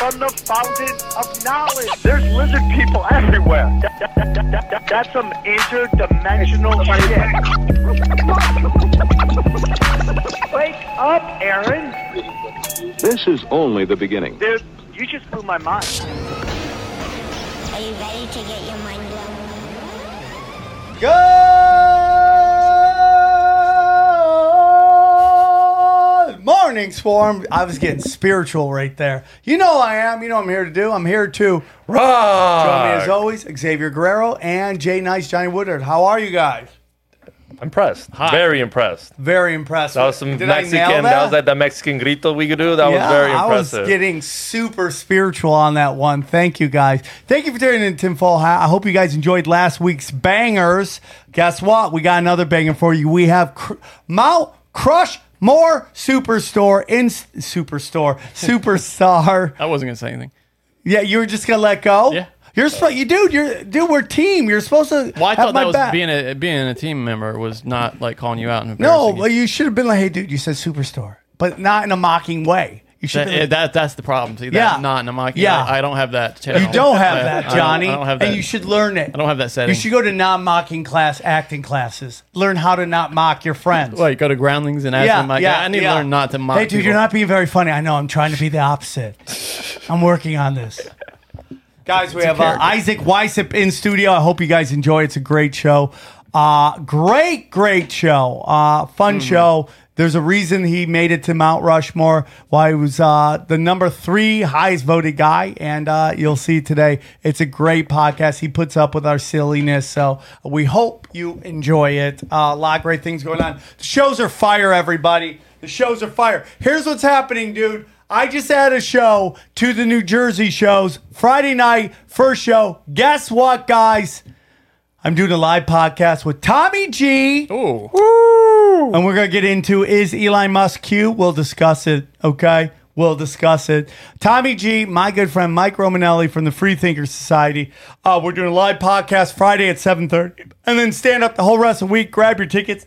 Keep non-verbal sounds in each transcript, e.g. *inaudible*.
from the fountain of knowledge. There's lizard people everywhere. That- that- that- that- that- that's some interdimensional shit. Wake up, Aaron. This is only the beginning. Dude, you just blew my mind. Are you ready to get your mind blown? Good morning, Swarm. I was getting spiritual right there. You know I am. You know I'm here to do. I'm here to rock. join me as always, Xavier Guerrero and Jay Nice, Johnny Woodard. How are you guys? Impressed. Very impressed. Very impressed. That was some Did Mexican. nail that? was like the Mexican grito we could do. That was very impressive. I was getting super spiritual on that one. Thank you, guys. Thank you for tuning in, Tim Hat. I hope you guys enjoyed last week's bangers. Guess what? We got another banger for you. We have cr- Mount Crush More Superstore in Superstore Superstar. *laughs* I wasn't gonna say anything. yeah, you were just gonna let go. Yeah. You're supposed, you dude. You're dude. We're team. You're supposed to Well, I thought my that was back. being a being a team member was not like calling you out. And no, well, you should have been like, "Hey, dude, you said Superstore," but not in a mocking way. You should. that, been, that that's the problem. See, Yeah. not in a mock. Yeah. I, I don't have that. You don't have I- that, I don't- Johnny, I don't, have that. and you should learn it. I don't have that setting. You should go to non-mocking class, acting classes. Learn how to not mock your friends. Well, you go to groundlings and ask them like, yeah, I need yeah. to learn not to mock. Hey, dude, people. you're not being very funny. I know. I'm trying to be the opposite. I'm working on this. Guys, we have uh. Isaac Weishaupt in studio. I hope you guys enjoy. It's a great show. Uh, great, great show. Uh, fun Mm-hmm. show. There's a reason he made it to Mount Rushmore. Why he was uh, the number three highest voted guy, and uh, you'll see today. It's a great podcast. He puts up with our silliness, so we hope you enjoy it. Uh, a lot of great things going on. The shows are fire, everybody. The shows are fire. Here's what's happening, dude. I just added a show to the New Jersey shows. Friday night, first show. Guess what, guys? I'm doing a live podcast with Tommy G. Ooh. And we're going to get into is Elon Musk Q? We'll discuss it, okay? We'll discuss it. Tommy G, my good friend Mike Romanelli from the Free Thinker Society. Uh, we're doing a live podcast Friday at 7.30. And then stand up the whole rest of the week. Grab your tickets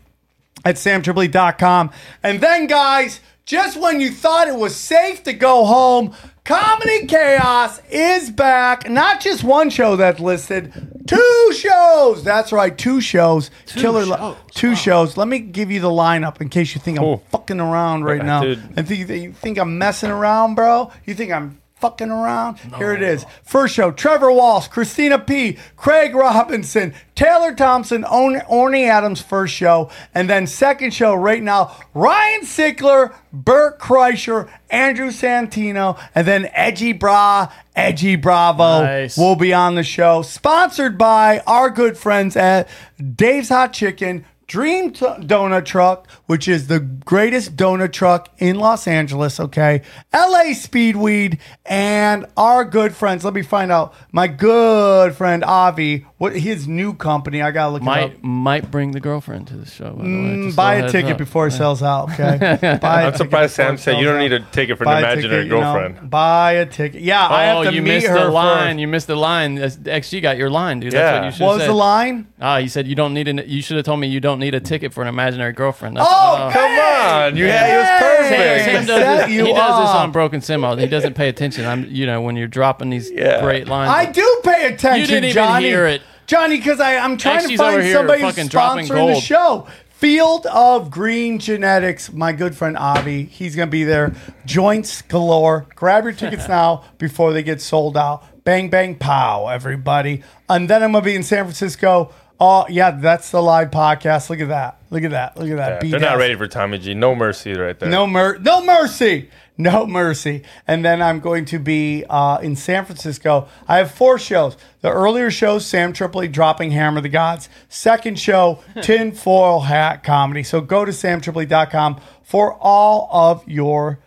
at samtripoli.com. And then, guys, just when you thought it was safe to go home, Comedy Chaos is back. Not just one show that's listed, two shows. That's right, two shows. Killer, li- shows. two shows. Let me give you the lineup in case you think I'm fucking around right now. dude. And think, you think I'm messing around, bro? You think I'm fucking around? Here it is. First show: Trevor Wallace, Christina P, Craig Robinson, Taylor Thompson, Orn- Orny Adams. First show, and then second show right now: Ryan Sickler, Bert Kreischer, Andrew Santino, and then Edgy Bra, Eddie Bravo Nice. will be on the show. Sponsored by our good friends at Dave's Hot Chicken. Dream T- Donut Truck, which is the greatest donut truck in Los Angeles, okay? LA Speedweed, and our good friends. Let me find out. My good friend Avi, what his new company. I gotta look it up. Might might bring the girlfriend to the show. By the way. Mm, Just buy a a heads ticket up. before it sells out, okay? *laughs* Buy a I'm ticket surprised before Sam it said you sells don't out. need a ticket for Buy an a ticket, imaginary you know. girlfriend. buy a ticket. Yeah, I have Oh, to you meet missed her the line. first. You missed the line. That's- XG got your line, dude. That's Yeah. what you should What have was said. the line? Ah, you said you don't need an. You should have told me you don't need a ticket for an imaginary girlfriend. That's, Oh, Come on, you had it was Hey! perfect. Sam Set does this, you he does this up. on Broken Simo. He doesn't pay attention. I'm, you know, when you're dropping these Yeah. great lines. I do pay attention, You didn't even Johnny. hear it. Johnny, because I'm trying Actually, to over find here somebody who's fucking dropping sponsoring the gold. show. Field of Green Genetics, my good friend Avi. He's going to be there. Joints galore. Grab your tickets *laughs* now before they get sold out. Bang, bang, pow, everybody. And then I'm going to be in San Francisco. Oh, yeah, that's the live podcast. Look at that. Look at that. Look at that. Yeah, they're not ass. ready for Tommy G. No mercy right there. No mer- no mercy. No mercy. And then I'm going to be uh, in San Francisco. I have four shows. The earlier show, Sam Tripoli dropping Hammer the Gods. Second show, *laughs* Tinfoil Hat Comedy. So go to samtripoli.com for all of your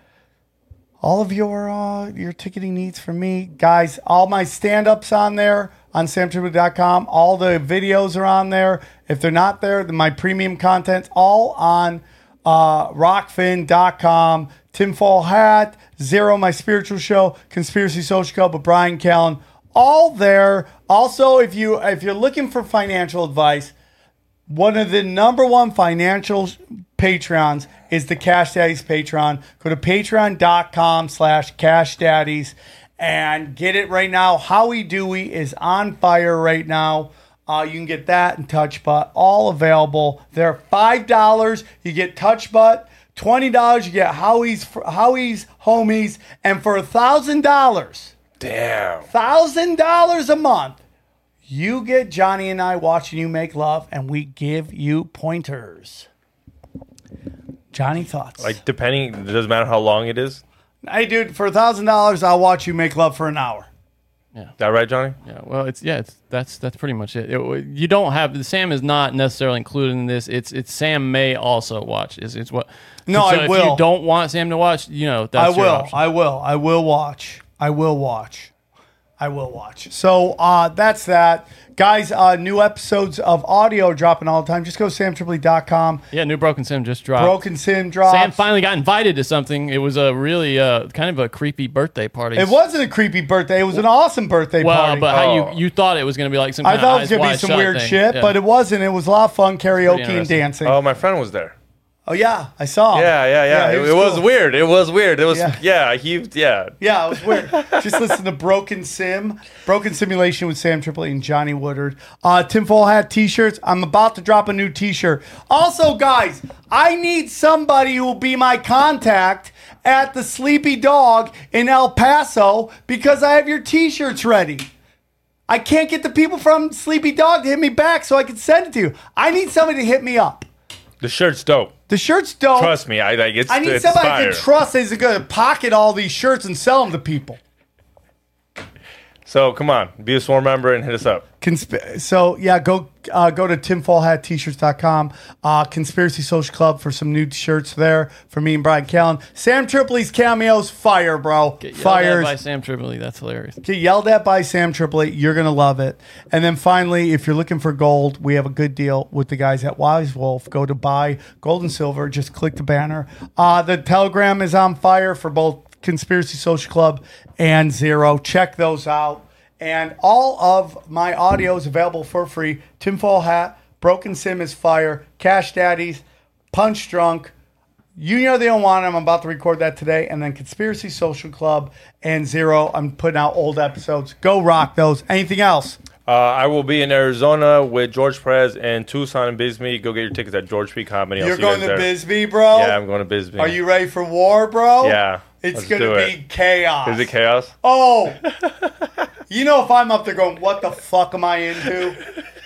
all of your uh, your ticketing needs for me, guys. All my stand-ups on there. on samtribute.com. All the videos are on there. If they're not there, then my premium content's all on uh, rokfin.com. Tinfoil Hat, Zero, my spiritual show, Conspiracy Social Club with Bryan Callen, all there. Also, if you if you're looking for financial advice, one of the number one financial Patreons is the Cash Daddies Patreon. Go to patreon.com slash cash daddies and get it right now. Howie Dewey is on fire right now. Uh, you can get that and Touch Butt, all available. They're five dollars. You get Touch Butt. Twenty dollars. You get Howie's Howie's homies, and for a thousand dollars, Damn. thousand dollars a month, you get Johnny and I watching you make love, and we give you pointers. Johnny thoughts? Like depending, it doesn't matter how long it is. hey, dude, for a thousand dollars, I'll watch you make love for an hour. Is that right, Johnny? Yeah, well, it's yeah, it's that's that's pretty much it. It- You don't have Sam is not necessarily included in this. It's it's Sam may also watch. Is it's what? No, so I if will. you don't want Sam to watch, you know I that's your will. option. I will. I will watch. I will watch. I will watch. So uh, that's that. Guys, uh, new episodes of audio dropping all the time. Just go to samtripoli.com. yeah, new Broken Sim just dropped. Broken Sim dropped. Sam finally got invited to something. It was a really uh, kind of a creepy birthday party. It wasn't a creepy birthday. It was an awesome birthday well, party. but how Oh. you you thought it was going to be like some I thought of it was going to be some weird thing. shit, Yeah. but it wasn't. It was a lot of fun karaoke and dancing. Oh, my friend was there. Oh, yeah. I saw him. Yeah, yeah, yeah. he it, it was cool. weird. It was weird. It was Yeah. yeah. he yeah. Yeah, it was weird. Just listen to Broken Sim, Broken Simulation with Sam Tripoli and Johnny Woodard. Uh, tinfoil hat T-shirts. I'm about to drop a new T-shirt. Also, guys, I need somebody who will be my contact at the Sleepy Dog in El Paso because I have your T-shirts ready. I can't get the people from Sleepy Dog to hit me back so I can send it to you. I need somebody to hit me up. The shirt's dope. The shirt's dope. Trust me. I like it's. I need it's somebody fire. to trust is going to pocket all these shirts and sell them to people. So come on, be a sworn member and hit us up. Consp- so yeah, go uh, go to tinfoilhattshirts.com. Uh, Conspiracy Social Club for some new shirts there for me and Bryan Callen. Sam Tripoli's cameos, fire, bro, Get yelled at fires. by Sam Tripoli. That's hilarious. Get yelled at by Sam Tripoli. You're gonna love it. And then finally, if you're looking for gold, we have a good deal with the guys at Wise Wolf. Go to buy gold and silver. Just click the banner. Uh, the Telegram is on fire for both Conspiracy Social Club and Zero. Check those out. And all of my audio is available for free. Tim Tinfoil Hat, Broken Sim is Fire, Cash Daddies, Punch Drunk. You know they don't want it. I'm about to record that today. And then Conspiracy Social Club and Zero. I'm putting out old episodes. Go rock those. Anything else? Uh, I will be in Arizona with George Perez and Tucson and Bisbee. Go get your tickets at George P Comedy. I'll You're going to there. Bisbee, bro? Yeah, I'm going to Bisbee. Are you ready for war, bro? Yeah, It's let's going to be it. chaos. Is it chaos? Oh, *laughs* you know, if I'm up there going, what the fuck am I into?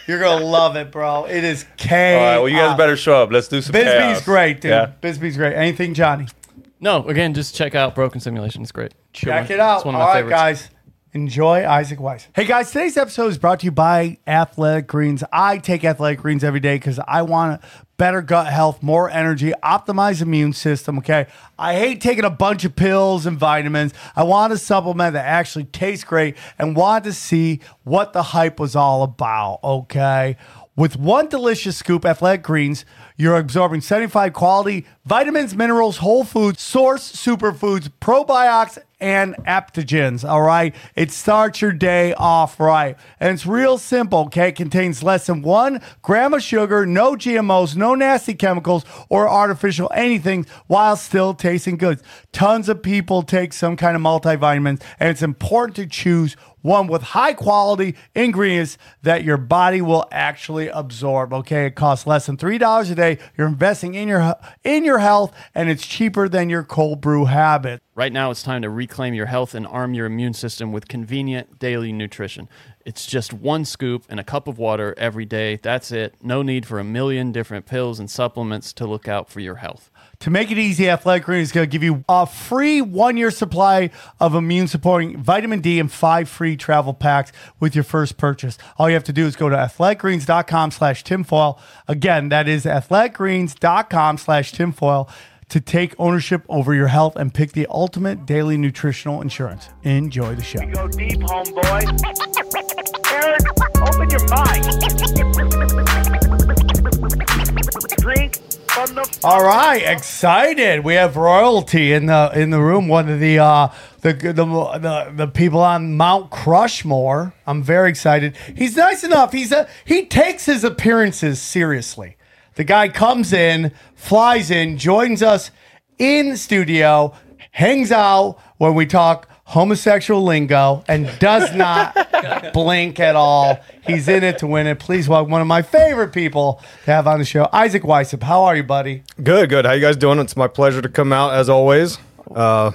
You're going to love it, bro. It is chaos. All right. Well, you guys better show up. Let's do some. Bisbee's chaos. great, dude. Yeah. Bisbee's great. Anything, Johnny? No, again, just check out Broken Simulation. It's great. Good Check one. it out. It's one All my right, favorites. guys. Enjoy Isaac Weiss. Hey, guys, today's episode is brought to you by Athletic Greens. I take Athletic Greens every day because I want better gut health, more energy, optimized immune system. Okay. I hate taking a bunch of pills and vitamins. I want a supplement that actually tastes great and want to see what the hype was all about. Okay. With one delicious scoop, Athletic Greens, you're absorbing 75 quality vitamins, minerals, whole foods, source superfoods, probiotics, and adaptogens. All right. It starts your day off right. And it's real simple. Okay. It contains less than one gram of sugar, no GMOs, no nasty chemicals or artificial anything while still tasting good. Tons of people take some kind of multivitamins, and it's important to choose one with high quality ingredients that your body will actually absorb. Okay, it costs less than three dollars a day. You're investing in your in your health, and it's cheaper than your cold brew habit. Right now, it's time to reclaim your health and arm your immune system with convenient daily nutrition. It's just one scoop and a cup of water every day. That's it. No need for a million different pills and supplements to look out for your health. To make it easy, Athletic Greens is going to give you a free one year supply of immune supporting vitamin D and five free travel packs with your first purchase. All you have to do is go to athleticgreens.com slash tinfoil. Again, that is athleticgreens.com slash tinfoil to take ownership over your health and pick the ultimate daily nutritional insurance. Enjoy the show. Go deep, homeboy. Aaron, open your mind. Drink from the All right, excited. We have royalty in the in the room. One of the uh, the, the the the people on Mount Crushmore. I'm very excited. He's nice enough. He's a he takes his appearances seriously. The guy comes in, flies in, joins us in studio, hangs out when we talk homosexual lingo, and does *laughs* not blink at all. He's in it to win it. Please welcome one of my favorite people to have on the show, Isaac Weishaupt. How are you, buddy? Good, good. How you guys doing? It's my pleasure to come out as always. Uh,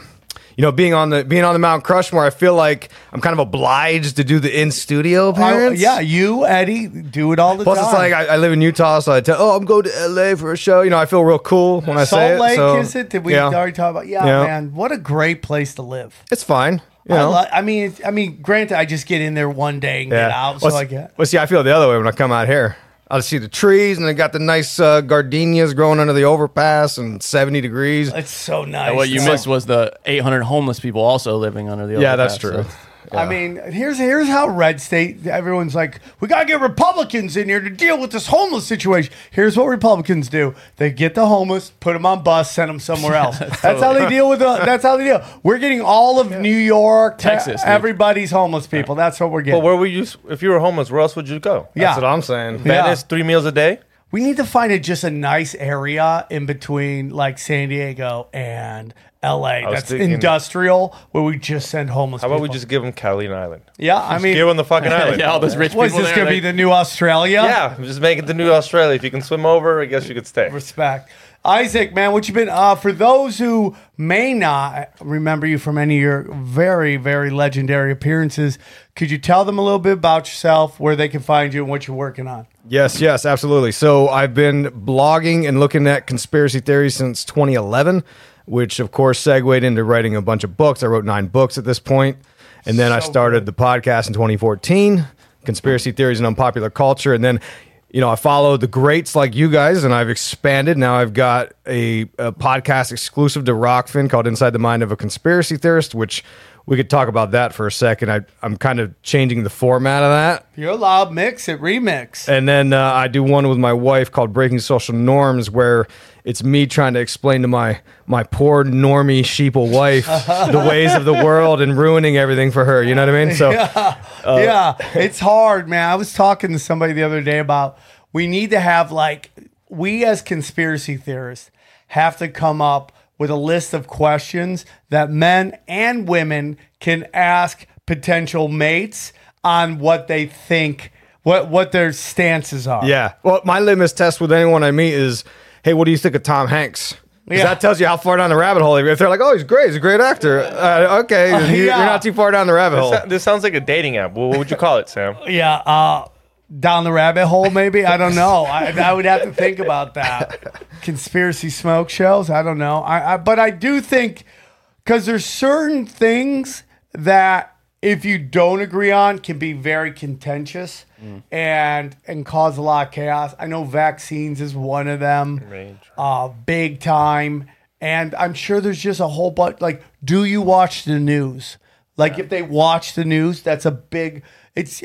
you know, being on the being on the Mount Crushmore, I feel like I'm kind of obliged to do the in studio appearance. yeah, you, Eddie, do it all the Plus, time. Plus, it's like I, I live in Utah, so I tell, oh, I'm going to LA for a show. You know, I feel real cool when I say Salt it. Lake, so, is it? Did we yeah. already talk about? Yeah, Yeah. man, what a great place to live. It's fine. You I, know, I mean, I mean, granted, I just get in there one day and get out, so well, I s- get. Well, see, I feel the other way when I come out here. I see the trees, and they got the nice uh, gardenias growing under the overpass, and 70 degrees. It's so nice. And what you It's missed was the 800 homeless people also living under the. Overpass. yeah, that's true. so- I mean, here's here's how red state. Everyone's like, we gotta get Republicans in here to deal with this homeless situation. Here's what Republicans do: they get the homeless, put them on bus, send them somewhere *laughs* else. that's how they deal with. The, that's how they deal. We're getting all of New York, Texas, everybody's homeless people. That's what we're getting. But where would you, if you were homeless, where else would you go? yeah, That's what I'm saying. Yeah. Venice, three meals a day? We need to find a, just a nice area in between like San Diego and LA. was That's thinking- industrial where we just send homeless How about we people. just give them Catalina Island? Yeah, I mean, give them the fucking *laughs* island. yeah, all those rich what is people this there, going to be they- the new Australia? Yeah, just make it the new Australia. If you can swim over, I guess you could stay. Respect. Isaac, man, what you been uh for those who may not remember you from any of your very, very legendary appearances, could you tell them a little bit about yourself, where they can find you and what you're working on? Yes, yes, absolutely. So I've been blogging and looking at conspiracy theories since 2011, which of course segued into writing a bunch of books. I wrote nine books at this point, and then I So started the podcast in 2014, Conspiracy Theories and Unpopular Culture, and then. You know, I follow the greats like you guys, and I've expanded. Now I've got a, a podcast exclusive to Rokfin called Inside the Mind of a Conspiracy Theorist, which we could talk about that for a second. I, I'm kind of changing the format of that. You're allowed mix it, remix. And then uh, I do one with my wife called Breaking Social Norms, where it's me trying to explain to my my poor normie sheeple wife *laughs* the ways of the world and ruining everything for her. You know what I mean? So uh, yeah, it's hard, man. I was talking to somebody the other day about we need to have like we as conspiracy theorists have to come up with a list of questions that men and women can ask potential mates on what they think what what their stances are. yeah. Well, my litmus test with anyone I meet is, hey, what do you think of Tom Hanks? Yeah. that tells you how far down the rabbit hole. If they're like, "Oh, he's great, he's a great actor," uh, okay, *laughs* you- you're not too far down the rabbit hole. This sounds like a dating app. What would you call it, Sam? *laughs* Yeah, uh down the rabbit hole maybe i don't know I, I would have to think about that conspiracy smoke shows i don't know i, I but i do think because there's certain things that if you don't agree on can be very contentious and and cause a lot of chaos. I know vaccines is one of them uh big time. And i'm sure there's just a whole bunch like do you watch the news? Like if they watch the news that's a big it's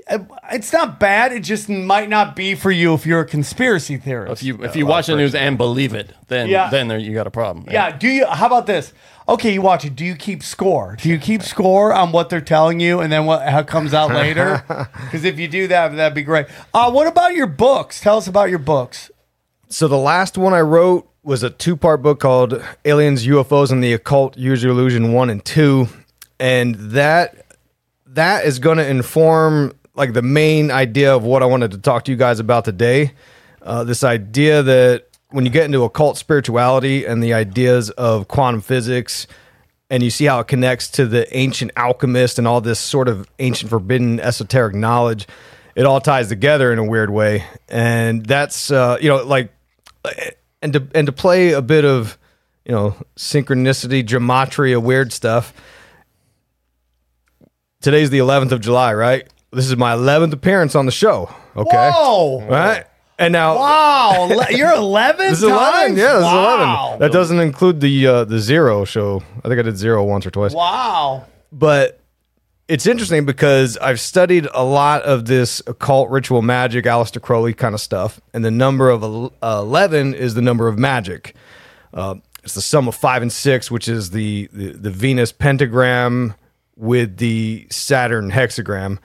it's not bad. It just might not be for you if you're a conspiracy theorist. If you if you watch the news and believe it, then Yeah. then there you got a problem. yeah do you how about this? Okay you watch it. Do you keep score? Do you keep score on what they're telling you and then what how it comes out later? *laughs* Because if you do that that'd be great. Uh what about your books? Tell us about your books. So the last one I wrote was a two-part book called Aliens, UFOs, and the Occult: Use Your Illusion One and Two, and that that is going to inform like the main idea of what I wanted to talk to you guys about today. Uh, this idea that when you get into occult spirituality and the ideas of quantum physics, and you see how it connects to the ancient alchemist and all this sort of ancient forbidden esoteric knowledge, it all ties together in a weird way. And that's uh, you know like and to and to play a bit of you know synchronicity, gematria, weird stuff. Today's the 11th of July, right? This is my 11th appearance on the show. Okay, Whoa! right? And now Wow, le- you're 11 this is 11. times? Yeah, this wow. is 11. That doesn't include the uh, the zero show. I think I did zero once or twice. Wow. But it's interesting because I've studied a lot of this occult ritual magic, Aleister Crowley kind of stuff, and the number of el- uh, eleven is the number of magic. Uh, it's the sum of five and six, which is the, the the Venus pentagram with the Saturn hexagram.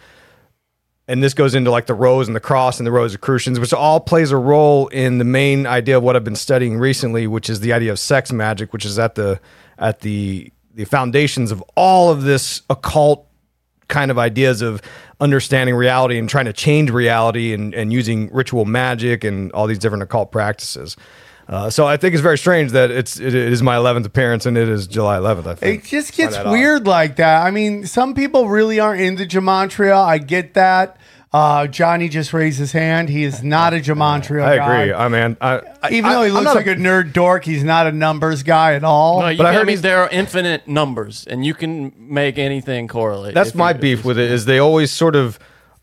And this goes into like the rose and the cross and the Rosicrucians, which all plays a role in the main idea of what I've been studying recently, which is the idea of sex magic, which is at the at the the foundations of all of this occult kind of ideas of understanding reality and trying to change reality and, and using ritual magic and all these different occult practices. Uh, so I think it's very strange that it's it is my 11th appearance and it is July 11th. I think It just gets Find that odd. weird like that. I mean, some people really aren't into gematria. I get that. Uh, Johnny just raised his hand. He is not a gematria I guy. agree. I mean, I, I, Even though he looks like a, nerd dork, he's not a numbers guy at all. No, But I heard mean, there are infinite numbers, and you can make anything correlate. That's my you- beef with it is they always sort of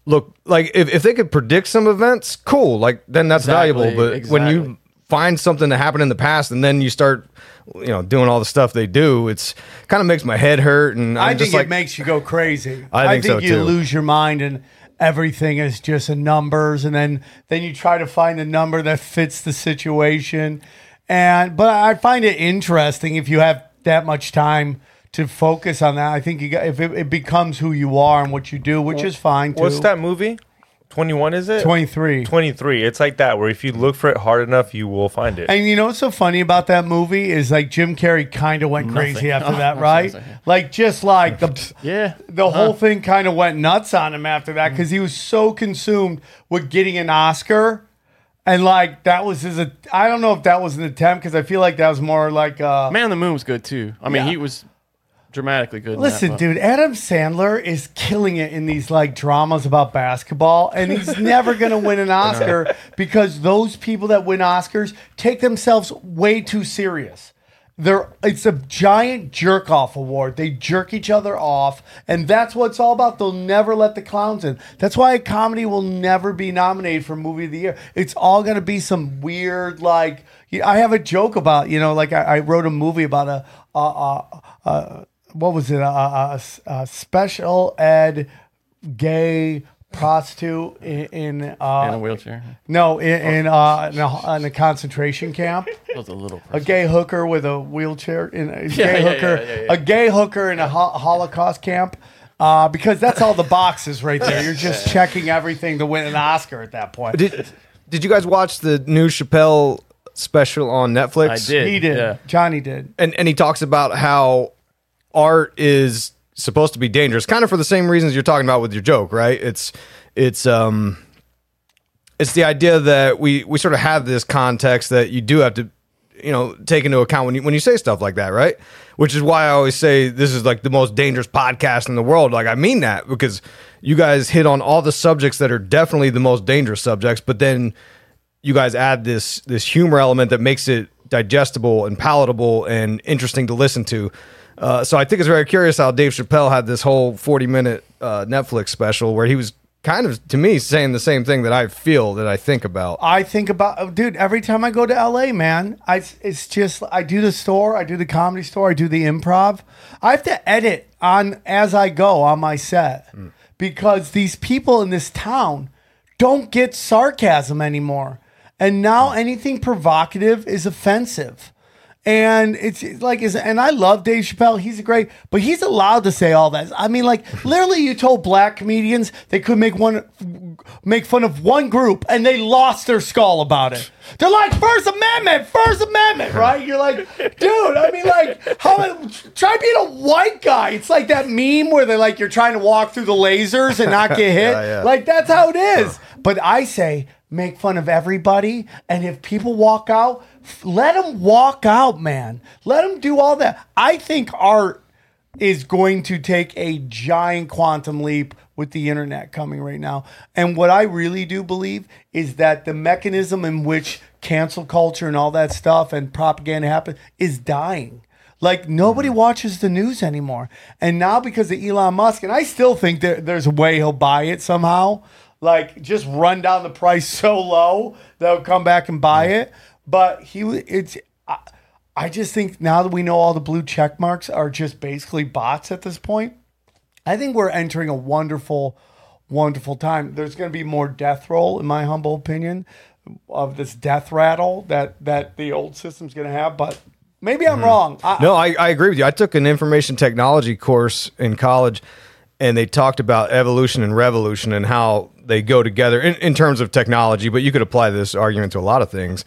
look like if, if they could predict some events, cool. Like then that's Exactly, valuable. But when you exactly. Find something that happened in the past and then you start, you know, doing all the stuff they do, it's kind of makes my head hurt. And I'm I just think like, it makes you go crazy. I think so, you too. lose your mind and everything is just a numbers, and then then you try to find a number that fits the situation. And but I find it interesting if you have that much time to focus on that. I think you got if it, it becomes who you are and what you do, which is fine. Too. What's that movie? 21 is it? Twenty three. 23. It's like that where if you look for it hard enough, you will find it. And you know what's so funny about that movie is like Jim Carrey kind of went crazy after *laughs* that, right? Like just like the *laughs* Yeah. the whole thing kind of went nuts on him after that because he was so consumed with getting an Oscar, and like that was his. I don't know if that was an attempt because I feel like that was more like. Uh, Man on the Moon was good too. I mean, Yeah. he was dramatically good. Listen, dude, Adam Sandler is killing it in these like dramas about basketball, and he's *laughs* never gonna win an Oscar because those people that win Oscars take themselves way too serious. They're it's a giant jerk off award. They jerk each other off, and that's what it's all about. They'll never let the clowns in. That's why a comedy will never be nominated for movie of the year. It's all gonna be some weird like. I have a joke about you know like I, I wrote a movie about a. a, a, a what was it? A, a, a special ed gay prostitute in, in in a uh, wheelchair. no in, in, uh, in, a, in a concentration camp. *laughs* That was a little. A gay hooker with a wheelchair in a gay yeah, hooker, yeah, yeah, yeah. a gay hooker in a ho- Holocaust camp. Uh, because that's all the boxes right there. You're just checking everything to win an Oscar at that point. did did you guys watch the new Chappelle special on Netflix? I did. he did. Yeah. Johnny did. and and he talks about how art is supposed to be dangerous, kind of for the same reasons you're talking about with your joke, right? It's it's um it's the idea that we we sort of have this context that you do have to you know take into account when you when you say stuff like that, right? Which is why I always say this is like the most dangerous podcast in the world. Like I mean that because you guys hit on all the subjects that are definitely the most dangerous subjects, but then you guys add this this humor element that makes it digestible and palatable and interesting to listen to. Uh, so I think it's very curious how Dave Chappelle had this whole 40 minute uh, Netflix special where he was kind of to me saying the same thing that I feel that I think about. I think about, oh, dude, every time I go to LA, man, I, it's just, I do the store, I do the comedy store, I do the improv. I have to edit on as I go on my set because these people in this town don't get sarcasm anymore. And now anything provocative is offensive. And it's like, is and I love Dave Chappelle. He's great, but he's allowed to say all that. I mean, like *laughs* literally, you told black comedians they could make one make fun of one group, and they lost their skull about it. They're like First Amendment, First Amendment, *laughs* right? You're like, dude. I mean, like, how try being a white guy? It's like that meme where they're like, you're trying to walk through the lasers and not get *laughs* hit. Yeah, yeah. Like that's how it is. But I say make fun of everybody, and if people walk out, let them walk out, man. Let them do all that. I think art is going to take a giant quantum leap with the internet coming right now. And what I really do believe is that the mechanism in which cancel culture and all that stuff and propaganda happen is dying. Like nobody hmm. watches the news anymore. And now because of Elon Musk, and I still think there, there's a way he'll buy it somehow. Like just run down the price *laughs* so low they'll come back and buy hmm. it. But he, it's. I, I just think now that we know all the blue check marks are just basically bots at this point, I think we're entering a wonderful, wonderful time. There's going to be more death roll, in my humble opinion, of this death rattle that that the old system's going to have. But maybe I'm mm-hmm. wrong. I, No, I, I agree with you. I took an information technology course in college, and they talked about evolution and revolution and how they go together in, in terms of technology. But you could apply this argument to a lot of things.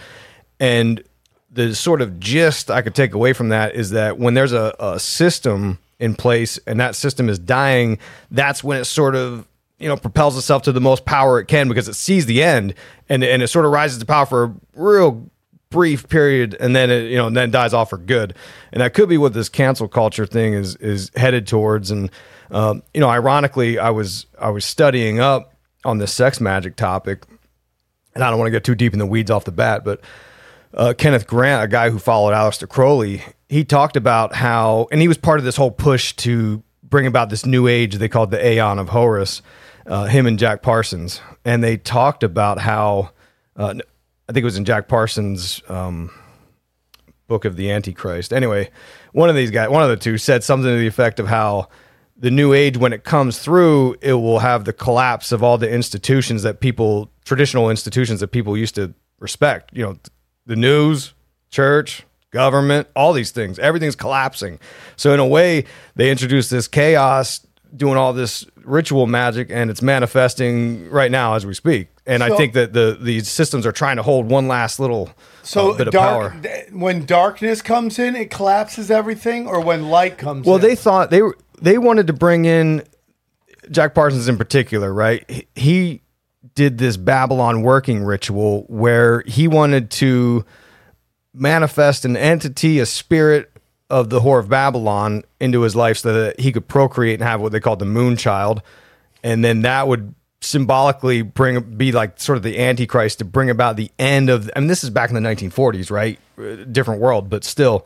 And the sort of gist I could take away from that is that when there's a, a system in place and that system is dying, that's when it sort of you know propels itself to the most power it can because it sees the end and and it sort of rises to power for a real brief period and then it you know and then dies off for good. And that could be what this cancel culture thing is is headed towards. And um, you know ironically i was i was studying up on this sex magic topic and i don't want to get too deep in the weeds off the bat but uh, Kenneth Grant, a guy who followed Aleister Crowley, he talked about how, and he was part of this whole push to bring about this new age they called the Aeon of Horus, uh, him and Jack Parsons. And they talked about how, uh, I think it was in Jack Parsons' um, book of the Antichrist. Anyway, one of these guys, one of the two, said something to the effect of how the new age, when it comes through, it will have the collapse of all the institutions that people, traditional institutions that people used to respect. You know, the news, church, government, all these things. Everything's collapsing. So in a way, they introduced this chaos, doing all this ritual magic, and it's manifesting right now as we speak. And I think that the these systems are trying to hold one last little so uh, bit of dark, power. th- when darkness comes in, it collapses everything, or when light comes Well, in. they thought they were they wanted to bring in Jack Parsons in particular, right? He did this Babylon working ritual where he wanted to manifest an entity, a spirit of the whore of Babylon into his life so that he could procreate and have what they called the moon child. And then that would symbolically bring be like sort of the antichrist to bring about the end of I mean this is back in the 1940s, right? Uh, Different world, but still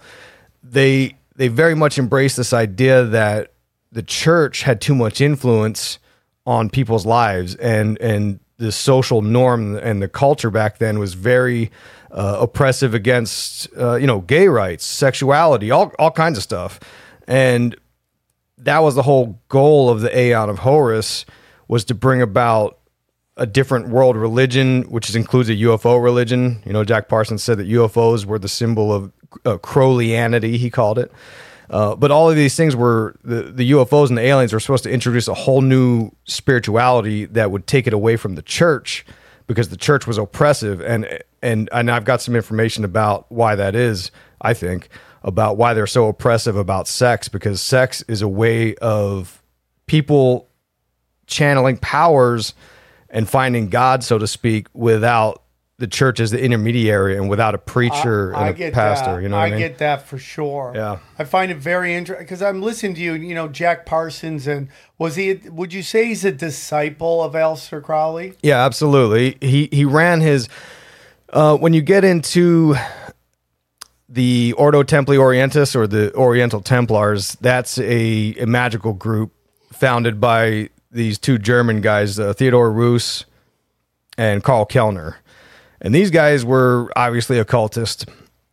they they very much embraced this idea that the church had too much influence on people's lives and and the social norm and the culture back then was very uh, oppressive against uh, you know gay rights sexuality all, all kinds of stuff and that was the whole goal of the aeon of horus was to bring about a different world religion, which includes a UFO religion. You know, Jack Parsons said that UFOs were the symbol of uh, Crowleyanity, he called it. Uh, but all of these things were the, the UFOs and the aliens were supposed to introduce a whole new spirituality that would take it away from the church because the church was oppressive. And, and, and I've got some information about why that is, I think, about why they're so oppressive about sex because sex is a way of people channeling powers and finding God, so to speak, without the church as the intermediary and without a preacher I and a pastor. that. You know what I, mean? get that for sure. Yeah. I find it very interesting because I'm listening to you. You know, Jack Parsons, and was he? Would you say he's a disciple of Aleister Crowley? Yeah, absolutely. He he ran his. Uh, when you get into the Ordo Templi Orientis or the Oriental Templars, that's a, a magical group founded by these two German guys, uh, Theodor Reuss and Carl Kellner. And these guys were obviously occultists,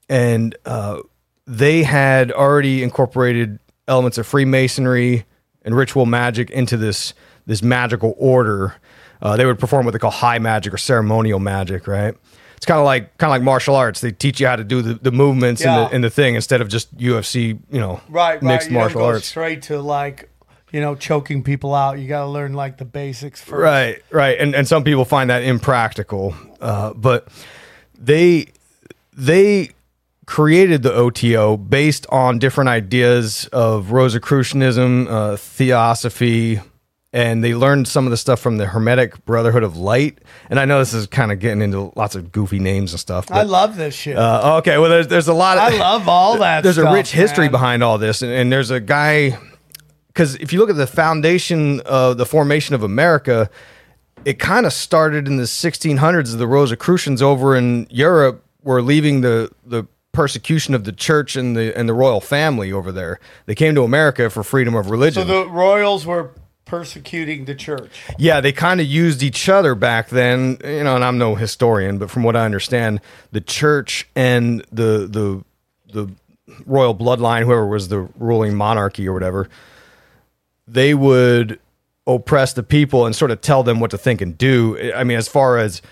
and uh, they had already incorporated elements of Freemasonry and ritual magic into this this magical order. Uh, they would perform what they call high magic or ceremonial magic, right? It's kind of like kind of like martial arts. They teach you how to do the, the movements Yeah. and, the, and the thing instead of just UFC, you know, Right, mixed right. You martial arts. straight to like, you know, choking people out. You got to learn like the basics first. Right, right, and and some people find that impractical, uh, but they they created the OTO based on different ideas of Rosicrucianism, uh, Theosophy, and they learned some of the stuff from the Hermetic Brotherhood of Light. And I know this is kind of getting into lots of goofy names and stuff. I love this shit. uh, okay, well, there's there's a lot. Of, I love all *laughs* that. there's a rich history man. behind all this and, and there's a guy because if you look at the foundation of the formation of america it kind of started in the 1600s the rosicrucians over in europe were leaving the the persecution of the church and the and the royal family over there they came to america for freedom of religion. So the royals were persecuting the church. yeah, they kind of used each other back then, you know, and I'm no historian, but from what I understand, the church and the the the royal bloodline, whoever was the ruling monarchy or whatever, they would oppress the people and sort of tell them what to think and do. I mean, as far as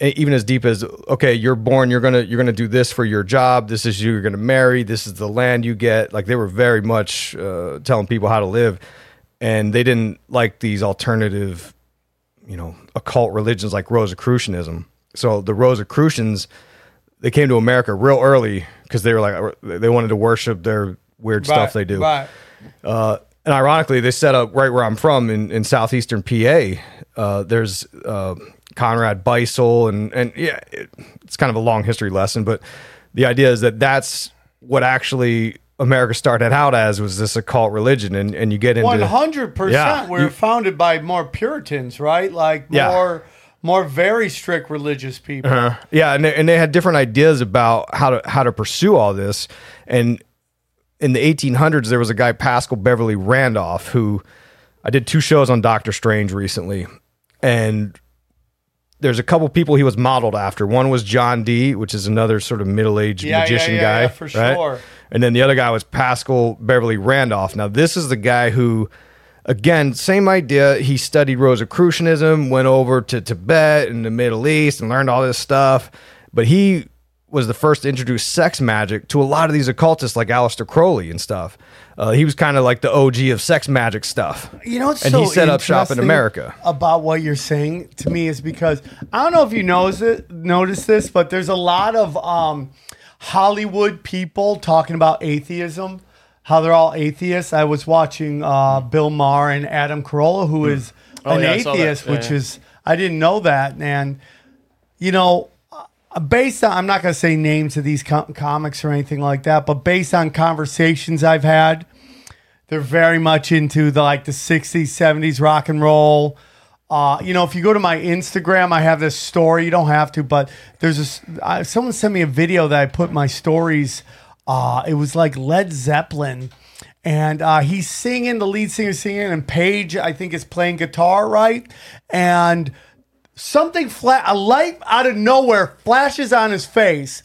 even as deep as okay, you're born, you're gonna you're gonna do this for your job. This is you, you're gonna marry. This is the land you get. Like they were very much uh, telling people how to live, and they didn't like these alternative, you know, occult religions like Rosicrucianism. So the Rosicrucians, they came to America real early because they were like they wanted to worship their weird stuff they do. Right. Uh, and ironically, they set up right where I'm from in, in southeastern PA. Uh, there's uh, Conrad Beisel, and and yeah, it, it's kind of a long history lesson, but the idea is that that's what actually America started out as was this occult religion, and and you get into One hundred percent. We're you- founded by more Puritans, right? Like Yeah. more, more very strict religious people. Uh, yeah, and they, and they had different ideas about how to how to pursue all this. And in the 1800s, there was a guy Paschal Beverly Randolph who I did two shows on Doctor Strange recently, and there's a couple people he was modeled after. One was John Dee, which is another sort of middle aged Yeah, magician yeah, guy, yeah, for right? sure. And then the other guy was Paschal Beverly Randolph. Now this is the guy who. Again, same idea. He studied Rosicrucianism, went over to Tibet and the Middle East and learned all this stuff. But he was the first to introduce sex magic to a lot of these occultists like Aleister Crowley and stuff. Uh, he was kind of like the OG of sex magic stuff. You know what's and so he set up shop in America. about what you're saying to me is because I don't know if you knows it, notice this, but there's a lot of um, Hollywood people talking about atheism, how they're all atheists. I was watching uh, Bill Maher and Adam Carolla, who is Oh, an yeah, I saw that. atheist, Yeah, which yeah. is I didn't know that, and you know. Based on, I'm not going to say names of these com- comics or anything like that, but based on conversations I've had, they're very much into the like the 60s 70s rock and roll. Uh, you know if you go to my instagram i have this story you don't have to but there's this uh, someone sent me a video that i put my stories uh, it was like led zeppelin and uh, he's singing the lead singer singing and Page i think is playing guitar right? And something flat a light out of nowhere flashes on his face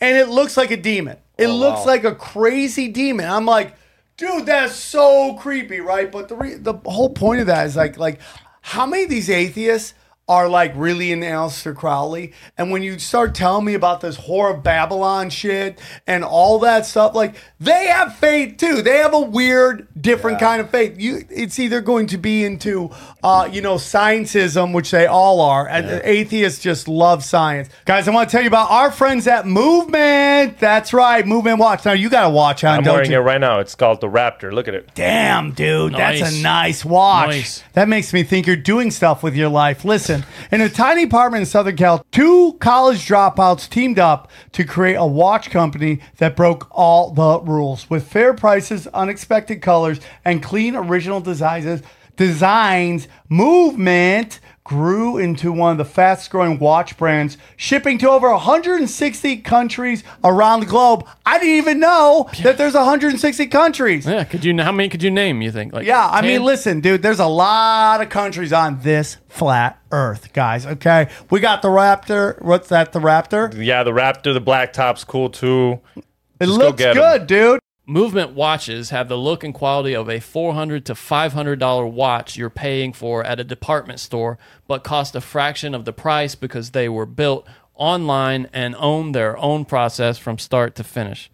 and it looks like a demon. It oh, looks like a crazy demon. I'm like dude that's so creepy right? But the re- the whole point of that is like like how many of these atheists are like really in Aleister Crowley and when you start telling me about this horror Babylon shit and all that stuff like they have faith too they have a weird different kind of faith you it's either going to be into uh you know scientism which they all are and atheists just love science guys I want to tell you about our friends at Movement that's right Movement Watch now you got to watch on I'm don't wearing you it right now. It's called the Raptor. Look at it. Damn, dude, that's a nice watch. Nice. That makes me think you're doing stuff with your life. Listen, in a tiny apartment in Southern Cal, two college dropouts teamed up to create a watch company that broke all the rules with fair prices, unexpected colors, and clean original designs. Designs movement grew into one of the fastest growing watch brands, shipping to over 160 countries around the globe. I didn't even know that there's 160 countries. Yeah, could you? How many could you name? You think? Like Yeah, I 10? mean, listen, dude, there's a lot of countries on this flat earth, guys. Okay. We got the Raptor. What's that? The Raptor? Yeah, the Raptor, the black top's cool too. It Just go looks get 'em. good, dude. Movement watches have the look and quality of a 400 to $500 watch you're paying for at a department store, but cost a fraction of the price because they were built online and own their own process from start to finish.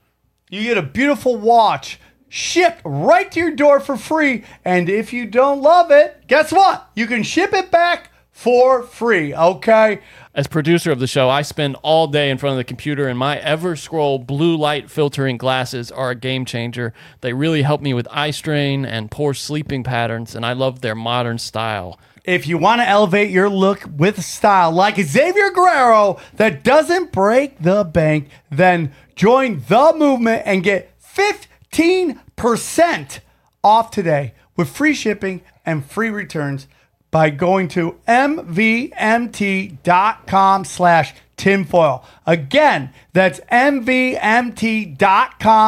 You get a beautiful watch shipped right to your door for free. And if you don't love it, guess what? You can ship it back for free. Okay. As producer of the show, I spend all day in front of the computer, and my EverScroll blue light filtering glasses are a game changer. They really help me with eye strain and poor sleeping patterns, and I love their modern style. If you want to elevate your look with style like Xavier Guerrero that doesn't break the bank, then join the movement and get 15% off today with free shipping and free returns by going to mvmt.com slash tinfoil. Again, that's mvmt.com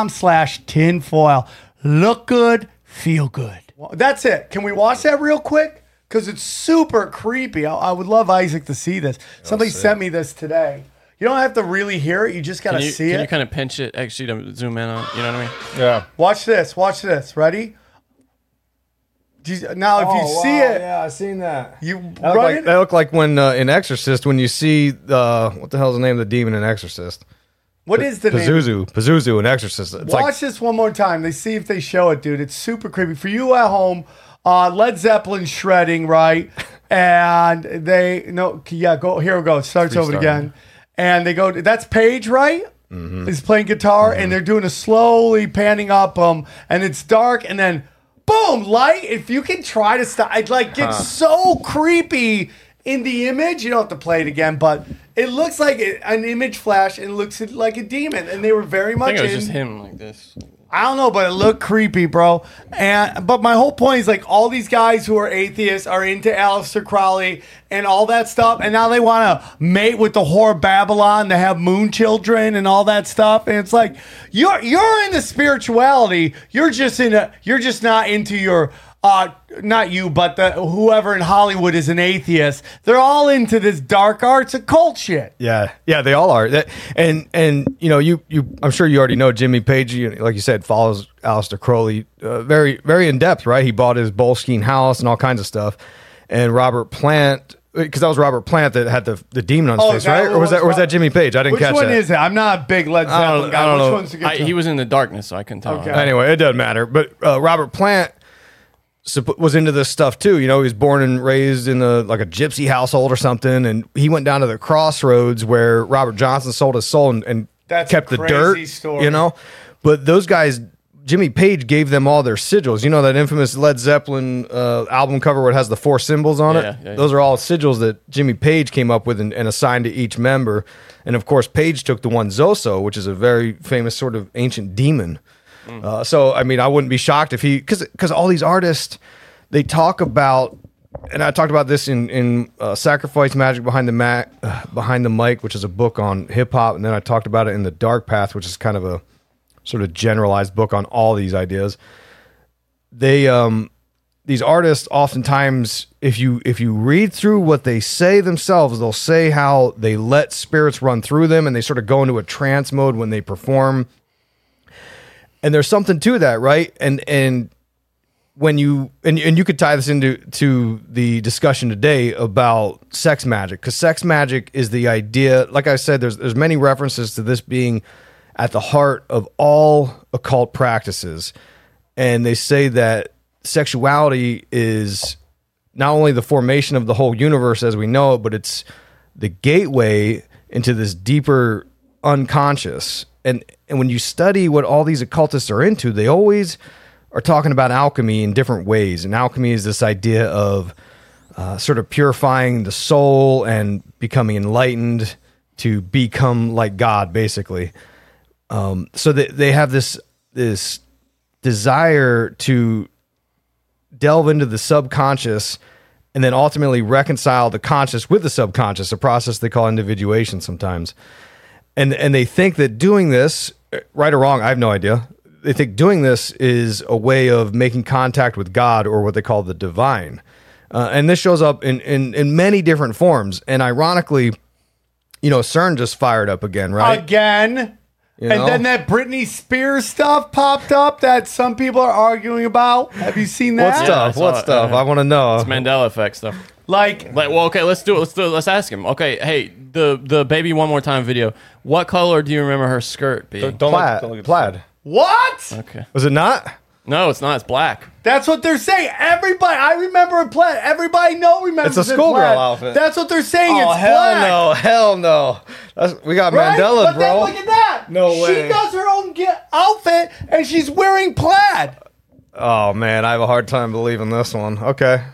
slash tinfoil. Look good, feel good. Well, that's it. Can we watch that real quick? Because it's super creepy. I, I would love Isaac to see this. Oh, Somebody sent me this today. You don't have to really hear it. You just got to Can you, see can it. you kind of pinch it actually to zoom in on? You know what I mean? Yeah. Watch this. Watch this. Ready? Do you- now, if you Oh, see wow, it, yeah, I seen that. you That looked, run like, that looked like when uh, in Exorcist when you see the what the hell's the name of the demon in Exorcist? what is the name? Pazuzu, Pazuzu in Exorcist. It's Watch like this one more time. They see if they show it, dude. It's super creepy. For you at home, uh, Led Zeppelin shredding, right? *laughs* And they no, yeah, go here we go. It starts over again, and they go. That's Page, right? Mm-hmm. Is playing guitar, and they're doing a slowly panning up, um, and it's dark, and then boom, light. If you can try to stop, it like gets so creepy in the image. You don't have to play it again, but it looks like an image flash and looks like a demon, and they were very I much. think it was in- just him like this. I don't know, but it looked creepy, bro. And but my whole point is like all these guys who are atheists are into Aleister Crowley and all that stuff, and now they want to mate with the whore Babylon to have moon children and all that stuff. And it's like you're you're into spirituality. You're just in a you're just not into your uh not you, but the whoever in Hollywood is an atheist. They're all into this dark arts occult shit. yeah, yeah, they all are. That, and and you know you you I'm sure you already know Jimmy Page. You, like you said, follows Aleister Crowley uh, very very in depth. Right, he bought his Boleskine house and all kinds of stuff. And Robert Plant. Because that was Robert Plant that had the, the demon on his Oh, face, right? Or was was that or was that Jimmy Page? I didn't Which catch that. Which one that. is it? I'm not a big Led I don't- Zeppelin guy. I don't Which know. one's the I, he was in the darkness, so I can tell. Okay. Anyway, it doesn't matter. But uh, Robert Plant supp- was into this stuff too. You know, he was born and raised in a like a gypsy household or something, and he went down to the crossroads where Robert Johnson sold his soul and, and That's a kept the dirt. story. You know, but those guys. Jimmy Page gave them all their sigils. You know that infamous Led Zeppelin uh, album cover where it has the four symbols on it. Yeah, yeah, yeah. Those are all sigils that Jimmy Page came up with and, and assigned to each member. And of course, Page took the one Zoso, which is a very famous sort of ancient demon. Uh, so, I mean, I wouldn't be shocked if he, because because all these artists, they talk about, and I talked about this in in uh, Sacrifice Magic Behind the Ma- uh, Behind the Mic, which is a book on hip hop, and then I talked about it in the Dark Path, which is kind of a sort of generalized book on all these ideas. They um these artists oftentimes if you if you read through what they say themselves they'll say how they let spirits run through them and they sort of go into a trance mode when they perform and there's something to that right? And and when you and, and you could tie this into to the discussion today about sex magic because sex magic is the idea like i said there's there's many references to this being at the heart of all occult practices. And they say that sexuality is not only the formation of the whole universe as we know it but it's the gateway into this deeper unconscious and and when you study what all these occultists are into they always are talking about alchemy in different ways and alchemy is this idea of uh, sort of purifying the soul and becoming enlightened to become like god basically um, so that they have this this desire to delve into the subconscious and then ultimately reconcile the conscious with the subconscious, a process they call individuation sometimes. And and they think that doing this, right or wrong, I have no idea. They think doing this is a way of making contact with God or what they call the divine. Uh, and this shows up in, in in many different forms. And ironically, you know, CERN just fired up again, right? again. You and then that Britney Spears stuff popped up that some people are arguing about. Have you seen that? what Yeah, I stuff? What it. stuff? I want to know. It's Mandela effect stuff. Like, Like, well, okay, let's do it. Let's do it. Let's ask him. Okay, hey, the the baby one more time video. What color do you remember her skirt being? Don't, don't look- plaid. don't look at the- plaid. what? Okay. Was it not? No, it's not. It's black. That's what they're saying. Everybody, I remember a plaid. Everybody know remembers It's a it schoolgirl plaid. outfit. That's what they're saying. Oh it's hell black. no, hell no. That's, we got Right? Mandela, but then bro. look at that. No way. She does her own ge- outfit and she's wearing plaid. Oh man, I have a hard time believing this one. Okay.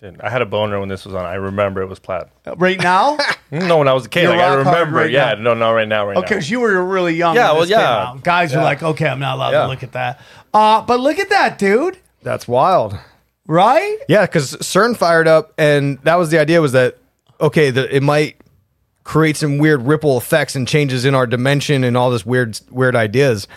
Dude, I had a boner when this was on. I remember it was plaid. Right now? *laughs* No, when I was a kid, like, I remember. right yeah, now. no, not right now. Right Okay, now. because you were really young. Yeah, when well, this came yeah. out. Guys were Yeah. like, okay, I'm not allowed Yeah. to look at that. Uh, but look at that, dude. That's wild. Right? Yeah, because CERN fired up, and that was the idea was that okay, the, it might create some weird ripple effects and changes in our dimension and all this weird weird ideas.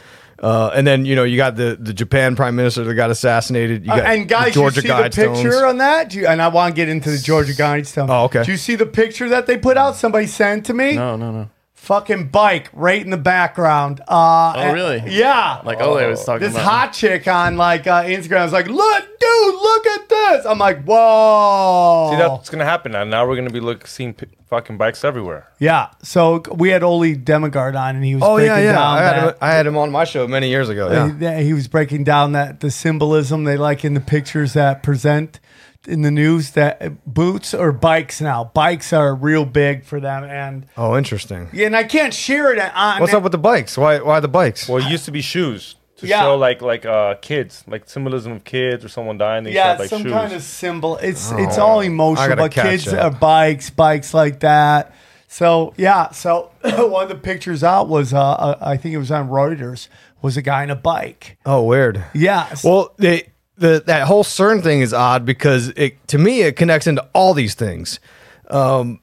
Uh, and then you know you got the the Japan prime minister that got assassinated. You Uh, got and guys, the Georgia you see the picture on that? Do you, and I want to get into the Georgia Guidestone. Oh, okay. Do you see the picture that they put out? Somebody sent to me. No, no, no. Fucking bike right in the background. Uh, Oh, really? Yeah. Like Ole was talking this about. hot chick on like uh, Instagram was like, "Look, dude, look at this." I'm like, "Whoa!" See, that's gonna happen now. Now we're gonna be look seeing p- fucking bikes everywhere. yeah. So we had Ole Dammegard on, and he was Oh yeah, breaking yeah. down I had, him, that. I had him on my show many years ago. Yeah. He, he was breaking down that the symbolism they like in the pictures that present in the news that boots or bikes now. Bikes are real big for them, and Oh, interesting. yeah, and I can't share it on. What's up with the bikes? Why? Why the bikes? Well, it used to be shoes to Yeah. show like like uh kids, like symbolism of kids or someone dying. They yeah, showed, like some shoes. kind of symbol. It's it's all I emotional, but kids up. are bikes, bikes like that. So yeah, so *clears throat* one of the pictures out was uh, uh, I think it was on Reuters was a guy in a bike. Oh, weird. Yeah. Well, they, the that whole CERN thing is odd because it to me it connects into all these things. Um,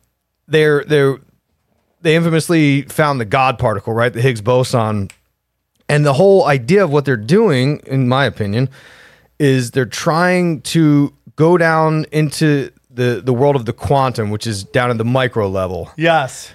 they're they're they infamously found the God particle, right? The Higgs boson, and the whole idea of what they're doing, in my opinion, is they're trying to go down into the the world of the quantum, which is down at the micro level. yes.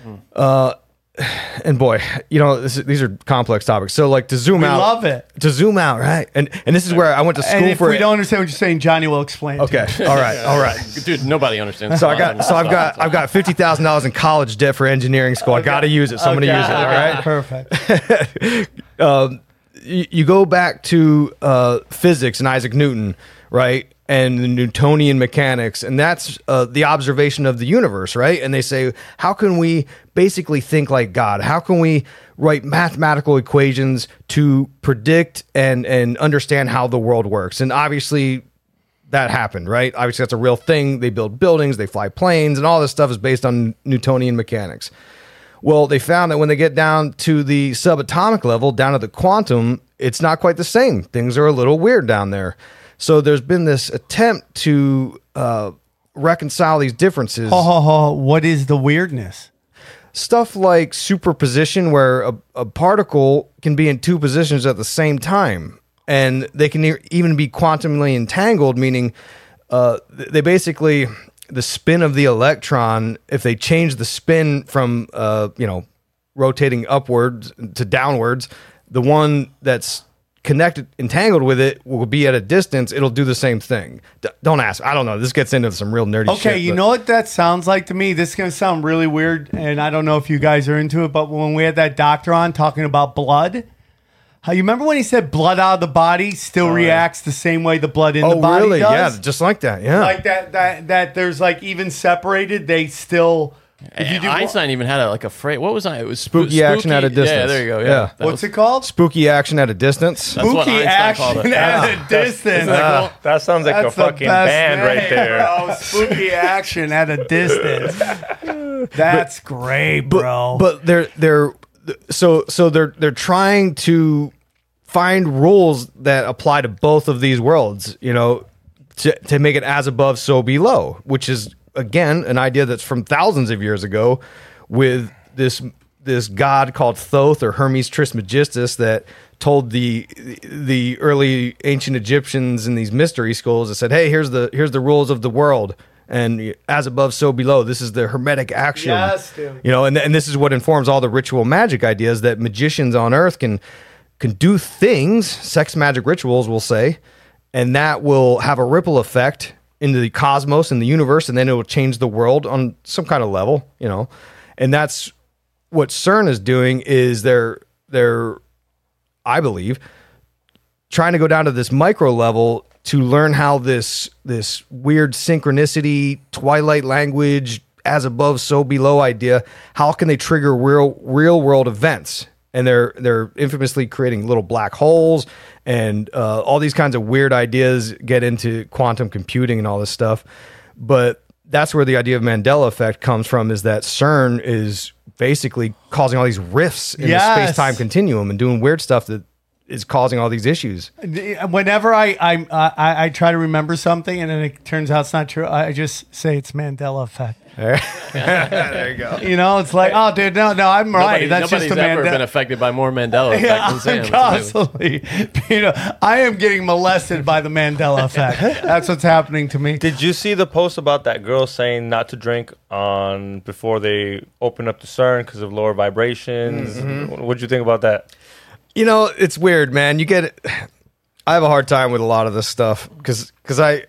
*sighs* And boy, you know this these are complex topics. So like to zoom We out, love it. To zoom out, right? And and this is where I went to school And if for we it. don't understand what you're saying, Johnny will explain. it to Okay. All right. All right. *laughs* Dude, nobody understands. So I got so I've got I've got fifty thousand dollars in college debt for engineering school. I got to use it. So I'm going to use it. All right, okay, right. Perfect. *laughs* You, you go back to uh, physics and Isaac Newton, right? And the Newtonian mechanics, and that's uh, the observation of the universe, right? And they say, how can we basically think like God? How can we write mathematical equations to predict and and understand how the world works? And obviously, that happened, right? Obviously, that's a real thing. They build buildings, they fly planes, and all this stuff is based on Newtonian mechanics. Well, they found that when they get down to the subatomic level, down to the quantum, it's not quite the same. Things are a little weird down there. So there's been this attempt to uh, reconcile these differences. Ho, ho, ho. What is the weirdness? Stuff like superposition, where a, a particle can be in two positions at the same time, and they can e- even be quantumly entangled, meaning uh, they basically the spin of the electron. If they change the spin from uh, you know rotating upwards to downwards, the one that's connected entangled with it will be at a distance. It'll do the same thing. D- don't ask. I don't know. This gets into some real nerdy. Okay, shit, you but- know what that sounds like to me? This is going to sound really weird, and I don't know if you guys are into it, but when we had that doctor on talking about blood, how you remember when he said blood out of the body still oh, reacts the same way the blood in Oh, the body really? does? Yeah, just like that. Yeah. like that, that, that there's like even separated, they still. If you do, Einstein even had a, like a phrase. What was I? It was spoo- Spooky action at a distance. Yeah, there you go. Yeah. Yeah. That what's was- it called? spooky action at a distance. That's what Spooky Einstein called action it. at a distance. Isn't that cool? That sounds like That's a the fucking best band right there. bro. *laughs* Oh, spooky action at a distance. *laughs* That's great, bro. But they're they're so so they're they're trying to find rules that apply to both of these worlds, you know, to to make it as above so below, which is again an idea that's from thousands of years ago with this this god called Thoth or Hermes Trismegistus that told the the early ancient Egyptians in these mystery schools that said, "Hey, here's the here's the rules of the world." And as above, so below. This is the hermetic axiom. Yes. You know, and, and this is what informs all the ritual magic ideas that magicians on earth can can do things, sex magic rituals, we'll say, and that will have a ripple effect into the cosmos and the universe, and then it will change the world on some kind of level, you know. And that's what CERN is doing is they're they're I believe trying to go down to this micro level to learn how this this weird synchronicity, twilight language, as above, so below idea, how can they trigger real real world events? And they're they're infamously creating little black holes and uh, all these kinds of weird ideas get into quantum computing and all this stuff. But that's where the idea of Mandela effect comes from is that CERN is basically causing all these rifts in Yes. the space time continuum and doing weird stuff that is causing all these issues. Whenever I, I I I try to remember something and then it turns out it's not true, I just say it's Mandela effect. *laughs* there you go. You know, it's like, oh, dude, no, no, I'm right. Nobody- That's nobody's just a ever man. been affected by more Mandela effect Yeah, than Sam. constantly. *laughs* You know, I am getting molested by the Mandela effect. That's what's happening to me. Did you see the post about that girl saying not to drink on before they open up the CERN because of lower vibrations? Mm-hmm. What'd you think about that? You know, it's weird, man. You get it. *sighs* I have a hard time with a lot of this stuff because because I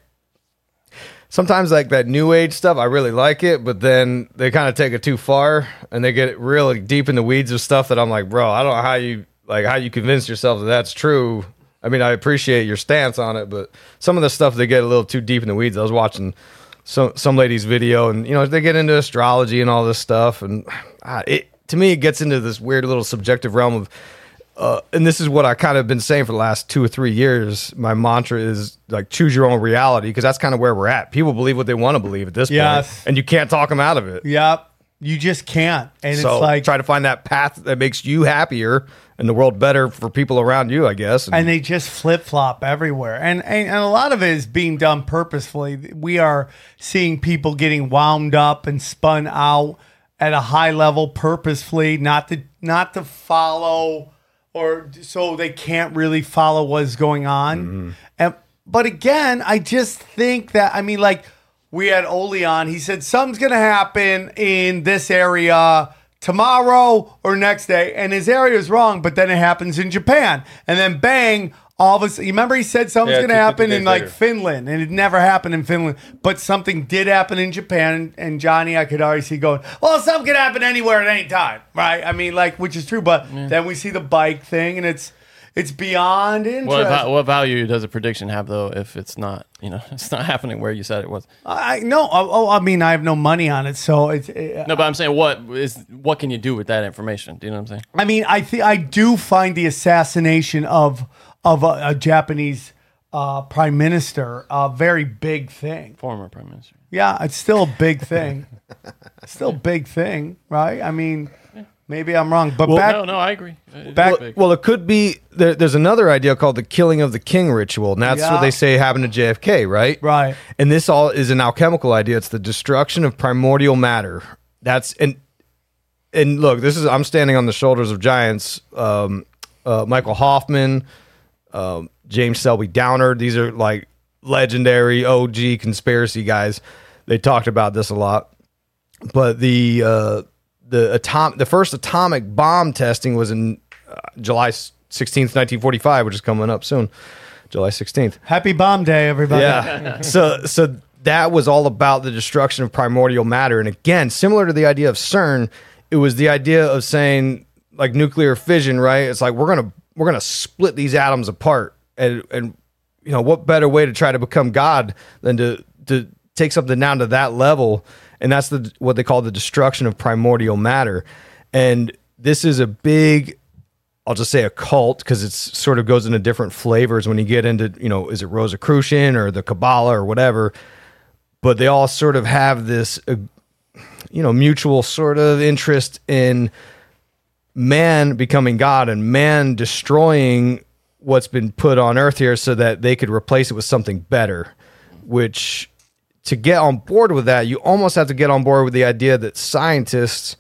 sometimes like that new age stuff. I really like it, but then they kind of take it too far and they get really deep in the weeds of stuff that I'm like, bro, I don't know how you like how you convince yourself that that's true. I mean, I appreciate your stance on it, but some of the stuff they get a little too deep in the weeds. I was watching some some lady's video, and you know they get into astrology and all this stuff, and ah, it to me it gets into this weird little subjective realm of uh, and this is what I kind of been saying for the last two or three years. My mantra is like choose your own reality because that's kind of where we're at. People believe what they want to believe at this Yes. point, and you can't talk them out of it. Yep. You just can't. And so it's like, try to find that path that makes you happier and the world better for people around you. I guess. and they just flip flop everywhere. And, and and a lot of it is being done purposefully. We are seeing people getting wound up and spun out at a high level purposefully, not to not to follow or so they can't really follow what's going on. Mm-hmm. And but again, I just think that I mean like we had Ole on, he said something's gonna happen in this area tomorrow or next day, and his area is wrong, but then it happens in Japan. And then bang, all of a sudden, you remember he said something's Yeah, gonna two- happen 50 in days like later. Finland, and it never happened in Finland, but something did happen in Japan. And Johnny, I could already see going, well, something can happen anywhere at any time, right? I mean, like, which is true, but then we see the bike thing, and it's it's beyond interest. What, va- what value does a prediction have though if it's not you know *laughs* it's not happening where you said it was? I no, oh, oh, I mean, I have no money on it, so it's. It, No, but I'm saying what is what can you do with that information? Do you know what I'm saying? I mean, I think I do find the assassination of of a, a Japanese uh, prime minister a very big thing. Former prime minister. Yeah, it's still a big *laughs* thing. still a big thing, right? I mean, maybe I'm wrong, but back no, no, I agree. It is back- big. Well, it could be. There, there's another idea called the killing of the king ritual, and that's Yeah. what they say happened to JFK, right? Right. And this all is an alchemical idea. It's the destruction of primordial matter. That's and and look, this is I'm standing on the shoulders of giants. Um, uh, Michael Hoffman, um, James Shelby Downard. These are like legendary OG conspiracy guys. They talked about this a lot. But the uh, the atom the first atomic bomb testing was in uh, July sixteenth, nineteen forty five, which is coming up soon, July sixteenth. happy bomb day, everybody. Yeah. *laughs* so so that was all about the destruction of primordial matter. And again, similar to the idea of CERN, it was the idea of saying like nuclear fission, right? It's like we're gonna we're gonna split these atoms apart. And and you know, what better way to try to become God than to to take something down to that level? And that's the what they call the destruction of primordial matter. And this is a big I'll just say a cult because it sort of goes into different flavors when you get into, you know, is it Rosicrucian or the Kabbalah or whatever. But they all sort of have this, uh, you know, mutual sort of interest in man becoming God and man destroying what's been put on earth here so that they could replace it with something better, which to get on board with that, you almost have to get on board with the idea that scientists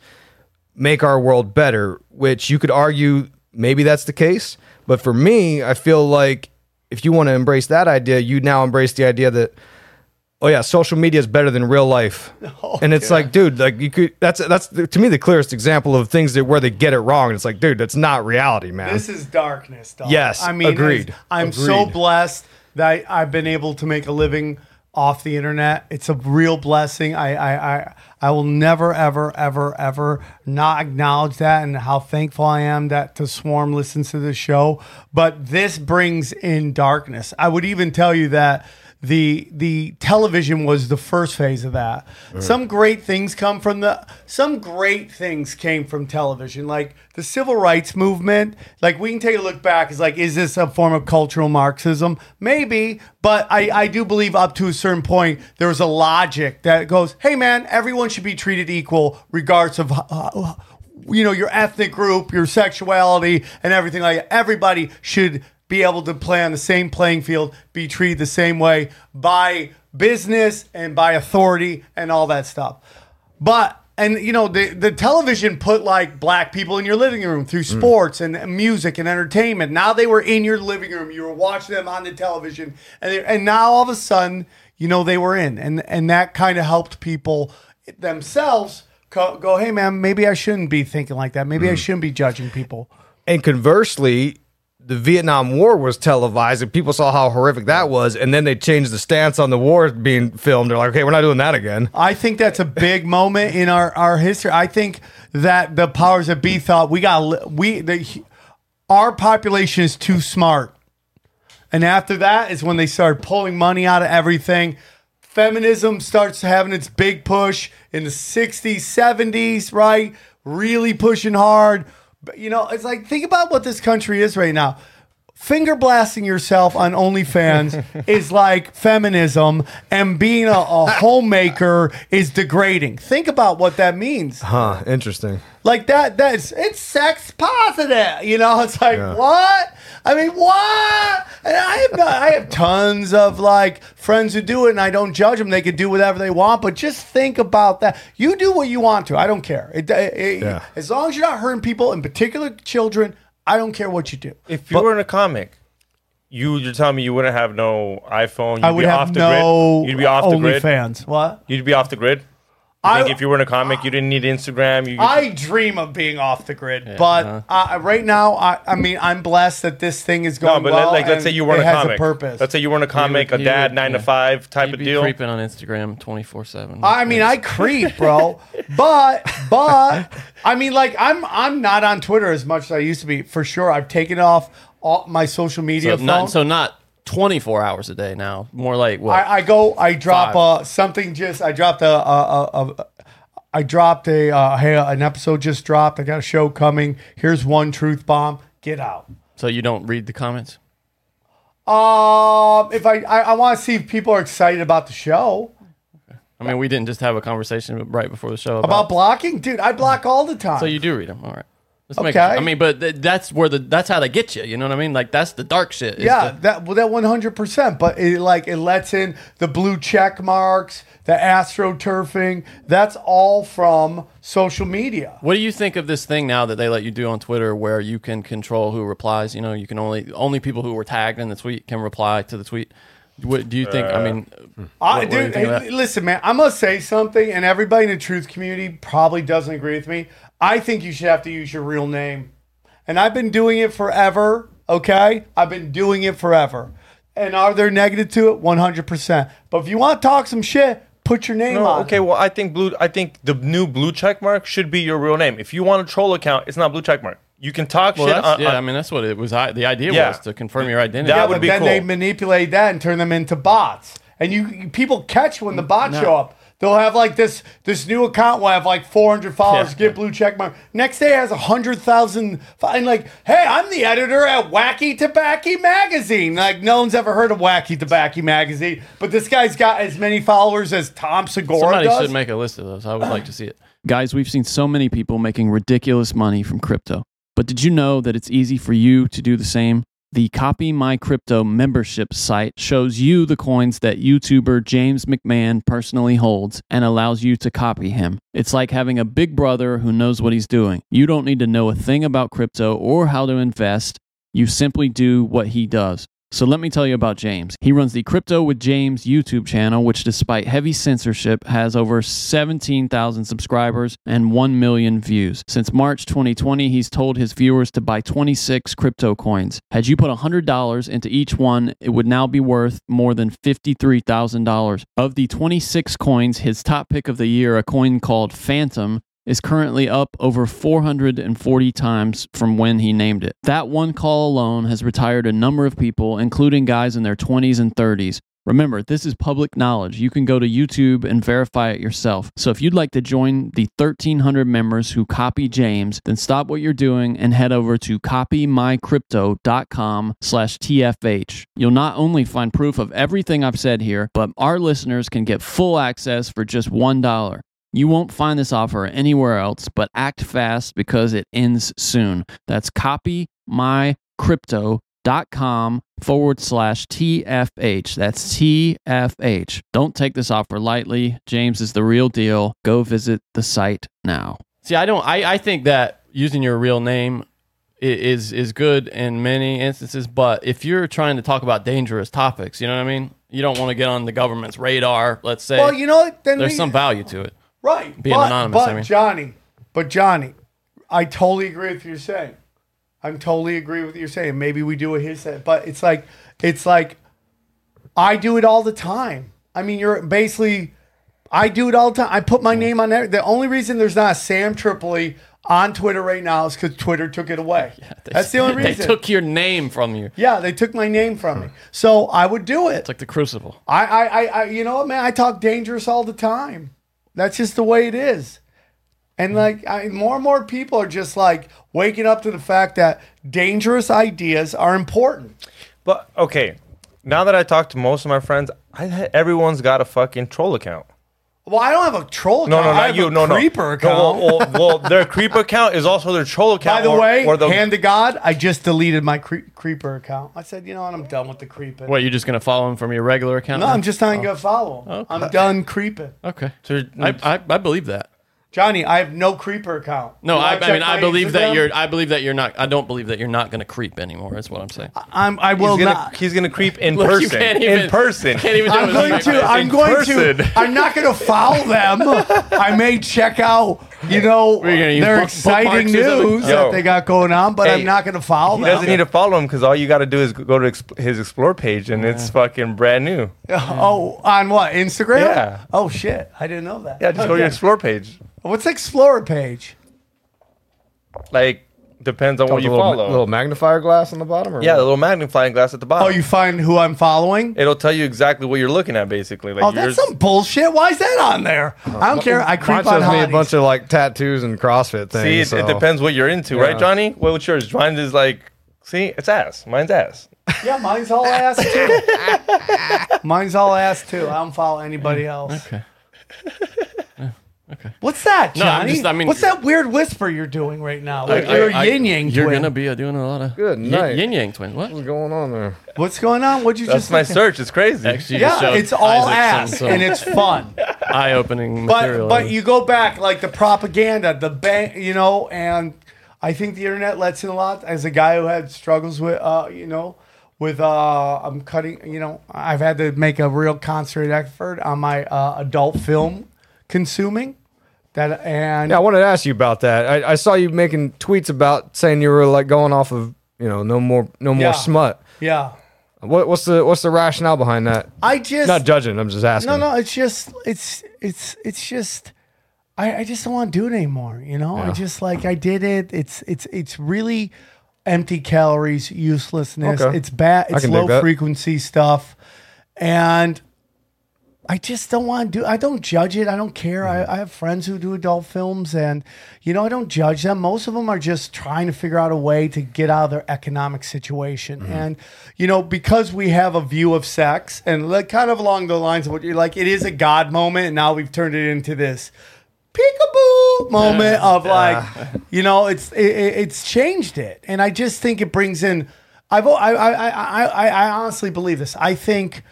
make our world better, which you could argue maybe that's the case. But for me, I feel like if you want to embrace that idea, you now embrace the idea that, oh yeah, social media is better than real life. *laughs* Oh, and it's like, dude, like you could, that's, that's to me the clearest example of things that where they get it wrong. And it's like, dude, that's not reality, man. This is darkness, dog. Yes, I mean, agreed. I'm so blessed that I, I've been able to make a living off the internet. It's a real blessing. I, I, I, I will never, ever, ever, ever not acknowledge that and how thankful I am that to Swarm listens to the show. But this brings in darkness. I would even tell you that the the television was the first phase of that. Some great things come from the some great things came from television, like the civil rights movement. Like we can take a look back, is like, is this a form of cultural Marxism? Maybe, but I, I do believe up to a certain point there was a logic that goes, hey man, everyone should be treated equal regardless of uh, you know your ethnic group, your sexuality, and everything like that. Everybody should be able to play on the same playing field, be treated the same way by business and by authority and all that stuff. But and you know the the television put like black people in your living room through mm. sports and music and entertainment. Now they were in your living room. You were watching them on the television, and they, and now all of a sudden, you know they were in, and and that kind of helped people themselves go, go, hey man, maybe I shouldn't be thinking like that. Maybe I mm. shouldn't be judging people. And conversely, the Vietnam War was televised, and people saw how horrific that was, and then they changed the stance on the war being filmed. They're like, okay, we're not doing that again. I think that's a big moment in our, our history. I think that the powers that be thought we got we the our population is too smart, and after that is when they started pulling money out of everything. Feminism starts having its big push in the '60s, '70s, right? Really pushing hard. You know, it's like think about what this country is right now finger blasting yourself on OnlyFans *laughs* is like feminism, and being a, a homemaker is degrading. Think about what that means. Huh, interesting. Like that, that's it's sex positive. You know, *laughs* it's like what? I mean, what? And I have not, I have tons of like friends who do it, and I don't judge them. They can do whatever they want, but just think about that. You do what you want to. I don't care. It, it- Yeah. As long as you're not hurting people, in particular children, I don't care what you do. If you were in a comic, you you're telling me you wouldn't have no iPhone. You'd I would be have off the no grid. You'd be off the grid. OnlyFans. What? You'd be off the grid. You I- think if you were in a comic, you didn't need Instagram. You, I dream of being off the grid, but uh, right now, I, I mean, I'm blessed that this thing is no, going but well. let, like let's and say you weren't it a has comic. a purpose. Let's say you weren't a comic, would- a he dad would- nine to yeah. five type You'd of be deal. creeping on Instagram twenty four seven. I mean, I creep, bro. but but I mean, like I'm I'm not on Twitter as much as I used to be. For sure, I've taken off all my social media so phone. not so not twenty four hours a day now. More like what? I, I go, I drop uh, something. Just I dropped a, a, a, a I dropped a uh, hey, an episode just dropped. I got a show coming. Here's one truth bomb. Get out. so you don't read the comments. Um, if I I, I want to see if people are excited about the show I mean, we didn't just have a conversation right before the show about about. blocking, dude. I block all the time. so you do read them, all right? Let's make Okay. I mean, but th- that's where the that's how they get you. You know what I mean? Like that's the dark shit. Yeah, the- that well, that one hundred percent. But it like it lets in the blue check marks, the astroturfing. That's all from social media. What do you think of this thing now that they let you do on Twitter, where you can control who replies? You know, you can only only people who were tagged in the tweet can reply to the tweet. What do you think? I uh, mean, I, what dude, think of hey, listen, man. I'm gonna say something, and everybody in the truth community probably doesn't agree with me. I think you should have to use your real name, and I've been doing it forever. Okay, I've been doing it forever. And are there negative to it? One hundred percent. But if you want to talk some shit, put your name No, on. okay. Well, I think blue. I think the new blue check mark should be your real name. If you want a troll account, it's not blue check mark. You can talk well, shit. that's, on, yeah, on- I mean, that's what it was. I, the idea Yeah. was to confirm your identity. That Yeah, would but be then they manipulate that and turn them into bots. And you, you- people catch when the bots No. show up. They'll have like this this new account will have like 400 followers, Yeah. get blue check mark. Next day it has 100,000 and like, "Hey, I'm the editor at Wacky Tobacco magazine." Like no one's ever heard of Wacky Tobacco magazine, but this guy's got as many followers as Tom Segura Somebody does. should make a list of those. I would like to see it. *clears throat* Guys, we've seen so many people making ridiculous money from crypto. But did you know that it's easy for you to do the same? The Copy My Crypto membership site shows you the coins that YouTuber James McMahon personally holds and allows you to copy him. It's like having a big brother who knows what he's doing. You don't need to know a thing about crypto or how to invest. You simply do what he does. So let me tell you about James. He runs the Crypto with James YouTube channel, which, despite heavy censorship, has over 17,000 subscribers and 1 million views. Since March 2020, he's told his viewers to buy 26 crypto coins. Had you put $100 into each one, it would now be worth more than $53,000. Of the 26 coins, his top pick of the year, a coin called Fantom, is currently up over 440 times from when he named it. That one call alone has retired a number of people, including guys in their 20s and 30s. Remember, this is public knowledge. You can go to YouTube and verify it yourself. So if you'd like to join the 1,300 members who copy James, then stop what you're doing and head over to copymycrypto.com slash TFH. You'll not only find proof of everything I've said here, but our listeners can get full access for just $1. You won't find this offer anywhere else, but act fast because it ends soon. That's copymycrypto.com forward slash TFH. That's TFH. Don't take this offer lightly. James is the real deal. Go visit the site now. See, I don't, I, I think that using your real name is is good in many instances, but if you're trying to talk about dangerous topics, you know what I mean? You don't want to get on the government's radar, let's say. Well, you know? Then there's we- some value to it. Right. Being but, anonymous, But I mean. Johnny, but Johnny, I totally agree with what you're saying. I'm totally agree with what you're saying. Maybe we do what he said, but it's like it's like I do it all the time. I mean, you're basically I do it all the time. I put my name on there. The only reason there's not a Sam Tripoli on Twitter right now is because Twitter took it away. That's the only *laughs* reason. They took your name from you. yeah, they took my name from me. So I would do it. It's like the Crucible. I, I, I, I, you know what, man? I talk dangerous all the time. That's just the way it is. And hmm. like, I, more and more people are just like waking up to the fact that dangerous ideas are important. But okay, now that I talk to most of my friends, I, everyone's got a fucking troll account. Well, I don't have a troll No, account. no, I not have you. a No, no. creeper No, account. well, well, well, their creeper account is also their troll account. By the or, way, or the, hand to God, I just deleted my cre- creeper account. I said, you know what? I'm done with the creeping. What, you're just going to follow him from your regular account? No, now? I'm just not gonna oh. follow. him. I'm done creeping. Okay. So- I, I, I believe that. Johnny, I have no creeper account. No, You I, I mean, I my believe that you're. I believe that you're not. I don't believe that you're not going to creep anymore. That's what I'm saying. I'm. I he's will gonna, not. he's gonna creep in Look, you person. can't even- in person. Can't even do I'm going to. I'm in going person. to. *laughs* I'm not going to follow them. I may check out, you know, We're their book- exciting bookmarks or something? news that they got going on, but Hey, I'm not going to follow He them. doesn't need to follow him because all you got to do is go to exp- his explore page and it's fucking brand new. *laughs* oh, on what Instagram? Yeah. Oh shit, I didn't know that. Yeah, just go to your explore page. What's the Explorer page? Like depends on With what a you little, follow. little magnifier glass on the bottom? Or yeah, the little magnifying glass at the bottom. Oh, you find who I'm following? It'll tell you exactly what you're looking at, basically. Like Oh, that's yours- some bullshit. Why is that on there? Uh, I don't care. I creep Mine on shows me a hotties. bunch of like tattoos and CrossFit things. See, it, so- it depends what you're into, right, Yeah. Johnny? What what's yours? Mine is like, see, it's ass. Mine's ass. Yeah, mine's all ass too. *laughs* mine's all ass too. I don't follow anybody else. Okay. What's that, No, I'm Johnny? just- I mean- What's that weird whisper you're doing right now? Like I- you're I- a yin yang You're twin. gonna be uh, doing a lot of Good yin, night. Ying Yang Twins. What? What's going on there? What's going on? What'd you That's just my say? search. It's crazy. Actually, just Yeah, showed it's all Isaac ass some, some and it's fun. *laughs* eye-opening but material. but you go back like the propaganda, the bank, you know, and I think the internet lets in a lot. As a guy who had struggles with, uh, you know, with uh, I'm cutting, you know, I've had to make a real concentrated effort on my uh, adult film consuming. That and Yeah, I wanted to ask you about that. I, I saw you making tweets about saying you were like going off of you know no more no more Yeah. smut. yeah, What, what's the what's the rationale behind that? I just Not judging. I'm just asking. No, no, it's just it's it's it's just I, I just don't want to do it anymore. You know, I just like I did it. It's it's it's really empty calories, uselessness. Okay. It's bad. It's can dig low that. frequency stuff, and I just don't want to do. I don't judge it. I don't care. Mm-hmm. I, I have friends who do adult films, and you know I don't judge them. Most of them are just trying to figure out a way to get out of their economic situation, Mm-hmm. and you know because we have a view of sex, and like kind of along the lines of what you're like, it is a God moment, and now we've turned it into this peekaboo moment of like, you know, it's it, it- it's changed it, and I just think it brings in. I've I I I I, I honestly believe this. I think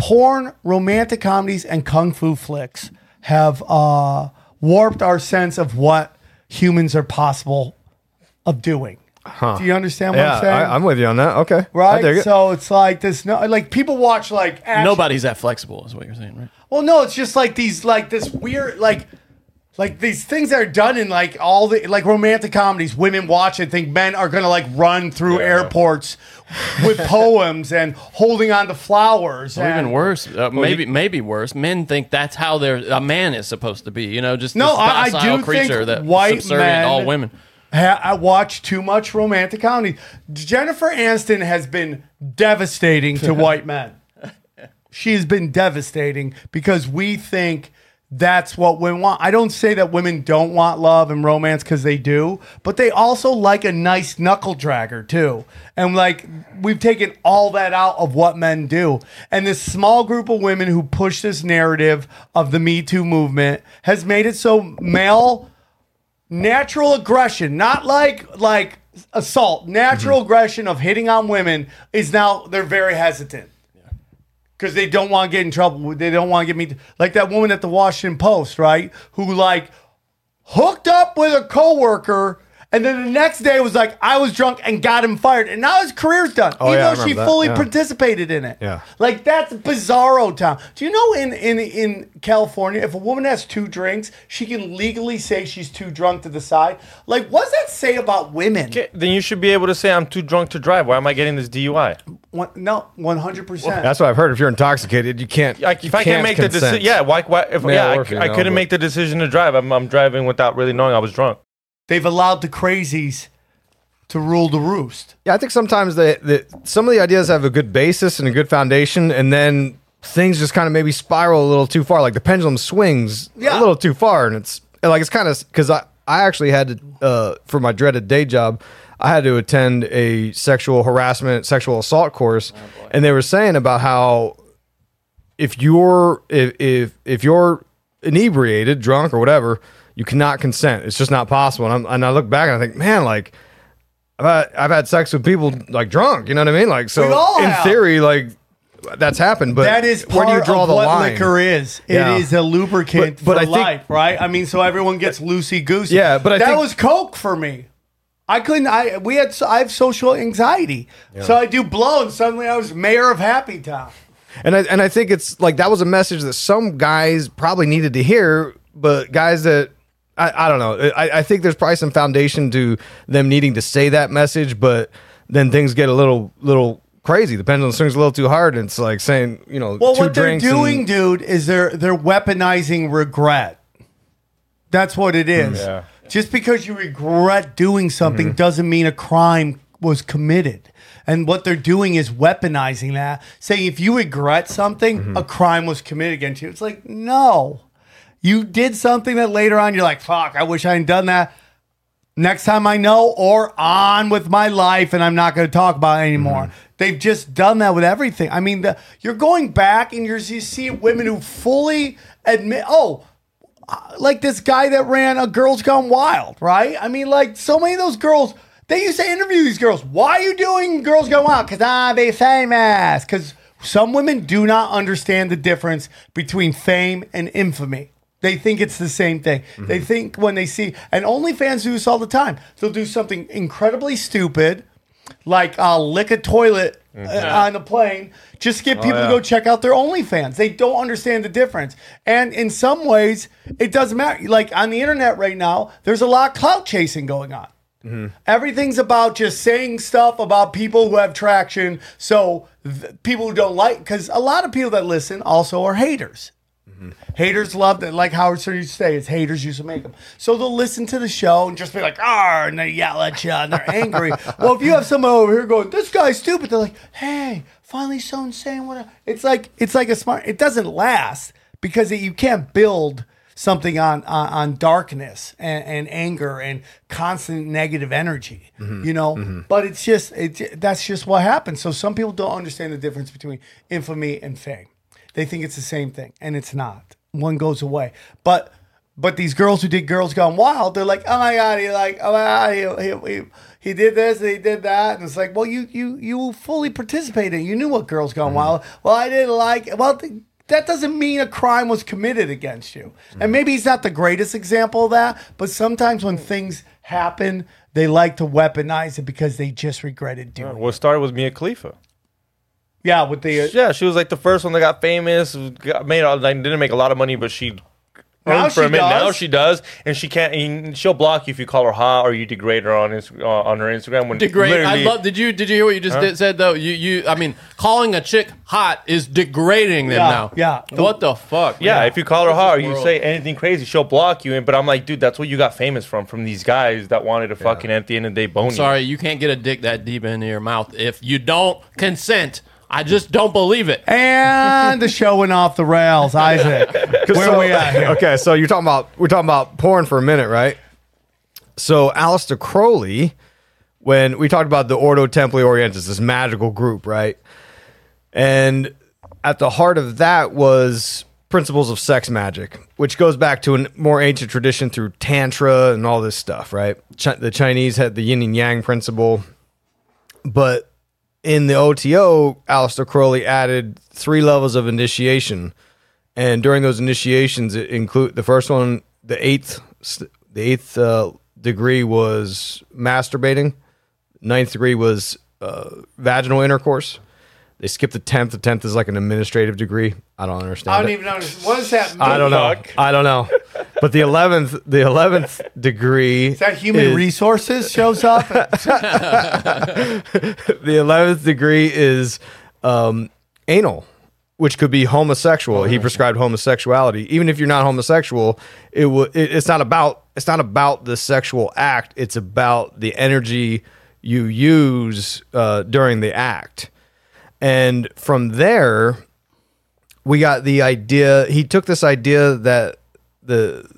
porn, romantic comedies, and kung fu flicks have uh, warped our sense of what humans are possible of doing. Do you understand what yeah, I'm saying? I, I'm with you on that. Okay, right. it. So it's like this. No, like people watch like action- Nobody's that flexible, is what you're saying, right? well, no, it's just like these, like this weird, like, like these things that are done in like all the like romantic comedies. Women watch and think men are gonna like run through airports with *laughs* poems and holding on to flowers. Or even worse, uh, maybe maybe worse. Men think that's how they're a man is supposed to be. You know, just No, this I- I do creature think that white men- all women. Ha- I watch too much romantic comedy. Jennifer Aniston has been devastating to *laughs* white men. She has been devastating because we think that's what women want. I don't say that women don't want love and romance because they do, but they also like a nice knuckle dragger too. And like we've taken all that out of what men do. And this small group of women who push this narrative of the Me Too movement has made it so male natural aggression, not like like assault. Natural Mm-hmm. aggression of hitting on women is now they're very hesitant because they don't want to get in trouble. They don't want to get me like that woman at the Washington Post, right? Who like hooked up with a coworker. And then the next day was like, I was drunk and got him fired. And now his career's done. Oh, even yeah, I though she that, fully yeah. participated in it. Yeah. Like that's bizarro town. Do you know in, in in California, if a woman has two drinks, she can legally say she's too drunk to decide? Like, what does that say about women? Okay, then you should be able to say I'm too drunk to drive. Why am I getting this DUI? One, no, one hundred percent. That's what I've heard. If you're intoxicated, you can't. Like, you if I can't make the consent. decision, yeah, why? why if, Male yeah, or I, female, I couldn't but- make the decision to drive. I'm, I'm driving without really knowing I was drunk. They've allowed the crazies to rule the roost. Yeah, I think sometimes the some of the ideas have a good basis and a good foundation, and then things just kind of maybe spiral a little too far. Like the pendulum swings Yeah. a little too far, and it's like it's kind of because I I actually had to uh, for my dreaded day job. I had to attend a sexual harassment, sexual assault course, and they were saying about how if you're if if if you're inebriated, drunk, or whatever, you cannot consent. It's just not possible. And, I'm, and I look back and I think, man, like I've had, I've had sex with people like drunk. You know what I mean? Like so, in have. theory, like that's happened. But that is where do you draw of the what line? liquor is. Yeah. It is a lubricant But- but for I think- life, right? I mean, so everyone gets loosey goosey. Yeah, but I that think- was coke for me. I couldn't. I we had. I have social anxiety, so I do blow, and suddenly I was mayor of Happy Town. And I and I think it's like that was a message that some guys probably needed to hear, but guys that I, I don't know. I, I think there's probably some foundation to them needing to say that message, but then things get a little little crazy. The pendulum swings a little too hard, and it's like saying you know Well, two what they're doing, and- dude, is they're they're weaponizing regret. That's what it is. Mm, yeah. Just because you regret doing something mm-hmm. doesn't mean a crime was committed. And what they're doing is weaponizing that, saying if you regret something, mm-hmm. a crime was committed against you. It's like, no. You did something that later on you're like, fuck, I wish I hadn't done that. Next time I know, or on with my life, and I'm not going to talk about it anymore. They've just done that with everything. I mean, the, you're going back and you're you see women who fully admit, oh, uh, like this guy that ran a Girls Gone Wild, right? I mean, like so many of those girls, they used to interview these girls. Why are you doing Girls Gone Wild? Because I be famous. Because some women do not understand the difference between fame and infamy. They think it's the same thing. They think when they see, and OnlyFans do this all the time. They'll do something incredibly stupid, like uh, lick a toilet uh, on the plane, just to get people to go check out their OnlyFans. They don't understand the difference. And in some ways, it doesn't matter. Like on the internet right now, there's a lot of clout chasing going on. Everything's about just saying stuff about people who have traction. So th- people who don't like, because a lot of people that listen also are haters. Haters love that, like Howard Stern used to say, it's haters used to make them. So they'll listen to the show and just be like, ah, and they yell at you and they're angry. *laughs* well, if you have someone over here going, this guy's stupid, they're like, hey, finally someone saying what. I-" It's like it's like a smart. It doesn't last because it, you can't build something on on, on darkness and, and anger and constant negative energy. You know, but it's just it. That's just what happens. So some people don't understand the difference between infamy and fame. They think it's the same thing, and it's not. One goes away, but but these girls who did Girls Gone Wild, they're like, oh my god, he like, oh my god, he, he, he did this, he did that, and it's like, well, you you you fully participated. You knew what Girls Gone mm-hmm. Wild. Well, I didn't like. It. Well, th- that doesn't mean a crime was committed against you. And mm-hmm. maybe he's not the greatest example of that, but sometimes when things happen, they like to weaponize it because they just regretted doing it. What started with Mia Khalifa? Yeah, with the uh, Yeah, she was like the first one that got famous. Got made like, didn't make a lot of money, but she Now earned she minute. Now she does, and she can't. And she'll block you if you call her hot or you degrade her on uh, on her Instagram. When Degrade. I love. Did you did you hear what you just did, said though? You you. I mean, calling a chick hot is degrading them Yeah, now. yeah. What the fuck? Yeah, if you call her hot or you say anything crazy, she'll block you. And but I'm like, dude, that's what you got famous from from these guys that wanted to fucking at the end of the day bone you. Sorry, you can't get a dick that deep into your mouth if you don't consent. I just don't believe it. and the show went off the rails, Isaac. *laughs* Where so, are we at here? Okay, so you're talking about we're talking about porn for a minute, right? So Aleister Crowley, when we talked about the Ordo Templi Orientis, this magical group, right? And at the heart of that was principles of sex magic, which goes back to a more ancient tradition through Tantra and all this stuff, right? Chi- the Chinese had the yin and yang principle. But in the OTO, Aleister Crowley added three levels of initiation. And during those initiations, it include the first one, the eighth, the eighth uh, degree was masturbating. Ninth degree was uh, vaginal intercourse. They skipped the tenth. The tenth is like an administrative degree. I don't understand. I don't it. even know. What does that mean? I don't know. I don't know. But the eleventh, the eleventh degree Is that human is- resources shows up? *laughs* the eleventh degree is um, anal, which could be homosexual. He prescribed homosexuality. Even if you're not homosexual, it would. It, it's not about. It's not about the sexual act. It's about the energy you use uh, during the act. And from there, we got the idea. He took this idea that the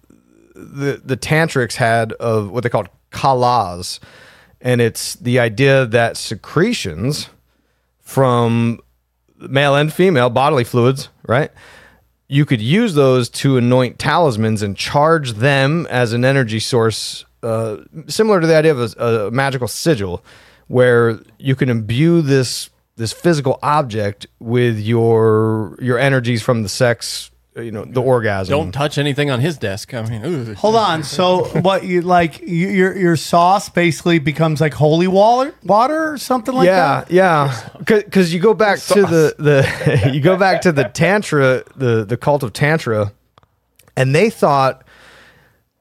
the the tantrics had of what they called kalas, and it's the idea that secretions from male and female bodily fluids, right? You could use those to anoint talismans and charge them as an energy source, uh, similar to the idea of a, a magical sigil, where you can imbue this this physical object with your your energies from the sex, you know, the orgasm. Don't touch anything on his desk. I mean, ooh. Hold on. So what you like? You, your your sauce basically becomes like holy water, water or something like that. yeah, that. yeah. Because you go back to the the *laughs* you go back to the tantra, the the cult of tantra, and they thought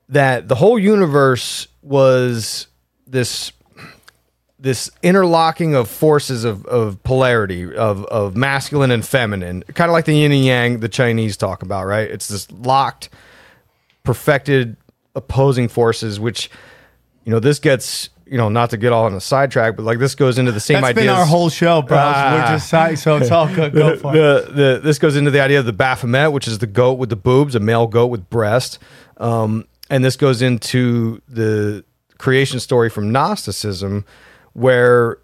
that the whole universe was this this interlocking of forces of, of polarity of, of masculine and feminine kind of like the yin and yang the chinese talk about right it's this locked perfected opposing forces which you know this gets you know not to get all on a sidetrack but like this goes into the same That's ideas been our whole show, bro. Ah. We're just side, so it's all good. Go for it. the, the this goes into the idea of the Baphomet, which is the goat with the boobs, a male goat with breast, um, and this goes into the creation story from Gnosticism, where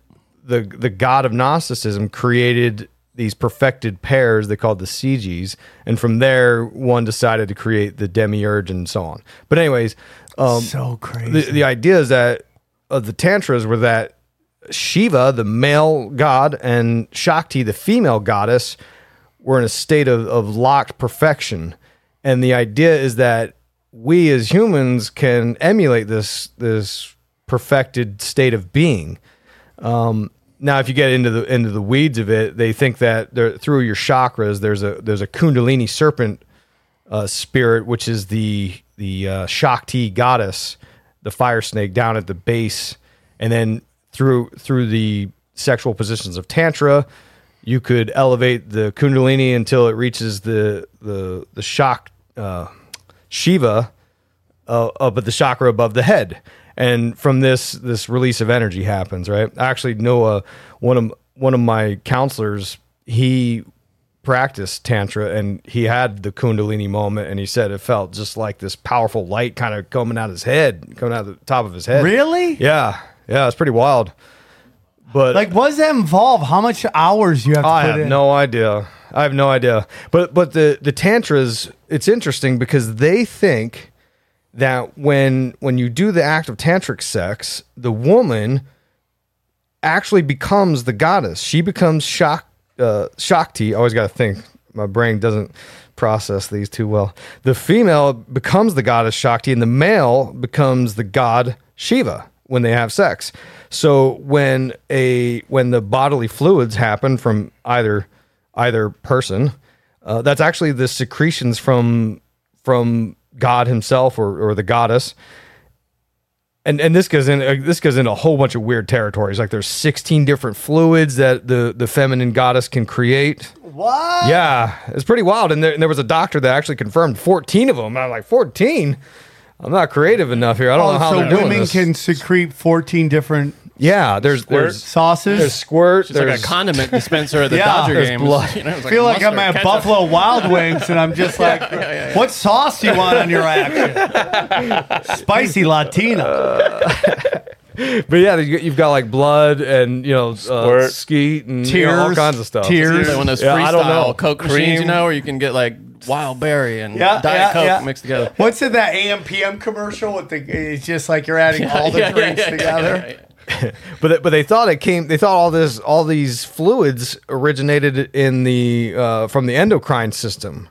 the the god of Gnosticism created these perfected pairs they called the syzygies, and from there one decided to create the demiurge and so on. But anyways, um, so crazy. the, the idea is that uh, the tantras were that Shiva, the male god, and Shakti, the female goddess, were in a state of, of locked perfection. And the idea is that we as humans can emulate this this perfected state of being. Um, now, if you get into the into the weeds of it, they think that there, through your chakras, there's a there's a Kundalini serpent uh, spirit, which is the the uh, Shakti goddess, the fire snake down at the base, and then through through the sexual positions of tantra, you could elevate the Kundalini until it reaches the the the Shak uh, Shiva uh, up at the chakra above the head, and from this this release of energy happens. Right? I actually know uh, one of one of my counselors. He practiced tantra and he had the kundalini moment and he said it felt just like this powerful light kind of coming out of his head coming out of the top of his head Really? yeah yeah it's pretty wild but Like, what does that involve? How much hours you have to I put have in? no idea. I have no idea. But but the the tantras, it's interesting because they think that when when you do the act of tantric sex, the woman actually becomes the goddess. She becomes uh, Shakti. I always got to think. My brain doesn't process these too well. The female becomes the goddess Shakti, and the male becomes the god Shiva when they have sex. So when a when the bodily fluids happen from either either person, uh, that's actually the secretions from from God Himself or, or the goddess and and this goes in uh, this goes into a whole bunch of weird territories. Like there's 16 different fluids that the the feminine goddess can create. What? Yeah, it's pretty wild. And there, and there was a doctor that actually confirmed 14 of them. And I'm like 14. I'm not creative enough here. I don't know Oh, how so they're doing women this. can secrete 14 different yeah, there's there's sauces. there's squirt. It's like there's a condiment *laughs* dispenser at the Yeah. Dodger There's games. blood. *laughs* You know, it's I feel like I'm at ketchup. Buffalo *laughs* Wild Wings and I'm just like, what sauce do you want on your action? Spicy Latina. but yeah, you- you've got like blood and you know uh, Squirt. skeet and you know, all kinds of stuff. Tears. Like one of those Yeah, I don't know. freestyle Coke machines, you know, where you can get like wild berry and Yeah, diet yeah, coke yeah. mixed together. What's in that AM PM commercial with the? It's just like you're adding all the Yeah, yeah, drinks yeah, yeah, together. *laughs* But but they thought it came. They thought all this all these fluids originated in the uh, from the endocrine system,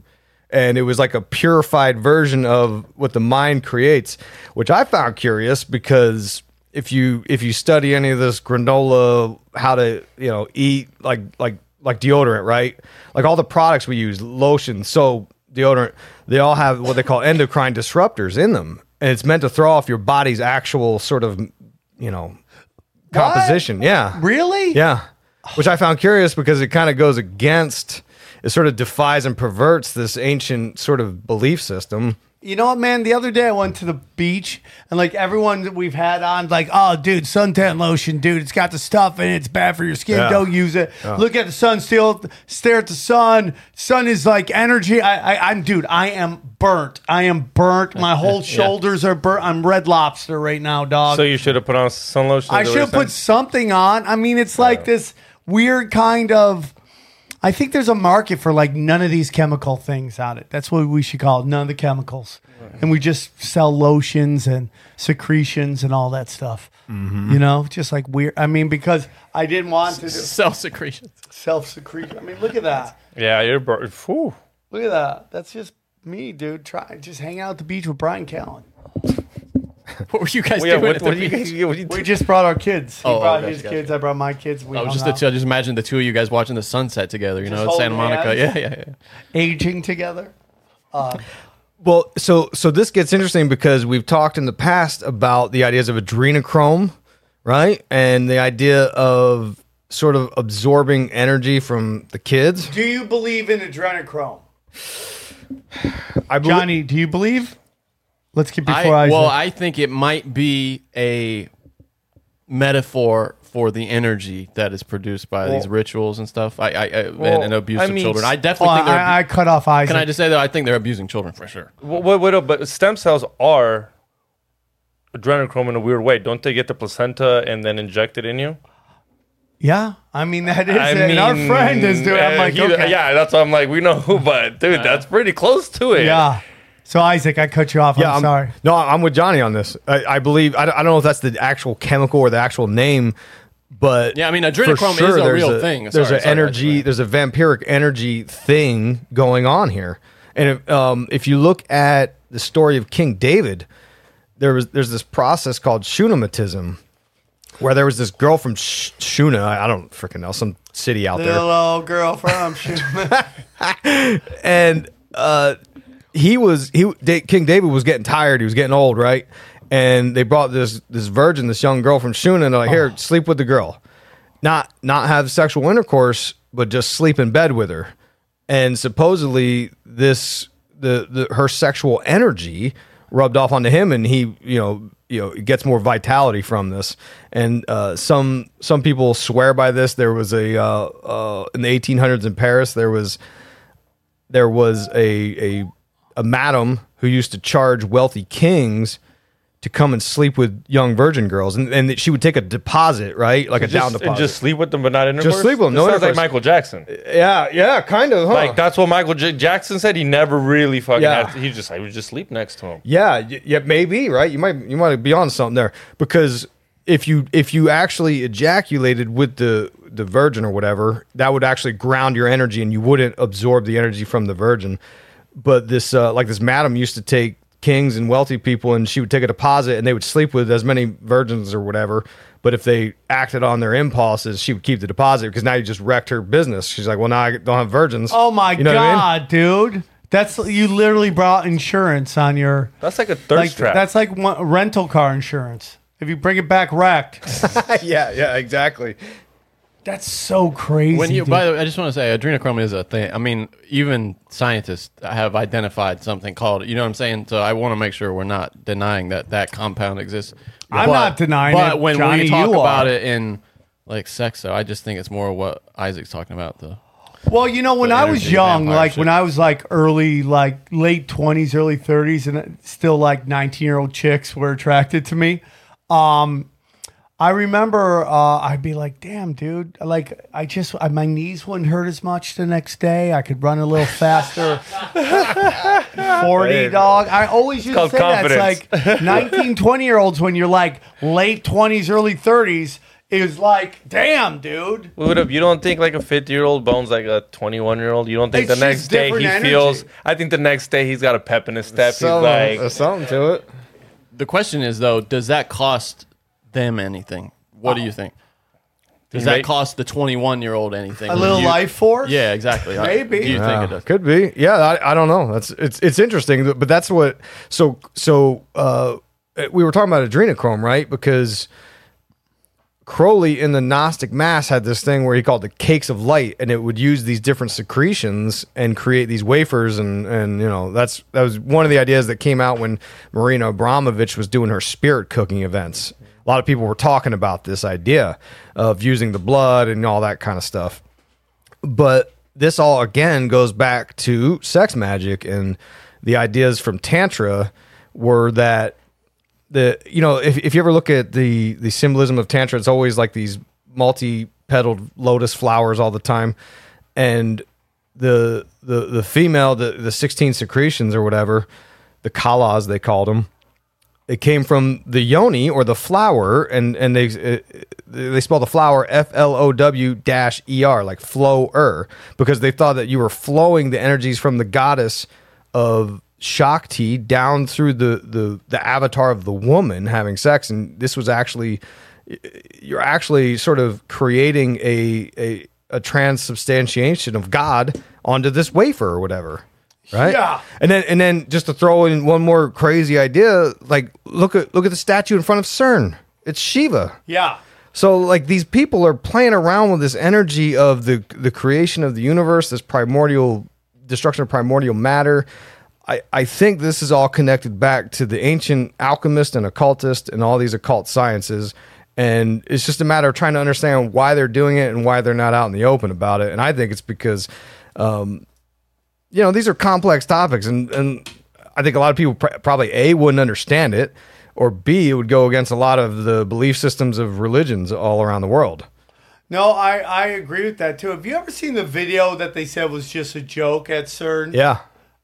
and it was like a purified version of what the mind creates, which I found curious because if you if you study any of this granola, how to you know eat like like like deodorant, right? Like all the products we use, lotion, soap, deodorant, they all have what they call endocrine disruptors in them, and it's meant to throw off your body's actual sort of you know composition. Yeah. Really? Yeah. Which I found curious because it kind of goes against, it sort of defies and perverts this ancient sort of belief system. You know what, man? The other day I went to the beach and like everyone that we've had on, like, oh, dude, suntan lotion, dude, it's got the stuff in it. It's bad for your skin. Yeah. Don't use it. Look at the sun. Still stare at the sun. Sun is like energy. I, I, I'm, dude, I am burnt. I am burnt. My *laughs* whole shoulders are burnt. I'm red lobster right now, dog. So you should have put on sun lotion. I should have put something on. I mean, it's like this weird kind of. I think there's a market for like none of these chemical things on it. That's what we should call it. None of the chemicals. And we just sell lotions and secretions and all that stuff. Mm-hmm. You know, just like weird. I mean, because I didn't want to do Self secretions. self secretion. I mean, look at that. Yeah, you're. Bur- Whew. Look at that. That's just me, dude. Try just hang out at the beach with Bryan Callen. *laughs* What were you guys Well, yeah, doing? what, at what the do *laughs* you beach? guys? What do you We just brought our kids. Oh, he Oh, oh, brought gotcha, his gotcha. kids. I brought my kids. We I was hung just, out, I just imagine the two of you guys watching the sunset together. You know, at Santa Monica. hands. Yeah, yeah, yeah. aging together. Um, well, so so this gets interesting because we've talked in the past about the ideas of adrenochrome, right? And the idea of sort of absorbing energy from the kids. Do you believe in adrenochrome? I believe, Johnny, do you believe? Let's get before I, I. well, I think it might be a metaphor for the energy that is produced by these rituals and stuff. I, I, I and, and abuse I of mean, children. I definitely think they're. I, I cut off Isaac. can I just say that I think they're abusing children for sure. What, what, what, but stem cells are adrenochrome in a weird way. Don't they get the placenta and then inject it in you? yeah, I mean that is I it. and our friend is doing. I'm uh, like, he- okay. yeah, that's what I'm like. We know, who, *laughs* but dude, that's pretty close to it. yeah. So Isaac, I cut you off. yeah, I'm, sorry. No, I'm with Johnny on this. I, I believe I, don't- I don't know if that's the actual chemical or the actual name, but Yeah, I mean, for adrenochrome is a there's real thing. There's Sorry, an sorry, energy. There's a vampiric energy thing going on here, and if, um, if you look at the story of King David, there was there's this process called Shunammitism where there was this girl from Sh- Shuna. I I don't freaking know some city out there. Little old girl from Schumann. *laughs* and uh, he was he King David was getting tired. He was getting old, right? And they brought this this virgin, this young girl from Shuna, and they're like, "Here, sleep with the girl, not not have sexual intercourse, but just sleep in bed with her." And supposedly, this the, the her sexual energy rubbed off onto him, and he you know you know gets more vitality from this. And uh, some some people swear by this. There was a uh, uh, in the 1800s in Paris, there was there was a a a madam who used to charge wealthy kings to come and sleep with young virgin girls, and and she would take a deposit, right, like a down deposit. and just sleep with them, but not intercourse. Just sleep with them, no sounds like. Michael Jackson. yeah, yeah, kind of, huh? Like that's what Michael J- Jackson said. He never really fucking. Yeah. Had, he just I would just sleep next to him. Yeah, y- yeah, maybe right. You might you might be on something there because if you if you actually ejaculated with the the virgin or whatever, that would actually ground your energy and you wouldn't absorb the energy from the virgin. But this uh, like this madam used to take kings and wealthy people and she would take a deposit and they would sleep with as many virgins or whatever. But if they acted on their impulses, she would keep the deposit because now you just wrecked her business. She's like, well, now I don't have virgins. oh my You know what I mean? god, dude! That's you literally brought insurance on your. That's like a thirst Like trap. that's like one, rental car insurance. If you bring it back wrecked, *laughs* yeah, yeah, exactly. That's so crazy. When you, dude. by the way, I just want to say, adrenochrome is a thing. I mean, even scientists have identified something called. You know what I'm saying? So I want to make sure we're not denying that that compound exists. I'm not denying but it, But when Johnny, we talk about are. it in like sex, though, I just think it's more what Isaac's talking about. The Well, you know, when I was young, like shit. when I was like early, like late twenties, early thirties, and still like nineteen year old chicks were attracted to me. Um, I remember uh, I'd be like, "Damn, dude! Like, I just I, my knees wouldn't hurt as much the next day. I could run a little faster. *laughs* Forty, dog. I always used to called say that. It's like 19, 20 year olds when you're like late twenties, early thirties. Is like, damn, dude. What up? You don't think like a 50 year old bones like a 21 year old? You don't think It's the next day he different feels? I think the next day he's got a pep in his step. He's Some- like, there's something to it. The question is though, does that cost them anything? What do you think? Does You that make- cost the 21 year old anything? A little You- life force. Yeah, exactly. Maybe. Do you Yeah, think it does? could be. Yeah, I, I don't know. That's it's it's interesting, but that's what. So so uh, we were talking about adrenochrome, right? Because Crowley in the Gnostic Mass had this thing where he called the cakes of light, and it would use these different secretions and create these wafers, and and you know that's that was one of the ideas that came out when Marina Abramovich was doing her spirit cooking events. A lot of people were talking about this idea of using the blood and all that kind of stuff. But this all again goes back to sex magic. And the ideas from tantra were that the you know if, if you ever look at the the symbolism of tantra it's always like these multi-petaled lotus flowers all the time. And the the the female the the 16 secretions or whatever the kalas they called them it came from the yoni or the flower and and they uh, they spell the flower F L O W dash E R like flow er because they thought that you were flowing the energies from the goddess of Shakti down through the the the avatar of the woman having sex and this was actually you're actually sort of creating a a a transubstantiation of God onto this wafer or whatever. Right? Yeah. And then and then just to throw in one more crazy idea, like look at look at the statue in front of CERN. It's Shiva. Yeah. So like these people are playing around with this energy of the the creation of the universe, this primordial destruction of primordial matter. I, I think this is all connected back to the ancient alchemist and occultist and all these occult sciences. And it's just a matter of trying to understand why they're doing it and why they're not out in the open about it. And I think it's because um, you know these are complex topics and and i think a lot of people pr- probably a wouldn't understand it or b it would go against a lot of the belief systems of religions all around the world No, I, I agree with that too. Have you ever seen the video that they said was just a joke at CERN? yeah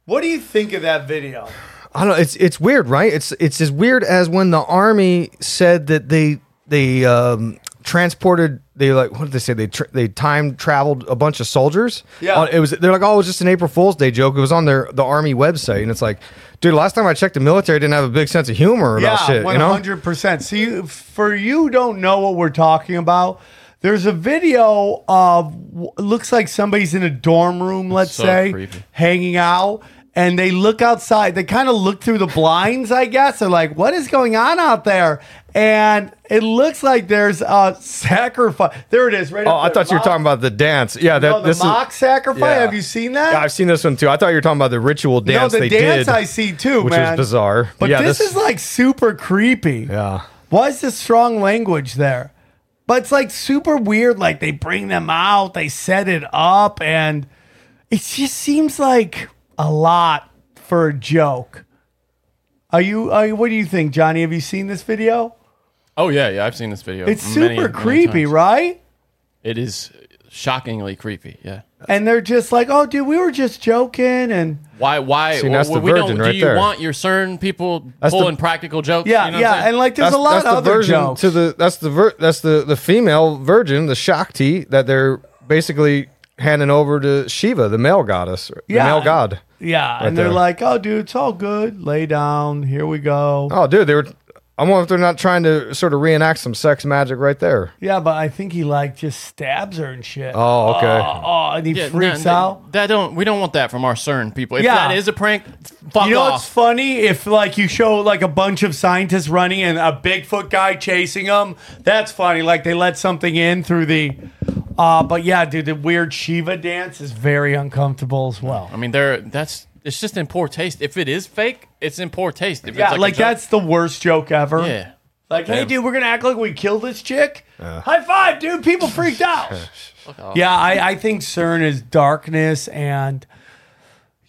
What do you think of that video? i don't know it's it's weird right it's it's as weird as when the army said that they they um transported they like what did they say they tra- they time traveled a bunch of soldiers Yeah. On- it was they're like oh it was just an april fool's day joke it was on their the army website and it's like dude last time i checked the military didn't have a big sense of humor about yeah, shit one you know hundred percent. See, for you don't know what we're talking about. There's a video of looks like somebody's in a dorm room, let's So say, creepy. hanging out, and they look outside. They kind of look through the blinds, I guess. They're like, "What is going on out there?" And it looks like there's a sacrifice. There it is, right. Oh, I thought you were Mock- talking about the dance. Yeah, that No, the this mock is. sacrifice. yeah. Have you seen that? Yeah, I've seen this one too. I thought you were talking about the ritual dance. no, the they dance did, I see too, which man. was bizarre. But yeah, this, is like super creepy. yeah. Why is this strong language there? But it's like super weird. Like they bring them out, they set it up, and it just seems like a lot for a joke. Are you? Are you what do you think, Johnny? Have you seen this video? Oh yeah, yeah. I've seen this video. It's many, super many creepy, times. right? It is shockingly creepy. Yeah. And they're just like, "Oh, dude, we were just joking," and Why? Why? See, that's well, the we virgin don't. right do you there. want your CERN people That's the- pulling practical jokes? yeah, You know what I'm yeah, saying? and like, there's That's, a lot that's of the other version jokes. to the that's the ver- that's the the female virgin, the Shakti that they're basically handing over to Shiva, the male goddess, the Yeah. male god. yeah, right and they're there. like, "Oh, dude, it's all good. Lay down. Here we go." Oh, dude, they were. I wonder if they're not trying to sort of reenact some sex magic right there. Yeah, but I think he like just stabs her and shit. Oh, okay. Oh, oh, and he Yeah, freaks no, out. That, that don't. We don't want that from our CERN people. If Yeah. that is a prank, fuck You know off. what's funny? If like you show like a bunch of scientists running and a Bigfoot guy chasing them, that's funny. Like they let something in through the. Uh, but yeah, dude, the weird Shiva dance is very uncomfortable as well. I mean, there. That's. It's just in poor taste. If it is fake, it's in poor taste. If Yeah, it's like, like, a joke- that's the worst joke ever. Yeah. Like, hey, dude, we're gonna act like we killed this chick. High five, dude. People freaked out. *laughs* yeah, I, I think CERN is darkness, and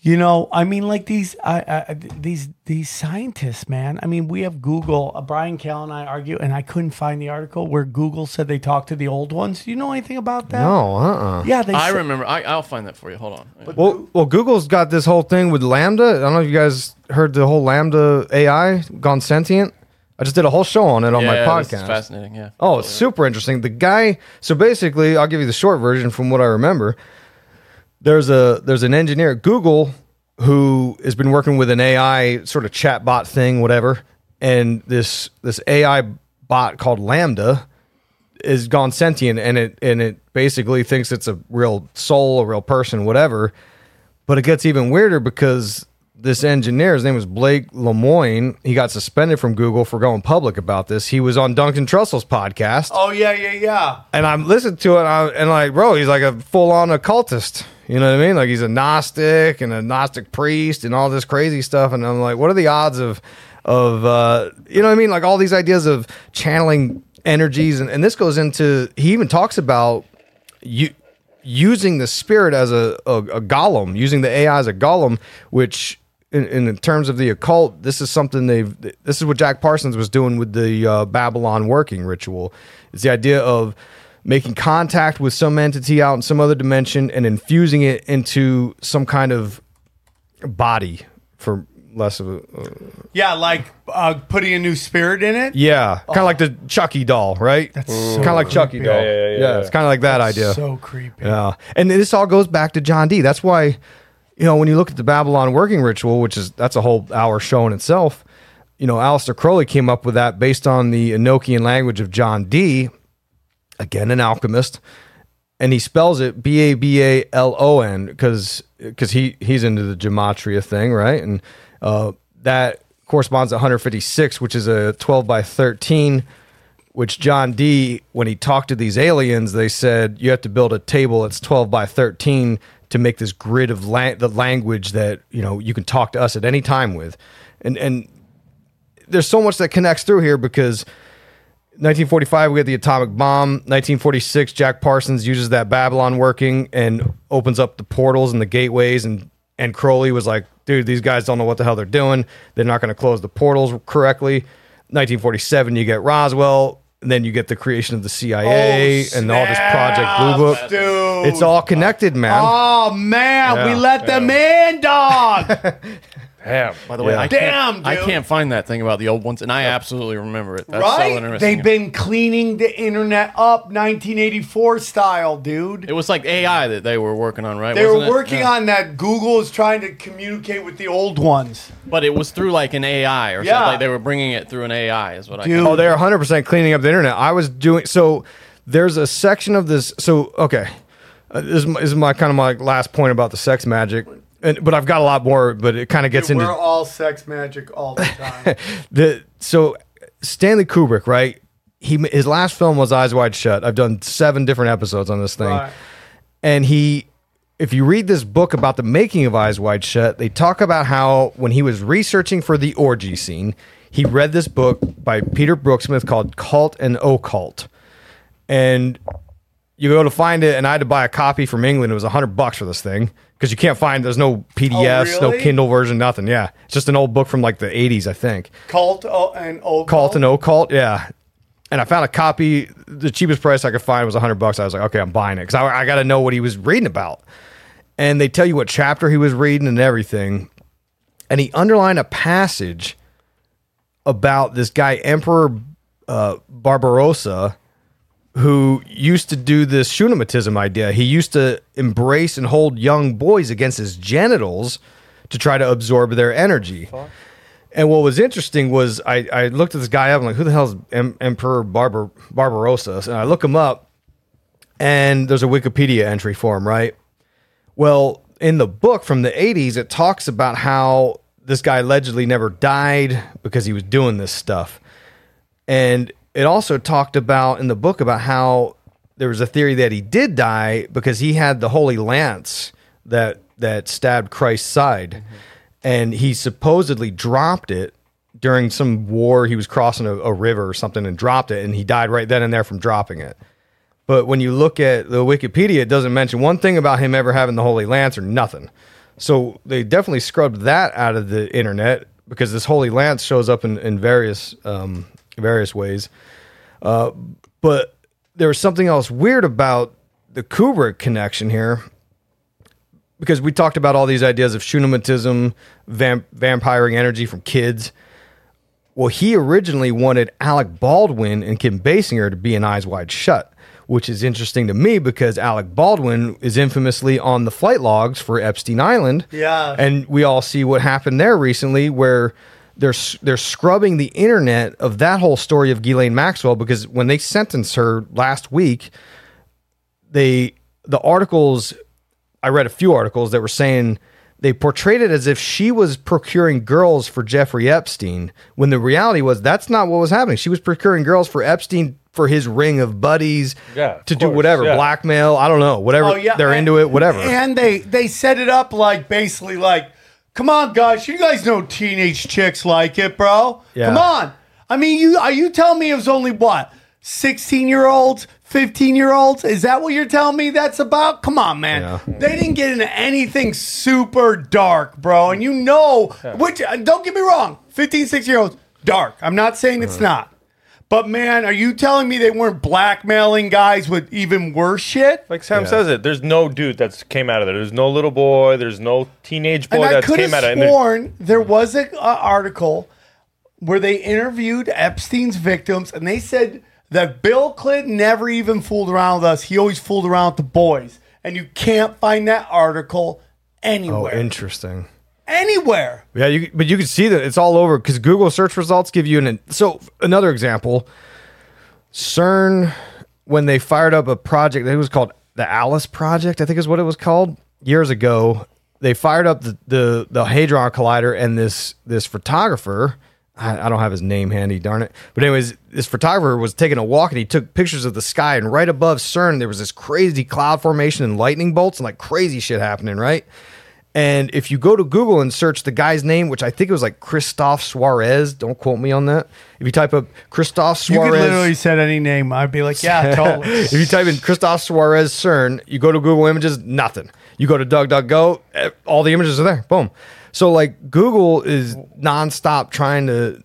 You know, I mean, like these, I, I, these, these scientists, man. I mean, we have Google. Uh, Brian Kell and I argue, and I couldn't find the article where Google said they talked to the old ones. Do you know anything about that? No, uh, uh Yeah, they. I said- remember. I, I'll find that for you. Hold on. Well, well, Google's got this whole thing with LaMDA. I don't know if you guys heard the whole LaMDA AI gone sentient. I just did a whole show on it on my yeah, this is podcast. fascinating. Yeah. Oh, it's super interesting. The guy. So basically, I'll give you the short version from what I remember. There's a there's an engineer at Google who has been working with an AI sort of chatbot thing, whatever, and this this AI bot called LaMDA is gone sentient, and it and it basically thinks it's a real soul, a real person, whatever. But it gets even weirder because this engineer, his name was Blake Lemoine. he got suspended from Google for going public about this. He was on Duncan Trussell's podcast, Oh yeah, yeah, yeah. and I'm listening to it, and, I, and like, bro, he's like a full on occultist. You know what I mean? Like he's a Gnostic and a Gnostic priest and all this crazy stuff. And I'm like, what are the odds of, of, uh, you know what I mean? Like all these ideas of channeling energies, and, and this goes into. He even talks about you using the spirit as a, a, a golem, using the AI as a golem, which in, in terms of the occult, this is something they've. This is what Jack Parsons was doing with the uh, Babalon working ritual. It's the idea of making contact with some entity out in some other dimension and infusing it into some kind of body for less of a uh, Yeah, like uh, putting a new spirit in it. yeah kind of like the chucky doll right That's kind of like chucky doll Yeah, yeah, yeah, yeah. it's kind of like that idea So creepy. yeah. And this all goes back to John Dee. That's why, you know, when you look at the Babalon working ritual, which is that's a whole hour show in itself, you know, Aleister Crowley came up with that based on the Enochian language of John Dee. Again, an alchemist. And he spells it B A B A L O N because because he he's into the gematria thing, right? And uh, that corresponds to 156, which is a 12 by 13 which John Dee, when he talked to these aliens, they said you have to build a table that's 12 by 13 to make this grid of la- the language that you know you can talk to us at any time with, and and there's so much that connects through here because 1945 we had the atomic bomb. 1946 Jack Parsons uses that Babalon working and opens up the portals and the gateways and and Crowley was like, dude, these guys don't know what the hell they're doing. They're not going to close the portals correctly. 1947 you get Roswell. And then you get the creation of the CIA Oh, and all this Project Blue Book. dude. It's all connected, man. Oh man, we Yeah. let them in, dog. *laughs* Damn. By the way, Yeah. I Damn, can't, I can't find that thing about the old ones, and I absolutely remember it. That's so right? interesting. They've been cleaning the internet up 1984 style, dude. It was like AI that they were working on, right? They were Wasn't it? working Yeah. on that. Google is trying to communicate with the old ones. but it was through like an AI or Yeah. something. Like they were bringing it through an AI, is what I. Dude. Oh, they're 100% cleaning up the internet. I was doing so. There's a section of this. So okay, uh, this, is my, this is my kind of my last point about the sex magic. And, but I've got a lot more. But it kind of gets Dude, into we're all sex magic all the *laughs* time. the so Stanley Kubrick, right? He his last film was Eyes Wide Shut. I've done seven different episodes on this thing, Right. and he. If you read this book about the making of Eyes Wide Shut, they talk about how when he was researching for the orgy scene, he read this book by Peter Brooksmith called Cult and Occult. And you go to find it, and I had to buy a copy from England. It was a hundred bucks for this thing because you can't find. There's no PDFs, no really? Kindle version, nothing. Yeah, it's just an old book from like the 80s, I think. Cult oh, and old Cult and occult, yeah. And I found a copy. The cheapest price I could find was hundred bucks. I was like, okay, I'm buying it because I, I got to know what he was reading about. And they tell you what chapter he was reading and everything. And he underlined a passage about this guy Emperor uh, Barbarossa, who used to do this Shunammite idea. He used to embrace and hold young boys against his genitals to try to absorb their energy. And what was interesting was I, I looked at this guy up. I'm like, who the hell is em- Emperor Barbar- Barbarossa? And I look him up, and there's a Wikipedia entry for him, right? Well, in the book from the 80s, it talks about how this guy allegedly never died because he was doing this stuff. And it also talked about in the book about how there was a theory that he did die because he had the holy lance that that stabbed Christ's side. And he supposedly dropped it during some war. He was crossing a, a river or something and dropped it, and he died right then and there from dropping it. But when you look at the Wikipedia, it doesn't mention one thing about him ever having the Holy Lance or nothing. So they definitely scrubbed that out of the internet because this Holy Lance shows up in, in various um, various ways. Uh, but there was something else weird about the Kubrick connection here because we talked about all these ideas of shunammitism, vamp- vampiring energy from kids. Well, he originally wanted Alec Baldwin and Kim Basinger to be in Eyes Wide Shut, which is interesting to me because Alec Baldwin is infamously on the flight logs for Epstein Island. Yeah. And we all see what happened there recently where they're they're scrubbing the internet of that whole story of Ghislaine Maxwell because when they sentenced her last week, they the articles I read a few articles that were saying they portrayed it as if she was procuring girls for Jeffrey Epstein when the reality was that's not what was happening. She was procuring girls for Epstein for his ring of buddies Yeah, of to do whatever, yeah. blackmail, I don't know, whatever Oh yeah, they're and- into it, whatever. And they they set it up like basically like, come on, guys, you guys know teenage chicks like it, bro. Yeah. Come on. I mean, you are you telling me it was only what sixteen year olds, fifteen year olds? Is that what you're telling me that's about? Come on, man. Yeah. They didn't get into anything super dark, bro. And you know, which uh, don't get me wrong, 15, 16 year olds, dark. I'm not saying it's Uh-huh. not. But man, are you telling me they weren't blackmailing guys with even worse shit? Like Sam Yeah. says it, there's no dude that's came out of there. There's no little boy. There's no teenage boy and that came out of it. And there- sworn there was an article where they interviewed Epstein's victims, and they said that Bill Clinton never even fooled around with us. He always fooled around with the boys, and you can't find that article oh, anywhere. oh, interesting. Anywhere. Yeah, you, but you can see that it's all over because Google search results give you an. So another example, CERN when they fired up a project, it was called the Alice Project, I think is what it was called years ago. They fired up the the, the Hadron Collider, and this this photographer. I, I don't have his name handy, darn it. But anyways, this photographer was taking a walk and he took pictures of the sky. And right above CERN, there was this crazy cloud formation and lightning bolts and like crazy shit happening, right? And if you go to Google and search the guy's name, which I think it was like Christophe Suarez, don't quote me on that. If you type up Christophe You could Suarez, literally said any name. I'd be like, yeah, *laughs* totally. if you type in Christophe Suarez CERN, you go to Google Images, nothing. You go to DuckDuckGo, eh, all the images are there. Boom. So like Google is nonstop trying to,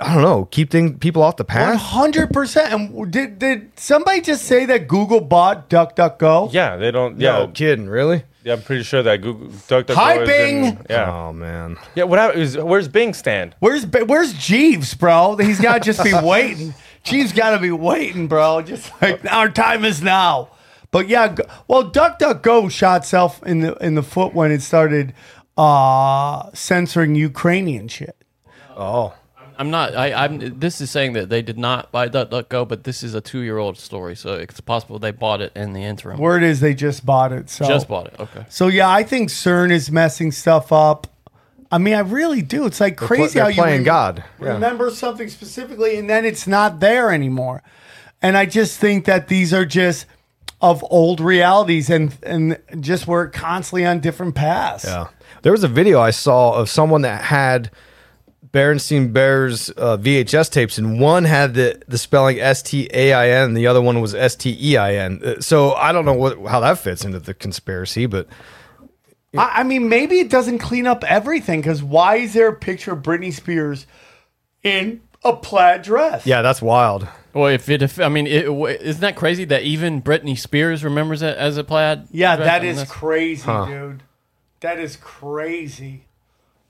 I don't know, keep things people off the path. hundred percent. And did did somebody just say that Google bought DuckDuckGo? yeah, they don't. Yeah, No kidding, really? Yeah, I'm pretty sure that Google. DuckDuckGo Hi, has Bing! been- yeah, Oh man. yeah. What happened? Is, where's Bing stand? Where's Where's Jeeves, bro? He's got to just be *laughs* waiting. Jeeves got to be waiting, bro. Just like our time is now. But yeah, go- well, DuckDuckGo shot self in the in the foot when it started uh censoring Ukrainian shit. Oh. I'm not. I, I'm. This is saying that they did not buy DuckDuckGo, but this is a two-year-old story, so it's possible they bought it in the interim. Word is they just bought it. So Just bought it. Okay. So yeah, I think CERN is messing stuff up. I mean, I really do. It's like crazy they're how you playing rem- God. Yeah. remember something specifically, and then it's not there anymore. And I just think that these are just of old realities, and and just we're constantly on different paths. Yeah. There was a video I saw of someone that had Berenstein Bears uh, VHS tapes, and one had the, the spelling S T A I N, the other one was S T E I N. Uh, So I don't know what how that fits into the conspiracy, but I, I mean, maybe it doesn't clean up everything because why is there a picture of Britney Spears in a plaid dress? yeah, that's wild. Well, if it, if, I mean, it, w- isn't that crazy that even Britney Spears remembers it as a plaid? Yeah, dress? that I mean, is that's- crazy, dude. That is crazy.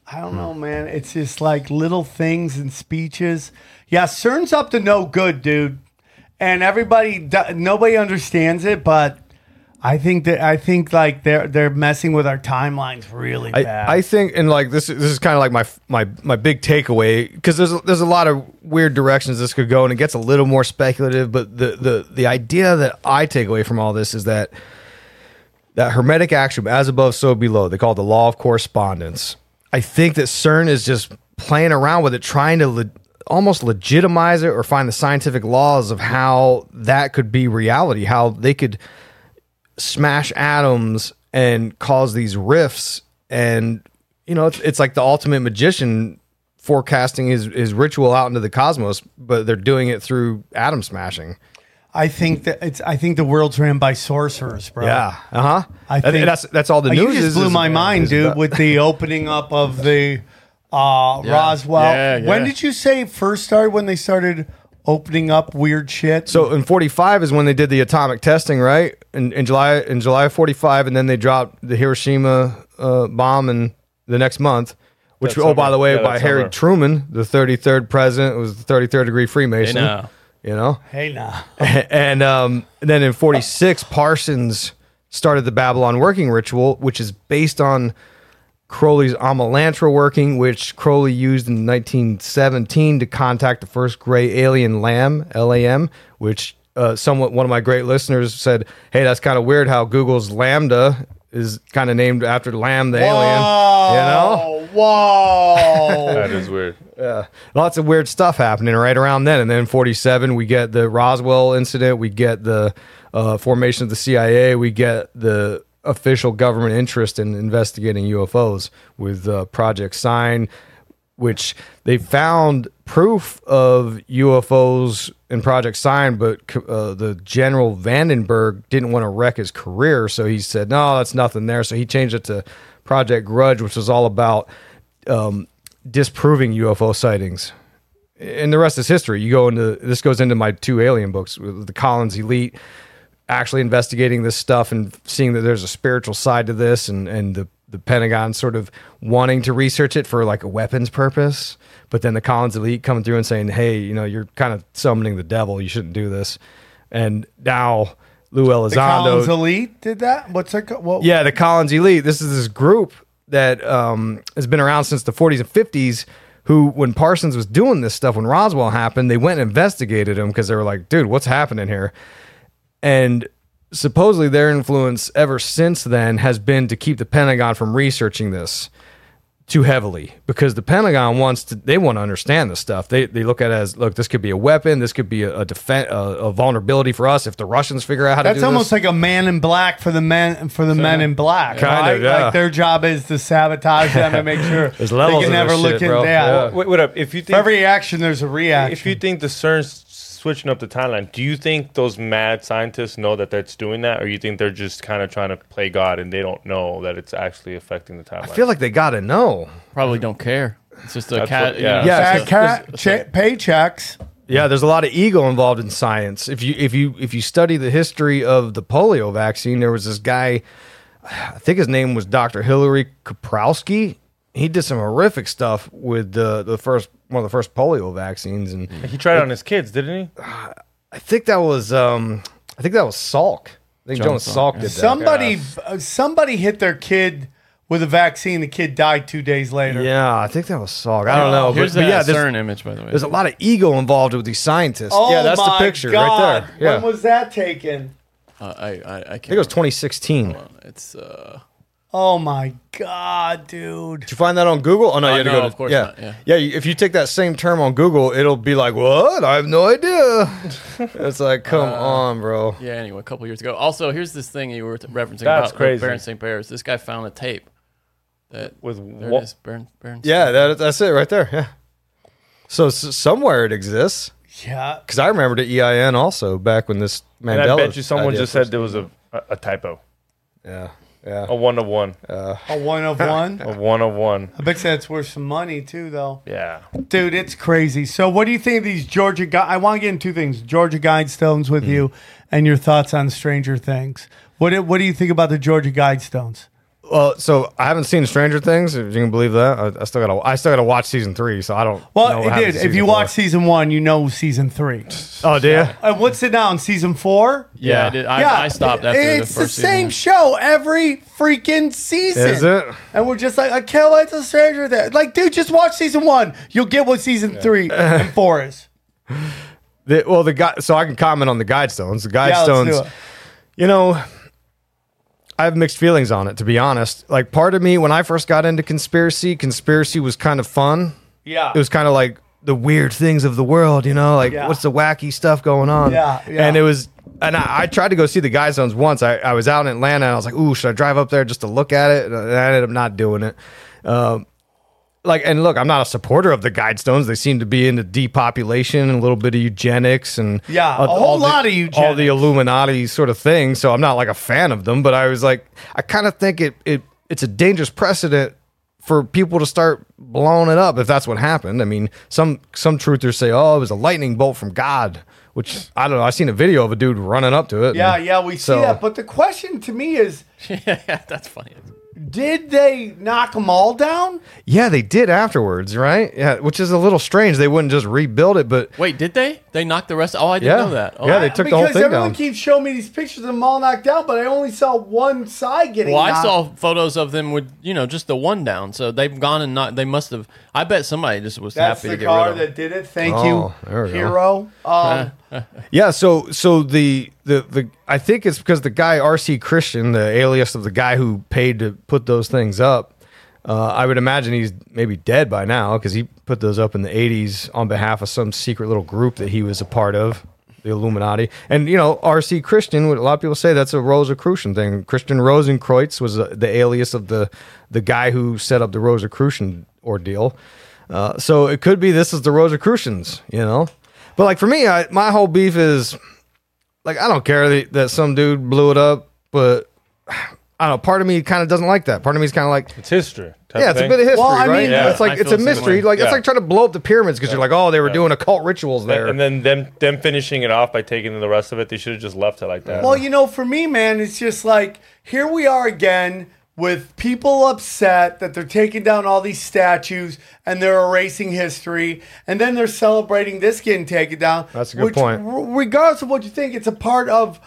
I don't hmm. know, man. It's just like little things and speeches. Yeah, CERN's up to no good, dude. And everybody, nobody understands it, but I think that I think like they're they're messing with our timelines really bad. I, I think, and like this, this is kind of like my my my big takeaway because there's a, there's a lot of weird directions this could go, and it gets a little more speculative. But the the the idea that I take away from all this is that that hermetic axiom, as above, so below, they call it the law of correspondence. I think that CERN is just playing around with it, trying to le- almost legitimize it or find the scientific laws of how that could be reality, how they could smash atoms and cause these rifts. And you know it's, it's like the ultimate magician forecasting his, his ritual out into the cosmos but they're doing it through atom smashing I think that it's. I think the world's ran by sorcerers, bro. Yeah. Uh huh. I think that's that's all the Uh, news You just blew is- my mind, dude, about- with the *laughs* opening up of the uh, Yeah. Roswell. Yeah, When did you say first started? When they started opening up weird shit? So in 45 is when they did the atomic testing, right? In, in July in July of 45, and then they dropped the Hiroshima uh, bomb in the next month. Which, That oh, by the way, Yeah, by Harry summer. Truman, the 33rd president, was the 33rd degree Freemason. You know, hey, nah. *laughs* and um, and then in 46, Parsons started the Babalon working ritual, which is based on Crowley's Amalantrah working, which Crowley used in 1917 to contact the first gray alien lamb, LAM, which uh, somewhat one of my great listeners said, "Hey, that's kind of weird how Google's LaMDA is kind of named after Lamb the alien." You know, Whoa. *laughs* That is weird. Yeah. lots of weird stuff happening right around then. And then 47, we get the Roswell incident, we get the uh, formation of the CIA, we get the official government interest in investigating UFOs with uh, Project Sign, which they found proof of UFOs in Project Sign, but uh, the General Vandenberg didn't want to wreck his career, so he said, "No, that's nothing there." So he changed it to Project Grudge, which was all about um, disproving UFO sightings. And the rest is history. You go into this goes into my two alien books, the Collins Elite, actually investigating this stuff and seeing that there's a spiritual side to this, and and the the Pentagon sort of wanting to research it for like a weapons purpose, but then the Collins Elite coming through and saying, "Hey, you know, you're kind of summoning the devil. You shouldn't do this." And now Lou Elizondo, the Collins Elite did that. What's that? What, yeah, the Collins Elite. This is this group that um, has been around since the 40s and 50s. Who, when Parsons was doing this stuff, when Roswell happened, they went and investigated him because they were like, "Dude, what's happening here?" And supposedly, their influence ever since then has been to keep the Pentagon from researching this too heavily because the Pentagon wants to they want to understand this stuff. They they look at it as look, this could be a weapon, this could be a, a defense, a, a vulnerability for us if the Russians figure out how to do that. That's almost this. like a man in black for the men for the men in black. Kinda, right? yeah. Like their job is to sabotage them and make sure *laughs* There's they levels can never this look shit, in. bro. Yeah. Yeah. Wait, wait up. If you For every action, there's a reaction. if you think the CERN's switching up the timeline, do you think those mad scientists know that that's doing that, or you think they're just kind of trying to play God and they don't know that it's actually affecting the timeline? I feel like they got to know. Probably don't care. It's just a That's cat. what- you yeah. know, Yeah, it's Fat just- cat cha- paychecks. Yeah, there's a lot of ego involved in science. If you if you if you study the history of the polio vaccine, there was this guy, I think his name was Dr. Hilary Koprowski. He did some horrific stuff with the the first one of the first polio vaccines, and he tried it on his kids, didn't he? I think that was um I think that was Salk. I think Jonas Jonas Salk Salk, did that. Somebody, uh, somebody hit their kid with a vaccine. The kid died two days later. Yeah, I think that was Salk. I don't know, Here's but, but that yeah, there's, CERN image, by the way. there's a lot of ego involved with these scientists. Oh yeah, that's the picture God. right there. Yeah, When was that taken? Uh, I, I, I can't. I think it was 2016. remember. It's uh, Oh my god, dude! Did you find that on Google? Oh no, Uh, you had to no, go to, of course yeah. not, yeah. yeah. If you take that same term on Google, it'll be like, "What? I have no idea." *laughs* it's like, come Uh, on, bro. yeah. Anyway, a couple years ago. Also, here's this thing you were referencing That's about crazy. Baron St. Bears. This guy found a tape. That With there what? it is. Baron, Baron Yeah, that, that's it right there. Yeah. So, s somewhere it exists Yeah, because I remember the EIN also back when this And Mandela. I bet you someone just said there was a, a, a typo. Yeah, yeah. a one of one, a one of one. *laughs* a one of one. I bet you that's worth some money too, though. Yeah. Dude, it's crazy. So, what do you think of these Georgia? Gu- I want to get into two things: Georgia Guidestones with hmm. you, and your thoughts on Stranger Things. What do, What do you think about the Georgia Guidestones? Well, so I haven't seen Stranger Things. If you can believe that, I, I still got to. I still got to watch season three. So I don't. know Well, what it did. If you season watch season one, you know season three. oh, do you? Uh, what's it now? in Season four? Yeah, I, did, I, I stopped after it's the first the same season. show every freaking season. Is it? And we're just like, I can't wait to Stranger Things. Like, dude, just watch season one. You'll get what season three *laughs* and four is. The, well, the guy. So I can comment on the Guidestones. The Yeah, let's do Guidestones. it. You know, I have mixed feelings on it, to be honest. Like, part of me, when I first got into conspiracy, conspiracy was kind of fun. Yeah. It was kind of like the weird things of the world, you know, like Yeah. what's the wacky stuff going on? Yeah, yeah. And it was, and I, I tried to go see the Guidestones once. I, I was out in Atlanta and I was like, ooh, should I drive up there just to look at it? And I ended up not doing it. Um, like, and look, I'm not a supporter of the Guidestones. They seem to be into depopulation and a little bit of eugenics and Yeah, uh, a whole all the- lot of eugenics. all the. Illuminati sort of thing. So I'm not like a fan of them, but I was like, I kind of think it it it's a dangerous precedent for people to start blowing it up if that's what happened. I mean, some some truthers say, oh, it was a lightning bolt from God, which I don't know. I seen a video of a dude running up to it. Yeah, and- yeah, we see so- that. But the question to me is, *laughs* yeah, that's funny. Did they knock them all down? Yeah, they did afterwards, right? Yeah, which is a little strange. They wouldn't just rebuild it, but Wait, did they? They knocked the rest. Oh, I didn't Yeah. know that. Oh, Yeah, they took the whole because thing everyone down. keeps showing me these pictures of them all knocked down, but I only saw one side getting. Well, I knocked. saw photos of them with you know just the one down. So they've gone and not. They must have. I bet somebody just was That's happy the to get car rid of. that did it. Thank Oh, you, there we go. hero. Um, *laughs* yeah. So, so the the the I think it's because the guy RC Christian, the alias of the guy who paid to put those things up. Uh, I would imagine he's maybe dead by now because he put those up in the '80s on behalf of some secret little group that he was a part of, the Illuminati. And you know, RC Christian, a lot of people say that's a Rosicrucian thing. Christian Rosenkreutz was uh, the alias of the the guy who set up the Rosicrucian ordeal. Uh, so it could be this is the Rosicrucians, you know. But like for me, I, my whole beef is like I don't care that, that some dude blew it up, but I don't know. Part of me kind of doesn't like that. Part of me is kind of like, It's history. yeah, it's a bit of history, Well, I right? mean- Yeah. It's like I it's a mystery. way. Like it's like trying to blow up the pyramids because you're like, oh, they were doing occult rituals there. And then them them finishing it off by taking the rest of it, they should have just left it like that. Well, you know, for me, man, it's just like here we are again with people upset that they're taking down all these statues and they're erasing history, and then they're celebrating this getting taken down. That's a good point. r- Regardless of what you think, it's a part of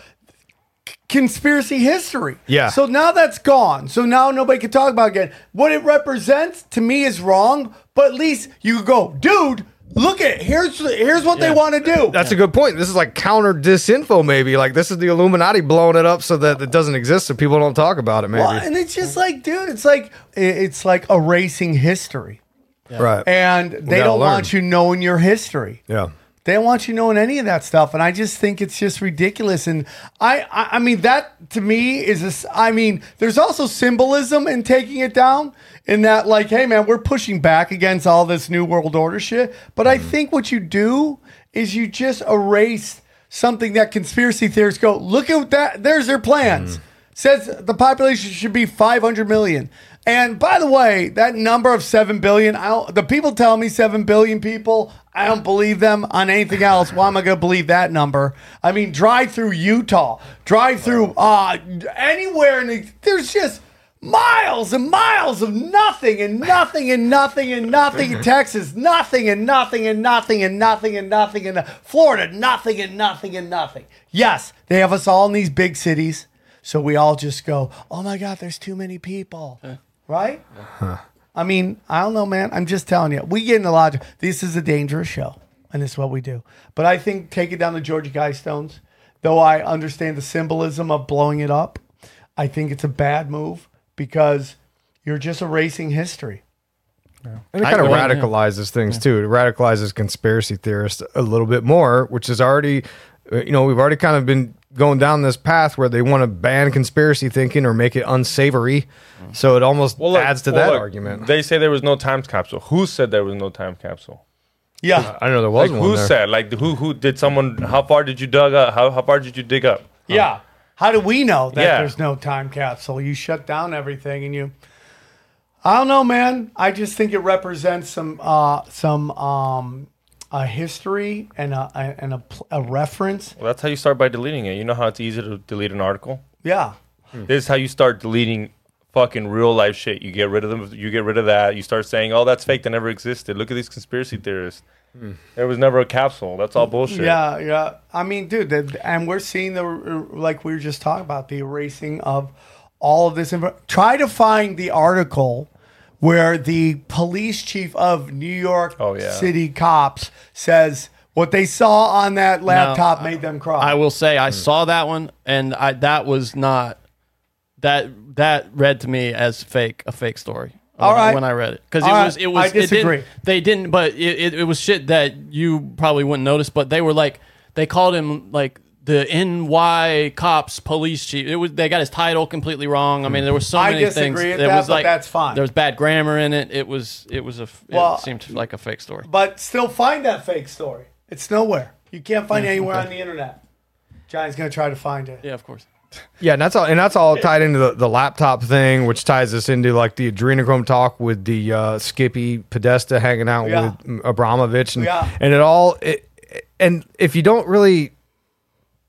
c- conspiracy history. Yeah. So now that's gone. So now nobody can talk about it again. What it represents to me is wrong, but at least you go, dude. Look at here's here's what they want to do. That's a good point. This is like counter disinfo, maybe. Like this is the Illuminati blowing it up so that it doesn't exist, so people don't talk about it. Maybe. Well, and it's just like, dude, it's like it's like erasing history, right. and they don't learn. want you knowing your history. yeah. They don't want you knowing any of that stuff, and I just think it's just ridiculous. And I, I, I mean, that to me is this. I mean, there's also symbolism in taking it down. In that, like, hey, man, we're pushing back against all this new world order shit. But I mm-hmm. think what you do is you just erase something that conspiracy theorists go, look at that. There's their plans. Mm-hmm. Says the population should be 500 million. And by the way, that number of 7 billion, I don't, the people tell me 7 billion people, I don't believe them on anything else. Why am I going to believe that number? I mean, drive through Utah, drive through uh, anywhere, and the, there's just miles and miles of nothing and nothing and nothing and nothing in *laughs* Texas, nothing and nothing and nothing and nothing and nothing in Florida, nothing and nothing and nothing. Yes, they have us all in these big cities, so we all just go, "Oh my God, there's too many people," right? I mean, I don't know, man. I'm just telling you, we get in a lot. This is a dangerous show, and this is what we do. But I think taking down the Georgia Guidestones, though I understand the symbolism of blowing it up, I think it's a bad move because you're just erasing history. And it I kind of agree, yeah. radicalizes things too. It radicalizes conspiracy theorists a little bit more, which is already, uh, you know, we've already kind of been going down this path where they want to ban conspiracy thinking or make it unsavory. So it almost Well, look- adds to well, that look, argument. They say there was no time capsule. Who said there was no time capsule? Yeah, I know there was Like one who there. said? Like who? Who did someone? How far did you dug up? How how far did you dig up? yeah. How do we know that Yeah. there's no time capsule? You shut down everything, and you. I don't know, man. I just think it represents some uh, some um, a history and a, a and a, a reference. Well, that's how you start by deleting it. You know how it's easy to delete an article. Yeah. Hmm. This is how you start deleting fucking real life shit. You get rid of them. You get rid of that. You start saying, "Oh, that's fake. That never existed." Look at these conspiracy theorists. Hmm. There was never a capsule. That's all bullshit. Yeah, yeah. I mean, dude, the, and we're seeing the like we were just talking about the erasing of all of this. Info. Try to find the article where the police chief of New York Oh, yeah. City cops says what they saw on that laptop made them cry. I will say I hmm. saw that one, and I that was not that that read to me as fake a fake story. All when, right. when I read it because it All right. was it was I it didn't- disagree. they didn't, but it, it, it was shit that you probably wouldn't notice. But they were like they called him like the NY cops police chief. It was they got his title completely wrong. I mean, there were so I many disagree things. with that, was but like that's fine. There was bad grammar in it. It was it was a Well- it seemed like a fake story. But still find that fake story. It's nowhere. You can't find it anywhere on the internet. Johnny's gonna try to find it. Yeah, of course. Yeah, and that's all, and that's all tied into the, the laptop thing, which ties us into like the adrenochrome talk with the uh, Skippy Podesta hanging out Yeah. with Abramovich, and Yeah. and it all. It, and if you don't really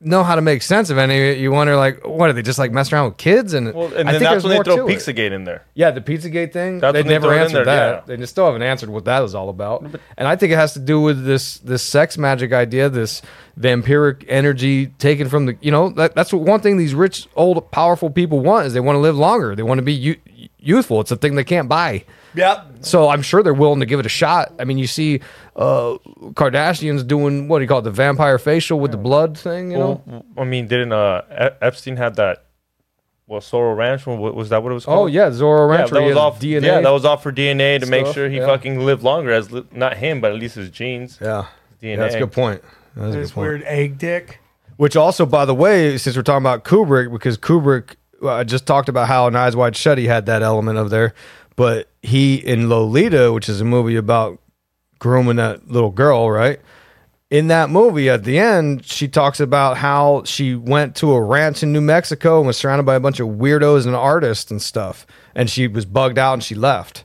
know how to make sense of any of it, you wonder like, what are they just like messing around with kids? And Well, and I think that's when they throw it. Pizzagate in there. Yeah, the Pizzagate thing. That's they they never in answered that. yeah. They just still haven't answered what that is all about. And I think it has to do with this this sex magic idea, this vampiric energy taken from the. You know, that, that's what one thing these rich, old, powerful people want is they want to live longer. They want to be you, youthful. It's a thing they can't buy. Yep. So I'm sure they're willing to give it a shot. I mean, you see uh, Kardashians doing what do you call it, the vampire facial with the blood thing. You know. Well, I mean, didn't uh, Epstein had that? Well, Zorro Ranch. Wa- Was that what it was called? Oh yeah, Zorro Yeah, Ranch. that was off DNA. Yeah, that was off for DNA to make stuff, sure he yeah. fucking lived longer. As li- not him, but at least his genes. yeah. DNA. Yeah, that's a good point. That's a good This point. weird egg dick. Which also, by the way, since we're talking about Kubrick, because Kubrick I just talked about how in Eyes Wide Shut he had that element of there, but he in Lolita, which is a movie about grooming that little girl, right? In that movie, at the end, she talks about how she went to a ranch in New Mexico and was surrounded by a bunch of weirdos and artists and stuff, and she was bugged out and she left.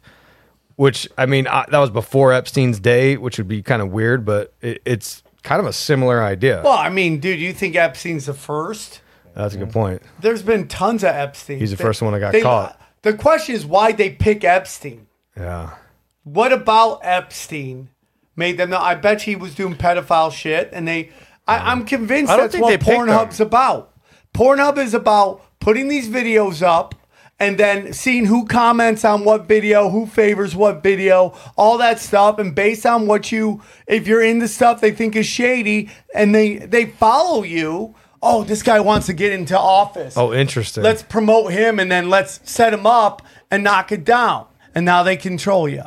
Which I mean, I, that was before Epstein's day, which would be kind of weird, but it, it's kind of a similar idea. Well, I mean, dude, you think Epstein's the first? That's a good point. There's been tons of Epstein. He's the first one that got caught. The question is why they pick Epstein. Yeah. What about Epstein made them know? I bet he was doing pedophile shit, and they. I, I'm convinced I don't that's think what they picked Pornhub's about. Pornhub is about putting these videos up and then seeing who comments on what video, who favors what video, all that stuff, and based on what you, if you're into stuff they think is shady, and they they follow you. Oh, this guy wants to get into office. Oh, interesting. Let's promote him and then let's set him up and knock it down. And now they control you.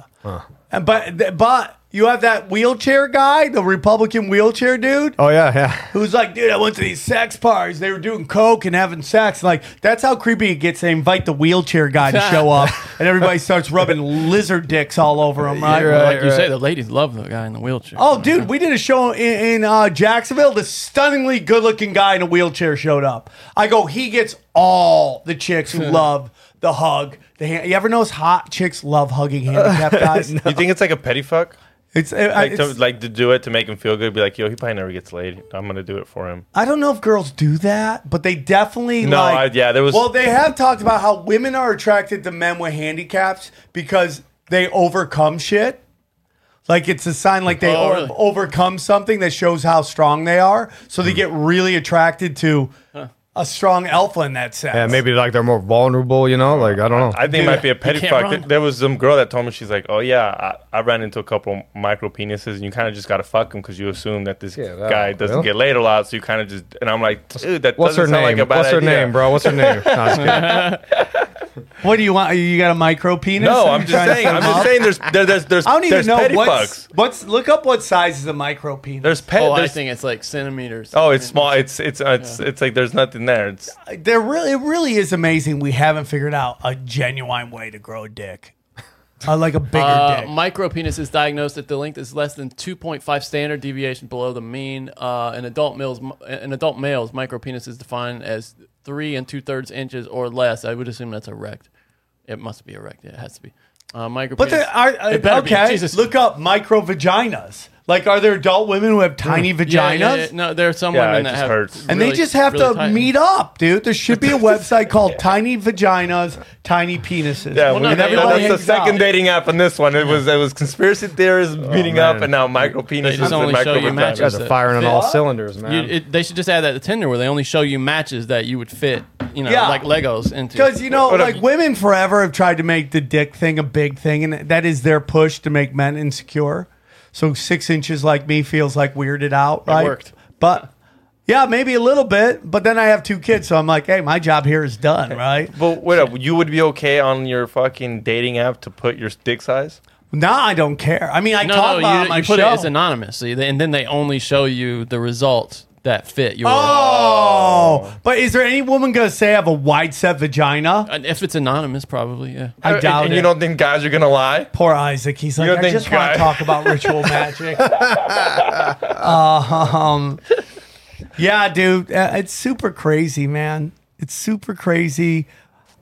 And but but you have that wheelchair guy, the Republican wheelchair dude, Oh yeah, yeah. who's like, dude, I went to these sex parties. They were doing coke and having sex. Like that's how creepy it gets. They invite the wheelchair guy to show up, *laughs* and everybody starts rubbing lizard dicks all over him. Right? You're right. like you say, the ladies love the guy in the wheelchair. Oh, dude, we did a show in, in uh, Jacksonville. This stunningly good-looking guy in a wheelchair showed up. I go, he gets all the chicks who *laughs* love the hug. The hand. You ever notice hot chicks love hugging *laughs* handicapped guys? You think it's like a petty fuck? It's, uh, Like it's- to like to do it to make him feel good. Be like, yo, he probably never gets laid. I'm gonna do it for him. I don't know if girls do that, but they definitely No, like. I- yeah, there was- Well, they have talked about how women are attracted to men with handicaps because they overcome shit. Like it's a sign like they Oh, o- really? overcome something that shows how strong they are. So they get really attracted to a strong alpha in that sense. Yeah, maybe like they're more vulnerable, you know? Like I don't know. I think it might be a petty can't fuck. run. There was some girl that told me she's like, "Oh yeah, I, I ran into a couple micro penises, and you kind of just gotta fuck them because you assume that this Yeah, that- guy doesn't really? get laid a lot, so you kind of just." And I'm like, "Dude, that What's her doesn't sound name? like a bad What's her idea." name, bro? What's her name? No, I was kidding. *laughs* What do you want? You got a micro penis? No, I'm just saying. I'm just saying. There's there, there's there's I don't even there's know petty what's fucks. what's. Look up what size is a micro penis. There's pet. Oh, I there's, think it's like centimeters. oh, it's small. It's it's it's it's like there's nothing there. It's there really it really is amazing we haven't figured out a genuine way to grow a dick. I like a bigger Uh, dick. micro penis is diagnosed if the length is less than 2.5 standard deviation below the mean. Uh, in adult males, in adult males, micro penis is defined as three and two thirds inches or less. I would assume that's erect. It must be erect. Yeah, it has to be. Uh, micro. but penis. there are It better be. okay. Jesus. Look up micro vaginas. Like, are there adult women who have hmm. tiny vaginas? Yeah, yeah, yeah. No, there are some Yeah, women it that just have, hurts. And they just have really to tight- meet up, dude. There should be a *laughs* website called Tiny Vaginas, Tiny Penises. yeah. Well, no, we- they- everybody that's the hangs out. second dating app on this one. It was it was conspiracy theorists oh, meeting up, man. and now micro penises just and only micro you vaginas. matches. Guys are firing on all cylinders, man. You, it, they should just add that to Tinder where they only show you matches that you would fit, you know, Yeah. like Legos into. Because you know, What if- uh, like women forever have tried to make the dick thing a big thing, and that is their push to make men insecure. So six inches like me feels like weirded out, right? worked. But yeah, maybe a little bit. But then I have two kids, so I'm like, hey, my job here is done, right? But wait up, you would be okay on your fucking dating app to put your dick size? Now I don't care. I mean, I no, talk no, about you, my you put show. it as anonymous, see, and then they only show you the results that fit your. Oh, but is there any woman gonna say I have a wide set vagina? And if it's anonymous, probably yeah. I doubt and, it. you don't think guys are gonna lie? Poor Isaac. He's like, don't I think just want guy- to talk about *laughs* ritual magic. um, yeah, dude, uh, it's super crazy, man. It's super crazy.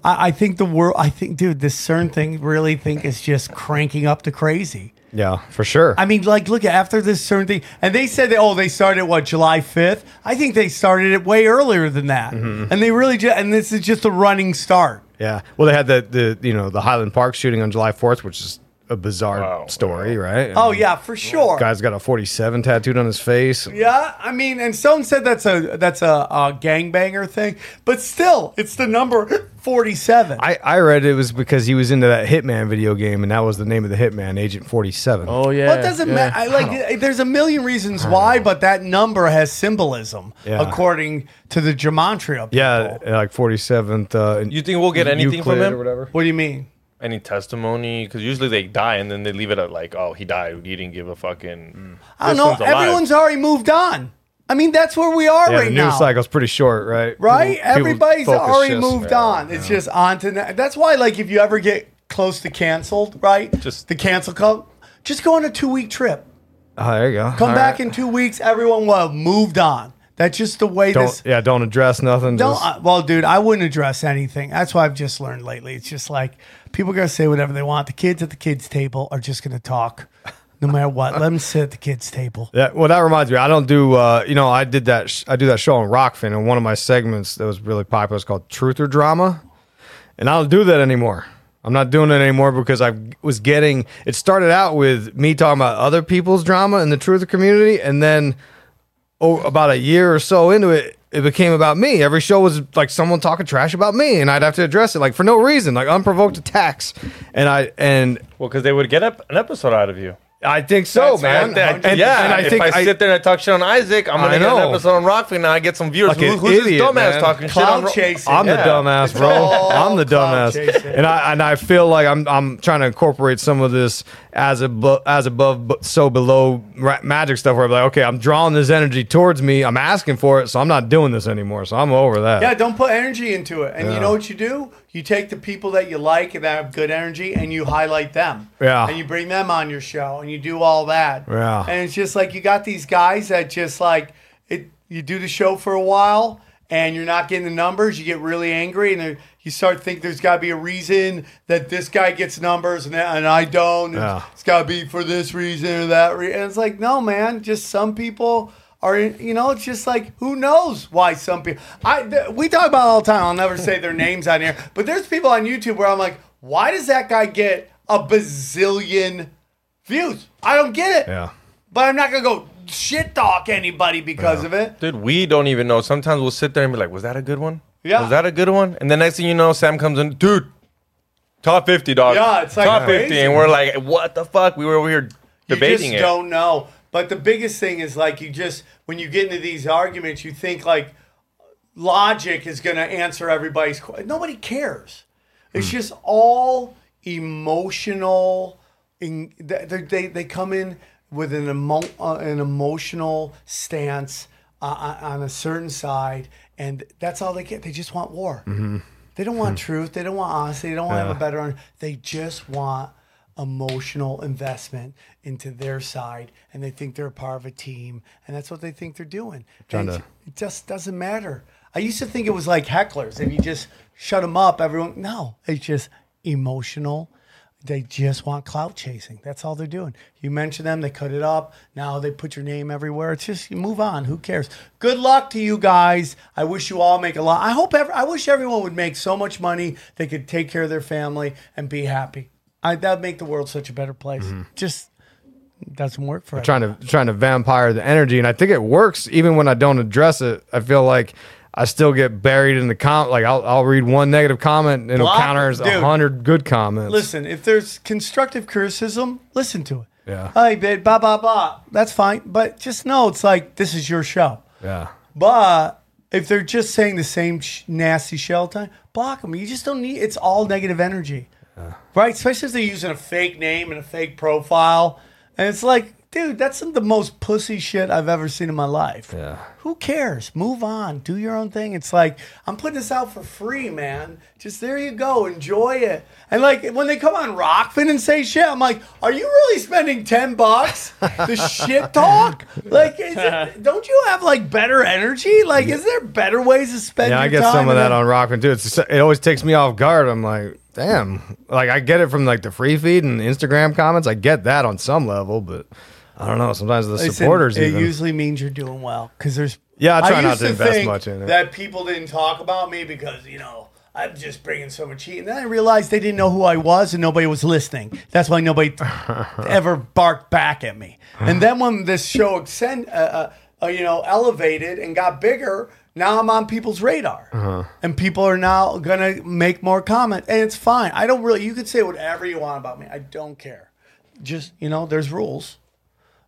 I, I think the world. I think, dude, this CERN thing really think is just cranking up to crazy. Yeah, for sure. I mean, like, look after this certain thing, and they said that oh, they started what July fifth. I think they started it way earlier than that, Mm-hmm. and they really just and this is just a running start. yeah. Well, they had the the you know the Highland Park shooting on July 4th, which is a bizarre Wow. story, right? Oh yeah, for sure. Guy's got a 47 tattooed on his face. Yeah, I mean, and someone said that's a that's a, a gangbanger thing, but still, it's the number forty-seven. I, I read it was because he was into that Hitman video game, and that was the name of the Hitman, Agent 47. Oh yeah. well, it doesn't yeah. matter. I, like, there's a million reasons why, but that number has symbolism, Yeah. according to the gematria. People. Yeah, like 47th. Uh, You think we'll get anything from Euclid him? or whatever? What do you mean? Any testimony? Because usually they die and then they leave it at like, oh, he died. He didn't give a fucking. I don't know. Everyone's already moved on. I mean, that's where we are Yeah, right the now. news cycle's pretty short, right? right? People- people Everybody's focus already just- moved on. It's just on to that. That's why, like, if you ever get close to canceled, right? Just- the cancel cult, just go on a two week trip. Oh, there you go. Come All back right. in two weeks. Everyone will have moved on. That's just the way Don't, this. yeah, don't address nothing. Don't. just- uh, well, dude, I wouldn't address anything. That's what I've just learned lately. It's just like people gonna say whatever they want. The kids at the kids' table are just gonna talk, no matter what. Let them sit at the kids' table. Yeah, well, that reminds me. I don't do. Uh, you know, I did that. Sh- I do that show on Rokfin, and one of my segments that was really popular is called Truth or Drama, and I don't do that anymore. I'm not doing it anymore because I was getting. It started out with me talking about other people's drama in the truther community, and then oh, about a year or so into it, it became about me. Every show was like someone talking trash about me, and I'd have to address it like for no reason, like unprovoked attacks. And I and Well, because they would get up an episode out of you. I think so, That's man. right. And, yeah, and I if think I, sit there and I talk shit on Isaac, I'm gonna get an episode on Rokfin. Now I get some viewers. Like Who, who's idiot, this dumbass man. talking shit on Cloud chasing. I'm the Yeah. dumbass, bro. I'm the cloud dumbass, chasing. and I and I feel like I'm I'm trying to incorporate some of this as above as above but so below ra- magic stuff. Where I'm like, okay, I'm drawing this energy towards me. I'm asking for it, so I'm not doing this anymore. So I'm over that. Yeah, don't put energy into it. And you know what you do? You take the people that you like and that have good energy and you highlight them. Yeah. And you bring them on your show and you do all that. Yeah. And it's just like you got these guys that just like it you do the show for a while and you're not getting the numbers, you get really angry and you start think there's got to be a reason that this guy gets numbers and, and I don't. Yeah. It's got to be for this reason or that reason. And it's like, no, man, just some people are, you know, it's just like, who knows why some people. I th- We talk about it all the time. I'll never say their names on here, but there's people on YouTube where I'm like, why does that guy get a bazillion views? I don't get it. yeah. But I'm not going to go shit talk anybody because of it. Dude, we don't even know. Sometimes we'll sit there and be like, "Was that a good one? Yeah. was that a good one?" And the next thing you know, Sam comes in, dude, top fifty, dog. Yeah, it's like top crazy. fifty, and we're like, "What the fuck?" We were over here You debating just it. don't know. But the biggest thing is like you just when you get into these arguments, you think like logic is going to answer everybody's question. Nobody cares. It's Hmm. just all emotional. In, they, they they come in with an emo, uh, an emotional stance uh, on on a certain side, and that's all they get. They just want war. They don't want truth. They don't want honesty. They don't want to have a better. They just want emotional investment into their side, and they think they're a part of a team, and that's what they think they're doing. Trying to- it just doesn't matter. I used to think it was like hecklers. If you just shut them up, everyone. No, it's just emotional. They just want clout chasing. That's all they're doing. You mention them, they cut it up. Now they put your name everywhere. It's just you move on. Who cares? Good luck to you guys. I wish you all make a lot. I hope. Ever, I wish everyone would make so much money they could take care of their family and be happy. I, that'd make the world such a better place. Mm-hmm. Just doesn't work for trying to trying to vampire the energy, and I think it works even when I don't address it. I feel like I still get buried in the com. Like I'll I'll read one negative comment and it'll Block- counter as a hundred good comments. Listen, if there's constructive criticism, listen to it. Yeah. Hey, babe, blah, blah, blah. That's fine. But just know it's like, this is your show. Yeah. But if they're just saying the same sh- nasty shell time, block them. You just don't need, it's all negative energy. Right? Especially if they're using a fake name and a fake profile. And it's like, dude, that's some of the most pussy shit I've ever seen in my life. Yeah. Who cares? Move on. Do your own thing. It's like I'm putting this out for free, man. Just there you go. Enjoy it. And like when they come on Rokfin and say shit, I'm like, are you really spending ten bucks to shit talk? *laughs* Like, is it, don't you have like better energy? Like, is there better ways to spend? Yeah, I get some of that on Rokfin too. It's it always takes me off guard. I'm like, damn. Like I get it from like the free feed and Instagram comments. I get that on some level, but I don't know. Sometimes the Listen, supporters It even. usually means you're doing well because there's. Yeah, I try not to invest much in it. That people didn't talk about me because you know I'm just bringing so much heat, and then I realized they didn't know who I was and nobody was listening. That's why nobody *laughs* ever barked back at me. And then when this show extend, uh, uh, uh, you know, elevated and got bigger. Now I'm on people's radar, Uh-huh. and people are now gonna make more comment, and it's fine. I don't really. You can say whatever you want about me. I don't care. Just you know, there's rules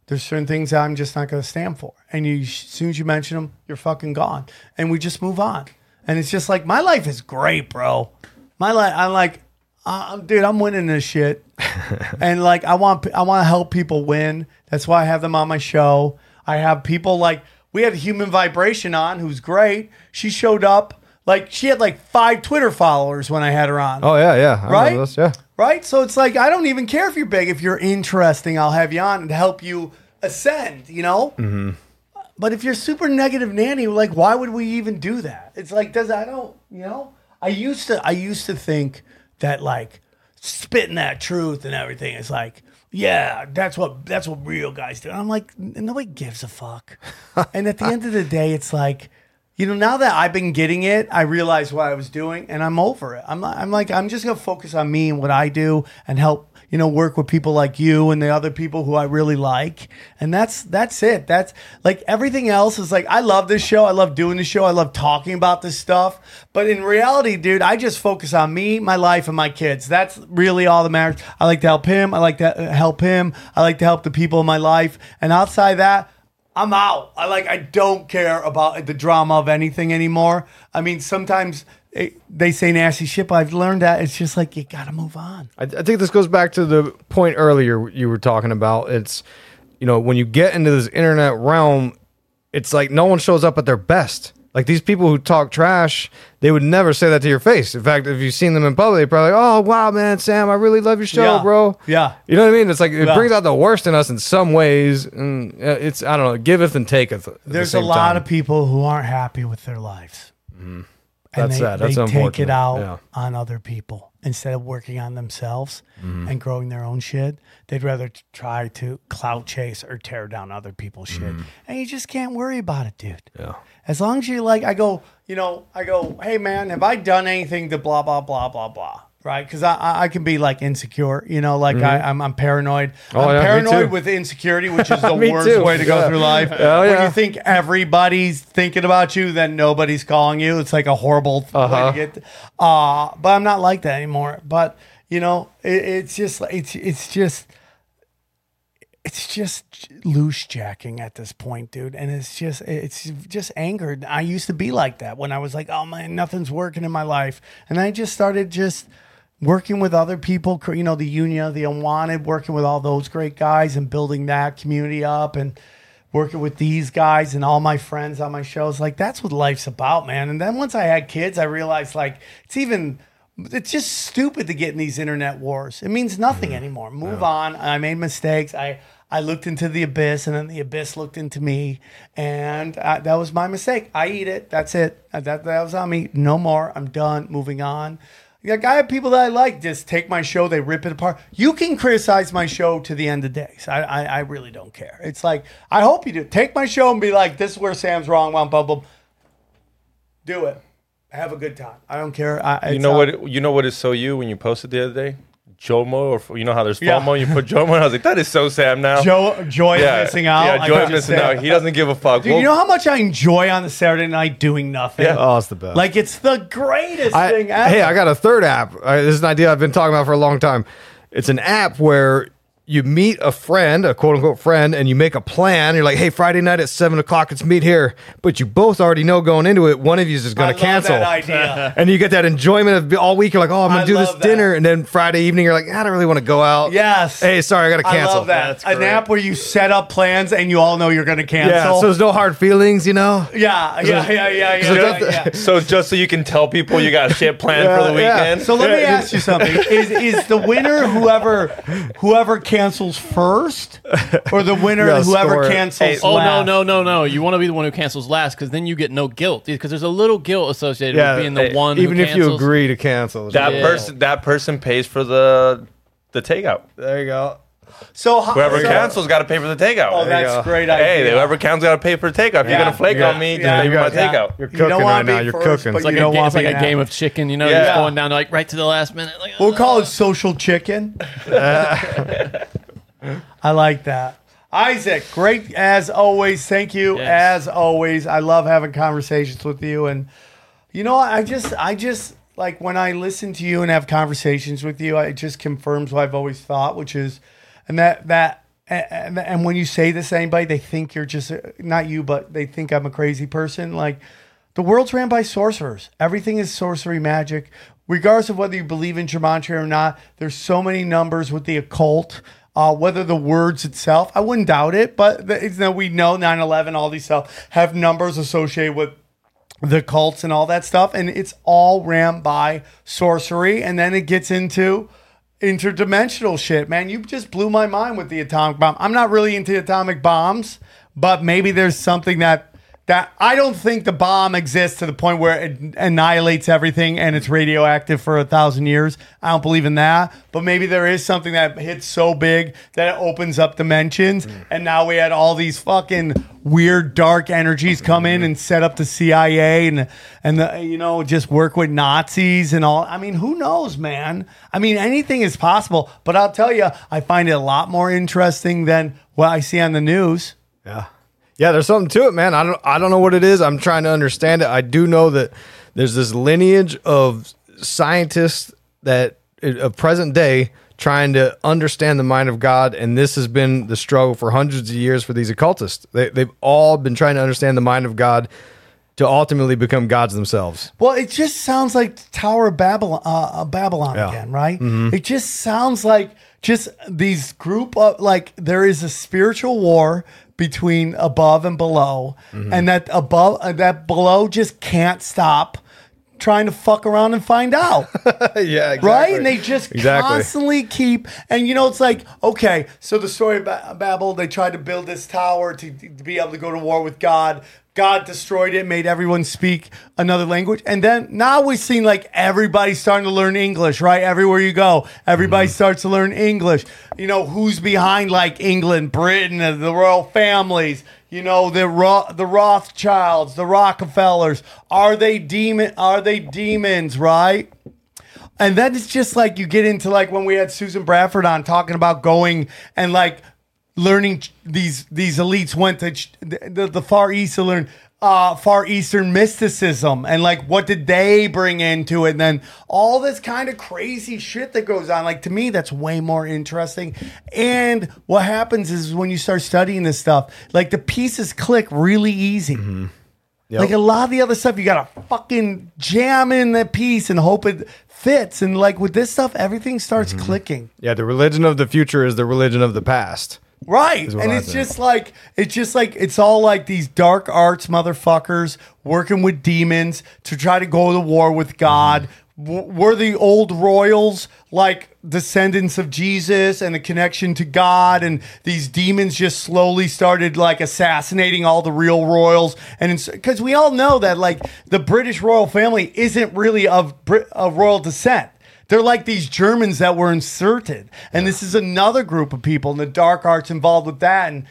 there's certain things that I'm just not going to stand for. And you, as soon as you mention them, you're fucking gone. And we just move on. And it's just like my life is great, bro. My life, I'm like, uh, dude, I'm winning this shit. *laughs* and like, I want, I want to help people win. That's why I have them on my show. I have people like we had Human Vibration on, who's great. She showed up. Like she had like five Twitter followers when I had her on oh yeah, yeah. I Right? this, Yeah. right? So it's like I don't even care if you're big. If you're interesting, I'll have you on and help you ascend. You know. Mm-hmm. But if you're super negative nanny, like why would we even do that? It's like does I don't you know? I used to I used to think that like spitting that truth and everything is like yeah that's what that's what real guys do. And I'm like nobody gives a fuck. *laughs* and at the end of the day, it's like. You know, now that I've been getting it, I realize what I was doing, and I'm over it. I'm, I'm like, I'm just gonna focus on me and what I do, and help, you know, work with people like you and the other people who I really like, and that's that's it. That's like everything else is like, I love this show, I love doing the show, I love talking about this stuff, but in reality, dude, I just focus on me, my life, and my kids. That's really all that matters. I like to help him. I like to help him. I like to help the people in my life, and outside that. I'm out. I like. I don't care about the drama of anything anymore. I mean, sometimes it, they say nasty shit, but I've learned that it's just like you got to move on. I, I think this goes back to the point earlier you were talking about. It's, you know, when you get into this internet realm, it's like no one shows up at their best. Like these people who talk trash, they would never say that to your face. In fact, if you've seen them in public, they're probably like, "Oh wow, man, Sam, I really love your show, Yeah. bro." Yeah. you know what I mean. It's like it Yeah. brings out the worst in us in some ways, and uh, it's I don't know, giveth and taketh. at the There's a lot time. of people who aren't happy with their lives, and That's they, sad. That's they take it out Yeah. on other people instead of working on themselves Mm-hmm. and growing their own shit. They'd rather t- try to clout chase or tear down other people's shit, and you just can't worry about it, dude. Mm-hmm. Yeah. As long as you like, I go, you know, I go, hey man, have I done anything to blah blah blah blah blah? Right? Because I, I I can be like insecure, you know, like I, I'm I'm paranoid. Mm-hmm. Oh, I'm yeah, paranoid with insecurity, which is *laughs* the worst too. way to go Yeah. through life. Oh, When yeah. you think everybody's thinking about you, then nobody's calling you. It's like a horrible way Uh-huh. to get. Uh, but I'm not like that anymore. But you know, it, it's just it's it's just it's just loose jacking at this point, dude. And it's just it's just angered. I used to be like that when I was like, oh man, nothing's working in my life, and I just started just working with other people. You know, the union, the unwanted, working with all those great guys and building that community up and. Working with these guys and all my friends on my shows, like that's what life's about, man. And then once I had kids, I realized like it's even it's just stupid to get in these internet wars. It means nothing anymore. Move on. I made mistakes. I I looked into the abyss, and then the abyss looked into me, and uh, that was my mistake. I eat it. That's it. Uh, That that was on me. No more. I'm done. Moving on. Like I have people that I like. Just take my show. They rip it apart. You can criticize my show to the end of days. I I, I really don't care. It's like I hope you do. Take my show and be like, this is where Sam's wrong. Blah blah. Do it. Have a good time. I don't care. I, You know uh, what? You know what is so you when you posted the other day, Jomo, or you know how there's Yeah. FOMO. You put Jomo, and I was like, that is so Sam now. Joe Joy yeah, is missing out. Yeah, I Joy's missing out. He doesn't give a fuck. Dude, you know how much I enjoy on the Saturday night doing nothing? Yeah. Oh, it's the best. Like it's the greatest I, thing ever. hey, I got a third app. Uh, this is an idea I've been talking about for a long time. It's an app where you meet a friend, a quote unquote friend, and you make a plan. You're like, hey, Friday night at seven o'clock, let's meet here. But you both already know going into it, one of you is I going to cancel. that idea. *laughs* And you get that enjoyment of all week. You're like, oh, I'm going to do this that. dinner. And then Friday evening, you're like, I don't really want to go out. Yes. Hey, sorry, I got to I cancel. love that. An app where you set up plans and you all know you're going to cancel. Yeah, so there's no hard feelings, you know? yeah, yeah, yeah, yeah, yeah, yeah, yeah. So just so you can tell people you got shit planned for the Yeah, yeah. weekend. So let me ask you something: Is is the winner whoever whoever cancels first, or the winner *laughs* Yeah, whoever score cancels? Hey, Oh no last? no no no! You want to be the one who cancels last because then you get no guilt because there's a little guilt associated Yeah, with being the hey, one. Even who if you cancels. agree to cancel. that Yeah. person that person pays for the the takeout. there you go. So ho- Whoever so- cancels got to pay for the takeout. Oh, that's go. great idea. Hey, whoever counts got to pay for the takeout. If Yeah. you're gonna flake Yeah. on me, just Yeah. pay for my Yeah. takeout. You're cooking wanna right now. You're first, cooking. but It's like, You a, don't want it's like a game of chicken, you know, Yeah. just going down like right to the last minute. Like, We'll call it social chicken. *laughs* I like that. Isaac, great as always. Thank you Yes. as always. I love having conversations with you, and you know, I just, I just like when I listen to you and have conversations with you. It just confirms what I've always thought, which is, and that that. And, and when you say this to anybody, they think you're just not you, but they think I'm a crazy person. Like the world's ran by sorcerers. Everything is sorcery magic. Regardless of whether you believe in gematria or not, there's so many numbers with the occult. Uh, whether the words itself, I wouldn't doubt it, but the, we know 9 11, all these stuff have numbers associated with the cults and all that stuff. And it's all ran by sorcery. And then it gets into interdimensional shit, man. You just blew my mind with the atomic bomb. I'm not really into atomic bombs, but maybe there's something that that I don't think the bomb exists to the point where it annihilates everything and it's radioactive for a thousand years. I don't believe in that, but maybe there is something that hits so big that it opens up dimensions, hmm. and now we had all these fucking weird dark energies come in and set up the CIA and and the you know just work with Nazis and all. I mean, who knows, man? I mean, anything is possible. But I'll tell you, I find it a lot more interesting than what I see on the news. Yeah. Yeah, there's something to it, man. I don't I don't know what it is. I'm trying to understand it. I do know that there's this lineage of scientists that of present day trying to understand the mind of God, and this has been the struggle for hundreds of years for these occultists. They, they've all been trying to understand the mind of God to ultimately become gods themselves. Well, it just sounds like Tower of Babylon, uh, uh, Babylon Yeah. again, right? It just sounds like just these group of like there is a spiritual war between above and below, and that above uh, that below just can't stop trying to fuck around and find out. *laughs* yeah, right? And they just Exactly. constantly keep, and you know, it's like, okay, so the story of Ba- Babel, they tried to build this tower to, to be able to go to war with God. God destroyed it, made everyone speak another language. And then now we've seen like everybody starting to learn English, right? Everywhere you go, everybody mm-hmm. starts to learn English. You know, who's behind like England, Britain, the royal families, you know, the Ro- the Rothschilds, the Rockefellers. Are they demon are they demons, right? And then it's just like you get into like when we had Susan Bradford on talking about going and like learning these these elites went to ch- the, the Far East to learn uh, Far Eastern mysticism and like what did they bring into it? And then all this kind of crazy shit that goes on. Like to me, that's way more interesting. And what happens is when you start studying this stuff, like the pieces click really easy. Like a lot of the other stuff, you gotta fucking jam in the piece and hope it fits. And like with this stuff, everything starts clicking. Yeah, the religion of the future is the religion of the past. Right. And I it's think. just like it's just like it's all like these dark arts motherfuckers working with demons to try to go to war with God. Mm-hmm. W- Were the old royals like descendants of Jesus and a connection to God and these demons just slowly started like assassinating all the real royals and because we all know that like the British royal family isn't really of of royal descent. They're like these Germans that were inserted. And this is another group of people in the dark arts involved with that. And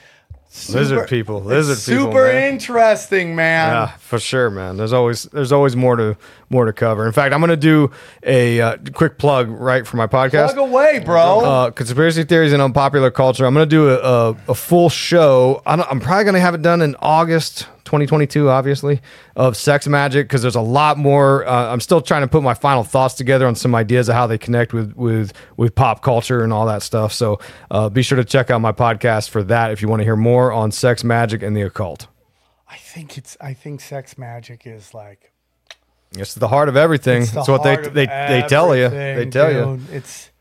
Lizard people, lizard it's people, Super interesting, man. Yeah, for sure, man. There's always there's always more to more to cover. In fact, I'm gonna do a uh, quick plug right for my podcast. Plug away, bro. Uh, conspiracy theories and unpopular culture. I'm gonna do a, a, a full show. I'm probably gonna have it done in August 2022, obviously, of sex magic because there's a lot more. Uh, I'm still trying to put my final thoughts together on some ideas of how they connect with with with pop culture and all that stuff. So uh, be sure to check out my podcast for that if you want to hear more on sex magic and the occult. I think it's. I think sex magic is like. It's the heart of everything. It's That's what they they they tell you. They tell you. It's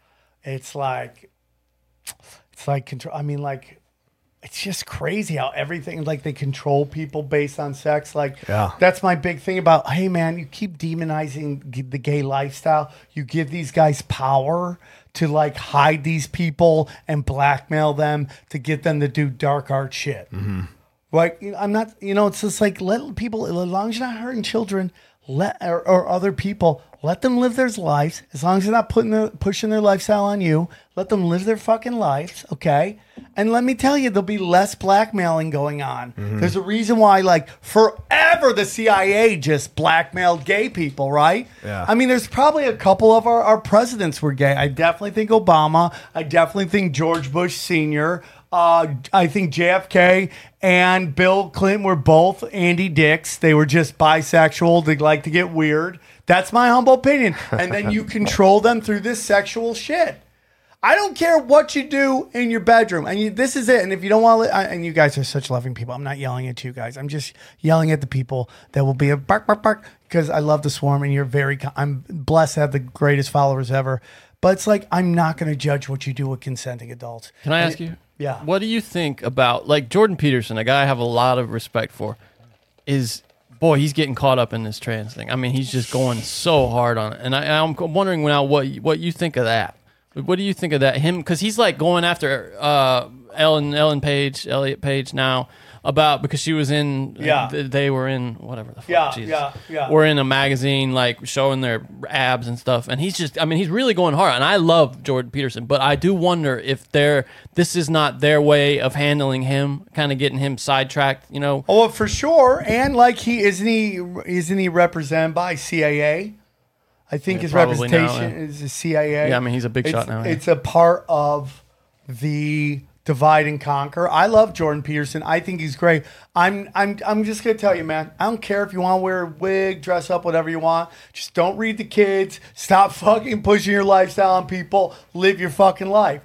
it's like it's like control. I mean, like it's just crazy how everything like they control people based on sex. Like Yeah. that's my big thing about. Hey, man, you keep demonizing the gay lifestyle. You give these guys power to like hide these people and blackmail them to get them to do dark art shit. Mm-hmm. Like you know, I'm not, you know, it's just like let people, as long as you're not hurting children, let or, or other people, let them live their lives. As long as they're not putting their, pushing their lifestyle on you, let them live their fucking lives, okay? And let me tell you, there'll be less blackmailing going on. There's a reason why, like forever, the CIA just blackmailed gay people, right? Yeah. I mean, there's probably a couple of our, our presidents were gay. I definitely think Obama. I definitely think George Bush Sr. Uh, I think JFK and Bill Clinton were both Andy Dicks. They were just bisexual. They like to get weird. That's my humble opinion. *laughs* And then you control them through this sexual shit. I don't care what you do in your bedroom, and you, this is it. And if you don't want, to, and you guys are such loving people, I'm not yelling at you guys. I'm just yelling at the people that will be a bark, bark, bark because I love the swarm, and you're very. I'm blessed to have the greatest followers ever. But it's like I'm not going to judge what you do with consenting adults. Can I And ask it- you? Yeah. What do you think about like Jordan Peterson, a guy I have a lot of respect for? Is boy, he's getting caught up in this trans thing. I mean, he's just going so hard on it, and I, I'm wondering now what what you think of that. What do you think of that? Him because he's like going after uh, Ellen Ellen Page, Elliot Page now about because she was in Yeah. th- they were in whatever the fuck Yeah, Jesus. yeah, yeah. We're in a magazine like showing their abs and stuff and he's just I mean he's really going hard and I love Jordan Peterson but I do wonder if they're this is not their way of handling him kind of getting him sidetracked you know Oh, for sure. And like he isn't he isn't he represented by CAA? I think Yeah, his probably now, representation yeah. is the CIA. Yeah, I mean, he's a big It's- shot now, yeah. It's a part of the divide and conquer. I love Jordan Peterson. I think he's great. I'm I'm I'm just gonna tell you, man. I don't care if you want to wear a wig, dress up, whatever you want. Just don't read the kids. Stop *laughs* fucking pushing your lifestyle on people. Live your fucking life.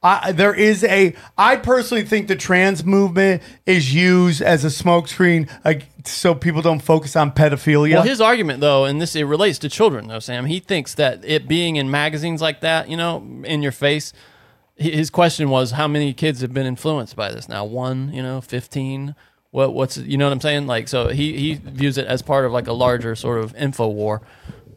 I, there is a. I personally think the trans movement is used as a smokescreen, like so people don't focus on pedophilia. Well, his argument though, and this it relates to children though, Sam. He thinks that it being in magazines like that, you know, in your face. Hi- His question was, how many kids have been influenced by this? Now, one, you know, fifteen. What, what's you know what I'm saying? Like, so he he views it as part of like a larger sort of info war.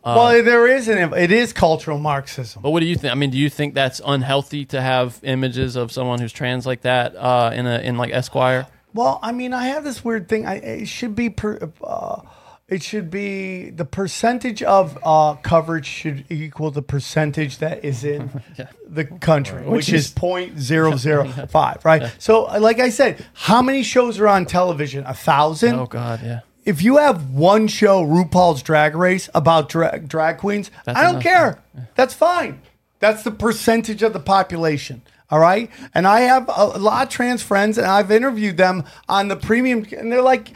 well, there is an. It is cultural Marxism. But what do you think? I mean, do you think that's unhealthy to have images of someone who's trans like that uh, in a in like Esquire? Well, I mean, I have this weird thing. I it should be per. Uh, it should be the percentage of uh, coverage should equal the percentage that is in *laughs* the country, which, is point zero zero five, *laughs* right? So, uh, like I said, how many shows are on television? A thousand. Oh God, yeah. if you have one show, RuPaul's Drag Race, about drag, drag queens, That's I don't enough. care. That's fine. That's the percentage of the population. All right. And I have a lot of trans friends, and I've interviewed them on the premium, and they're like,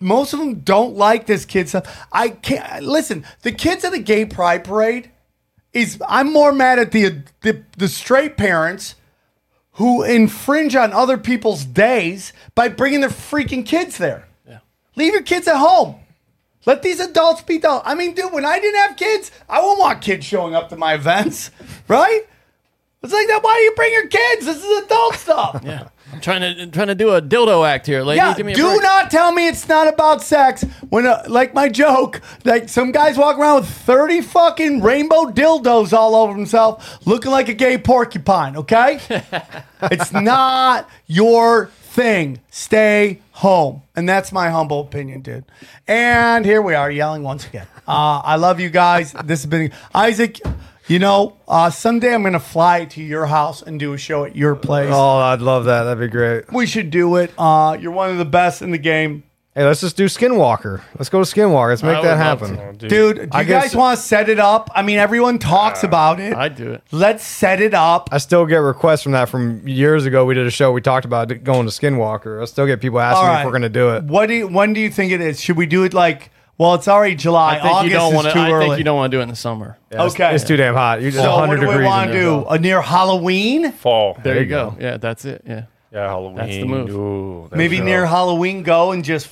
most of them don't like this kid stuff. I can't listen. The kids at the gay pride parade is I'm more mad at the the, the straight parents who infringe on other people's days by bringing their freaking kids there. Yeah. Leave your kids at home. Let these adults be adults. I mean, dude, when I didn't have kids, I wouldn't want kids showing up to my events, *laughs* right? It's like that. Why do you bring your kids? This is adult stuff. Yeah. I'm trying to trying to do a dildo act here, lady. Yeah, Give me a do break. not tell me it's not about sex. When, uh, like my joke, like some guys walk around with thirty fucking rainbow dildos all over himself, looking like a gay porcupine. Okay, *laughs* it's not your thing. Stay home, and that's my humble opinion, dude. And here we are yelling once again. Uh, I love you guys. This has been Isaac. You know, uh, someday I'm gonna fly to your house and do a show at your place. Oh, I'd love that. That'd be great. We should do it. Uh, you're one of the best in the game. Hey, let's just do Skinwalker. Let's go to Skinwalker. Let's make I that would love happen. to. Dude. Dude, do I you guess- guys want to set it up? I mean, everyone talks about it. I'd do it. Let's set it up. I still get requests from that from years ago. We did a show. We talked about going to Skinwalker. I still get people asking All me right. if we're going to do it. What do you, when do you think it is? Should we do it like? Well, it's already July. I think August you don't is want to. too I early. think you don't want to do it in the summer. Yeah, it's- Okay. It's, too damn hot. You're just so what do we degrees. want to there, do? so- Uh, near Halloween? Fall. There, you you go. Yeah, that's it. Yeah. Yeah, Halloween. That's the move. Ooh, that's Maybe rough. near Halloween. Go and just.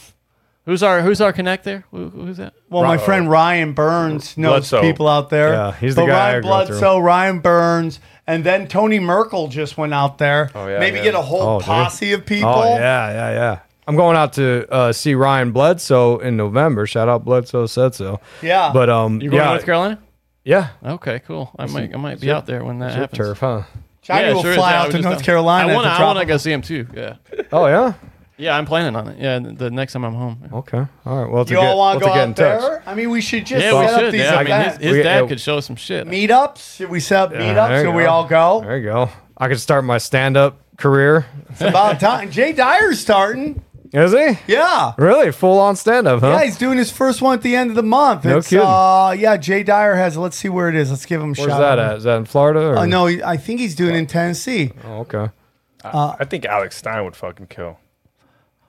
Who's our Who's our connect there? Who, who's that? Well, my Ro- friend Ryan Burns knows Bledsoe. people out there. Yeah, he's but the guy I Ryan go Bledsoe, Ryan Burns, and then Tony Merkel just went out there. Oh, yeah, Maybe yeah. get a whole Oh, did he? posse of people. Oh yeah, yeah, yeah. I'm going out to uh, see Ryan Bledsoe in November. Shout out Bledsoe said so. Yeah. But um, You going yeah, to North Carolina? yeah. Okay, cool. I might I might be out there when that happens. turf, huh? Johnny Yeah, will sure is. fly Yeah, out was to North Carolina. I want to. I want to of- go see him too. Yeah. Oh yeah. Yeah, I'm planning on it. Yeah, the, the next time I'm home. Okay. All right. Well, to You get, all want to go to get in out touch. there? I mean, we should just Yeah, set we up these Yeah, I mean, his, events. his We- dad yeah. could show us some shit. meetups. Should we set up Yeah, meetups there so we all go? There you go. I could start my stand-up career. It's about time. Jay Dyer's starting. Is he? Yeah. Really? Full on stand-up, huh? Yeah, he's doing his first one at the end of the month. No it's, kidding. Uh, yeah, Jay Dyer has. Let's see where it is. Let's give him a Where's shout. that out. at? Is that in Florida? Or? Uh, no, I think he's doing it in Tennessee. Oh, okay. I think Alex Stein would fucking kill.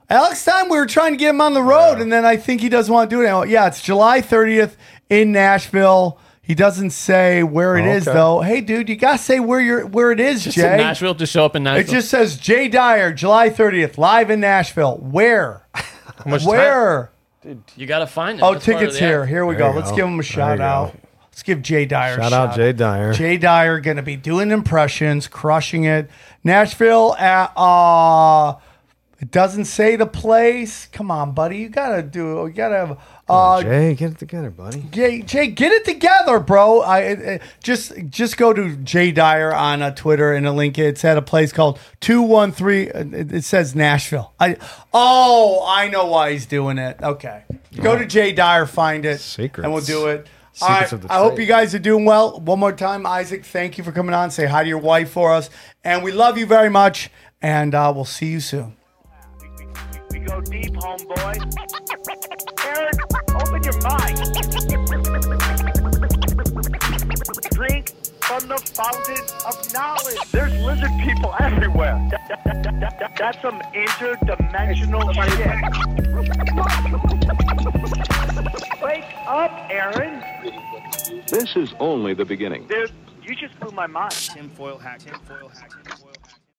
Alex Stein, we were trying to get him on the road, and then I think he doesn't want to do it anymore. Yeah, it's July 30th in Nashville. He doesn't say where it is okay. though. Hey, dude, you gotta say where you're where it is, Just in Jay. Nashville. Just show up in Nashville. It just says Jay Dyer, July 30th, live in Nashville. Where? How much time? Where? you got to find it. Oh, That's part of tickets the here. act. Here we There go. you Let's go. give him a There shout go. out. Let's give Jay Dyer a Shout out Jay Dyer. Jay Dyer gonna be doing impressions, crushing it. Nashville at uh it doesn't say the place. Come on, buddy. You gotta do you gotta have uh Jay, get it together, buddy. Jay, Jay, get it together, bro. I it, it- just just go to Jay Dyer on uh, Twitter and a link. it. It's at a place called two one three. It says Nashville. I oh, I know why he's doing it. Okay, go to Jay Dyer, find it, Secrets. and we'll do it. All Secrets of the I hope trade. you guys are doing well. One more time, Isaac. Thank you for coming on. Say hi to your wife for us, and we love you very much. And uh, we'll see you soon. We go deep, homeboy. Aaron, open your mind. Drink from the fountain of knowledge. There's lizard people everywhere. That- that- that- that- that- that's some interdimensional shit. Wake up, Aaron. This is only the beginning. Dude, you just blew my mind. Tinfoil hat, tinfoil hat.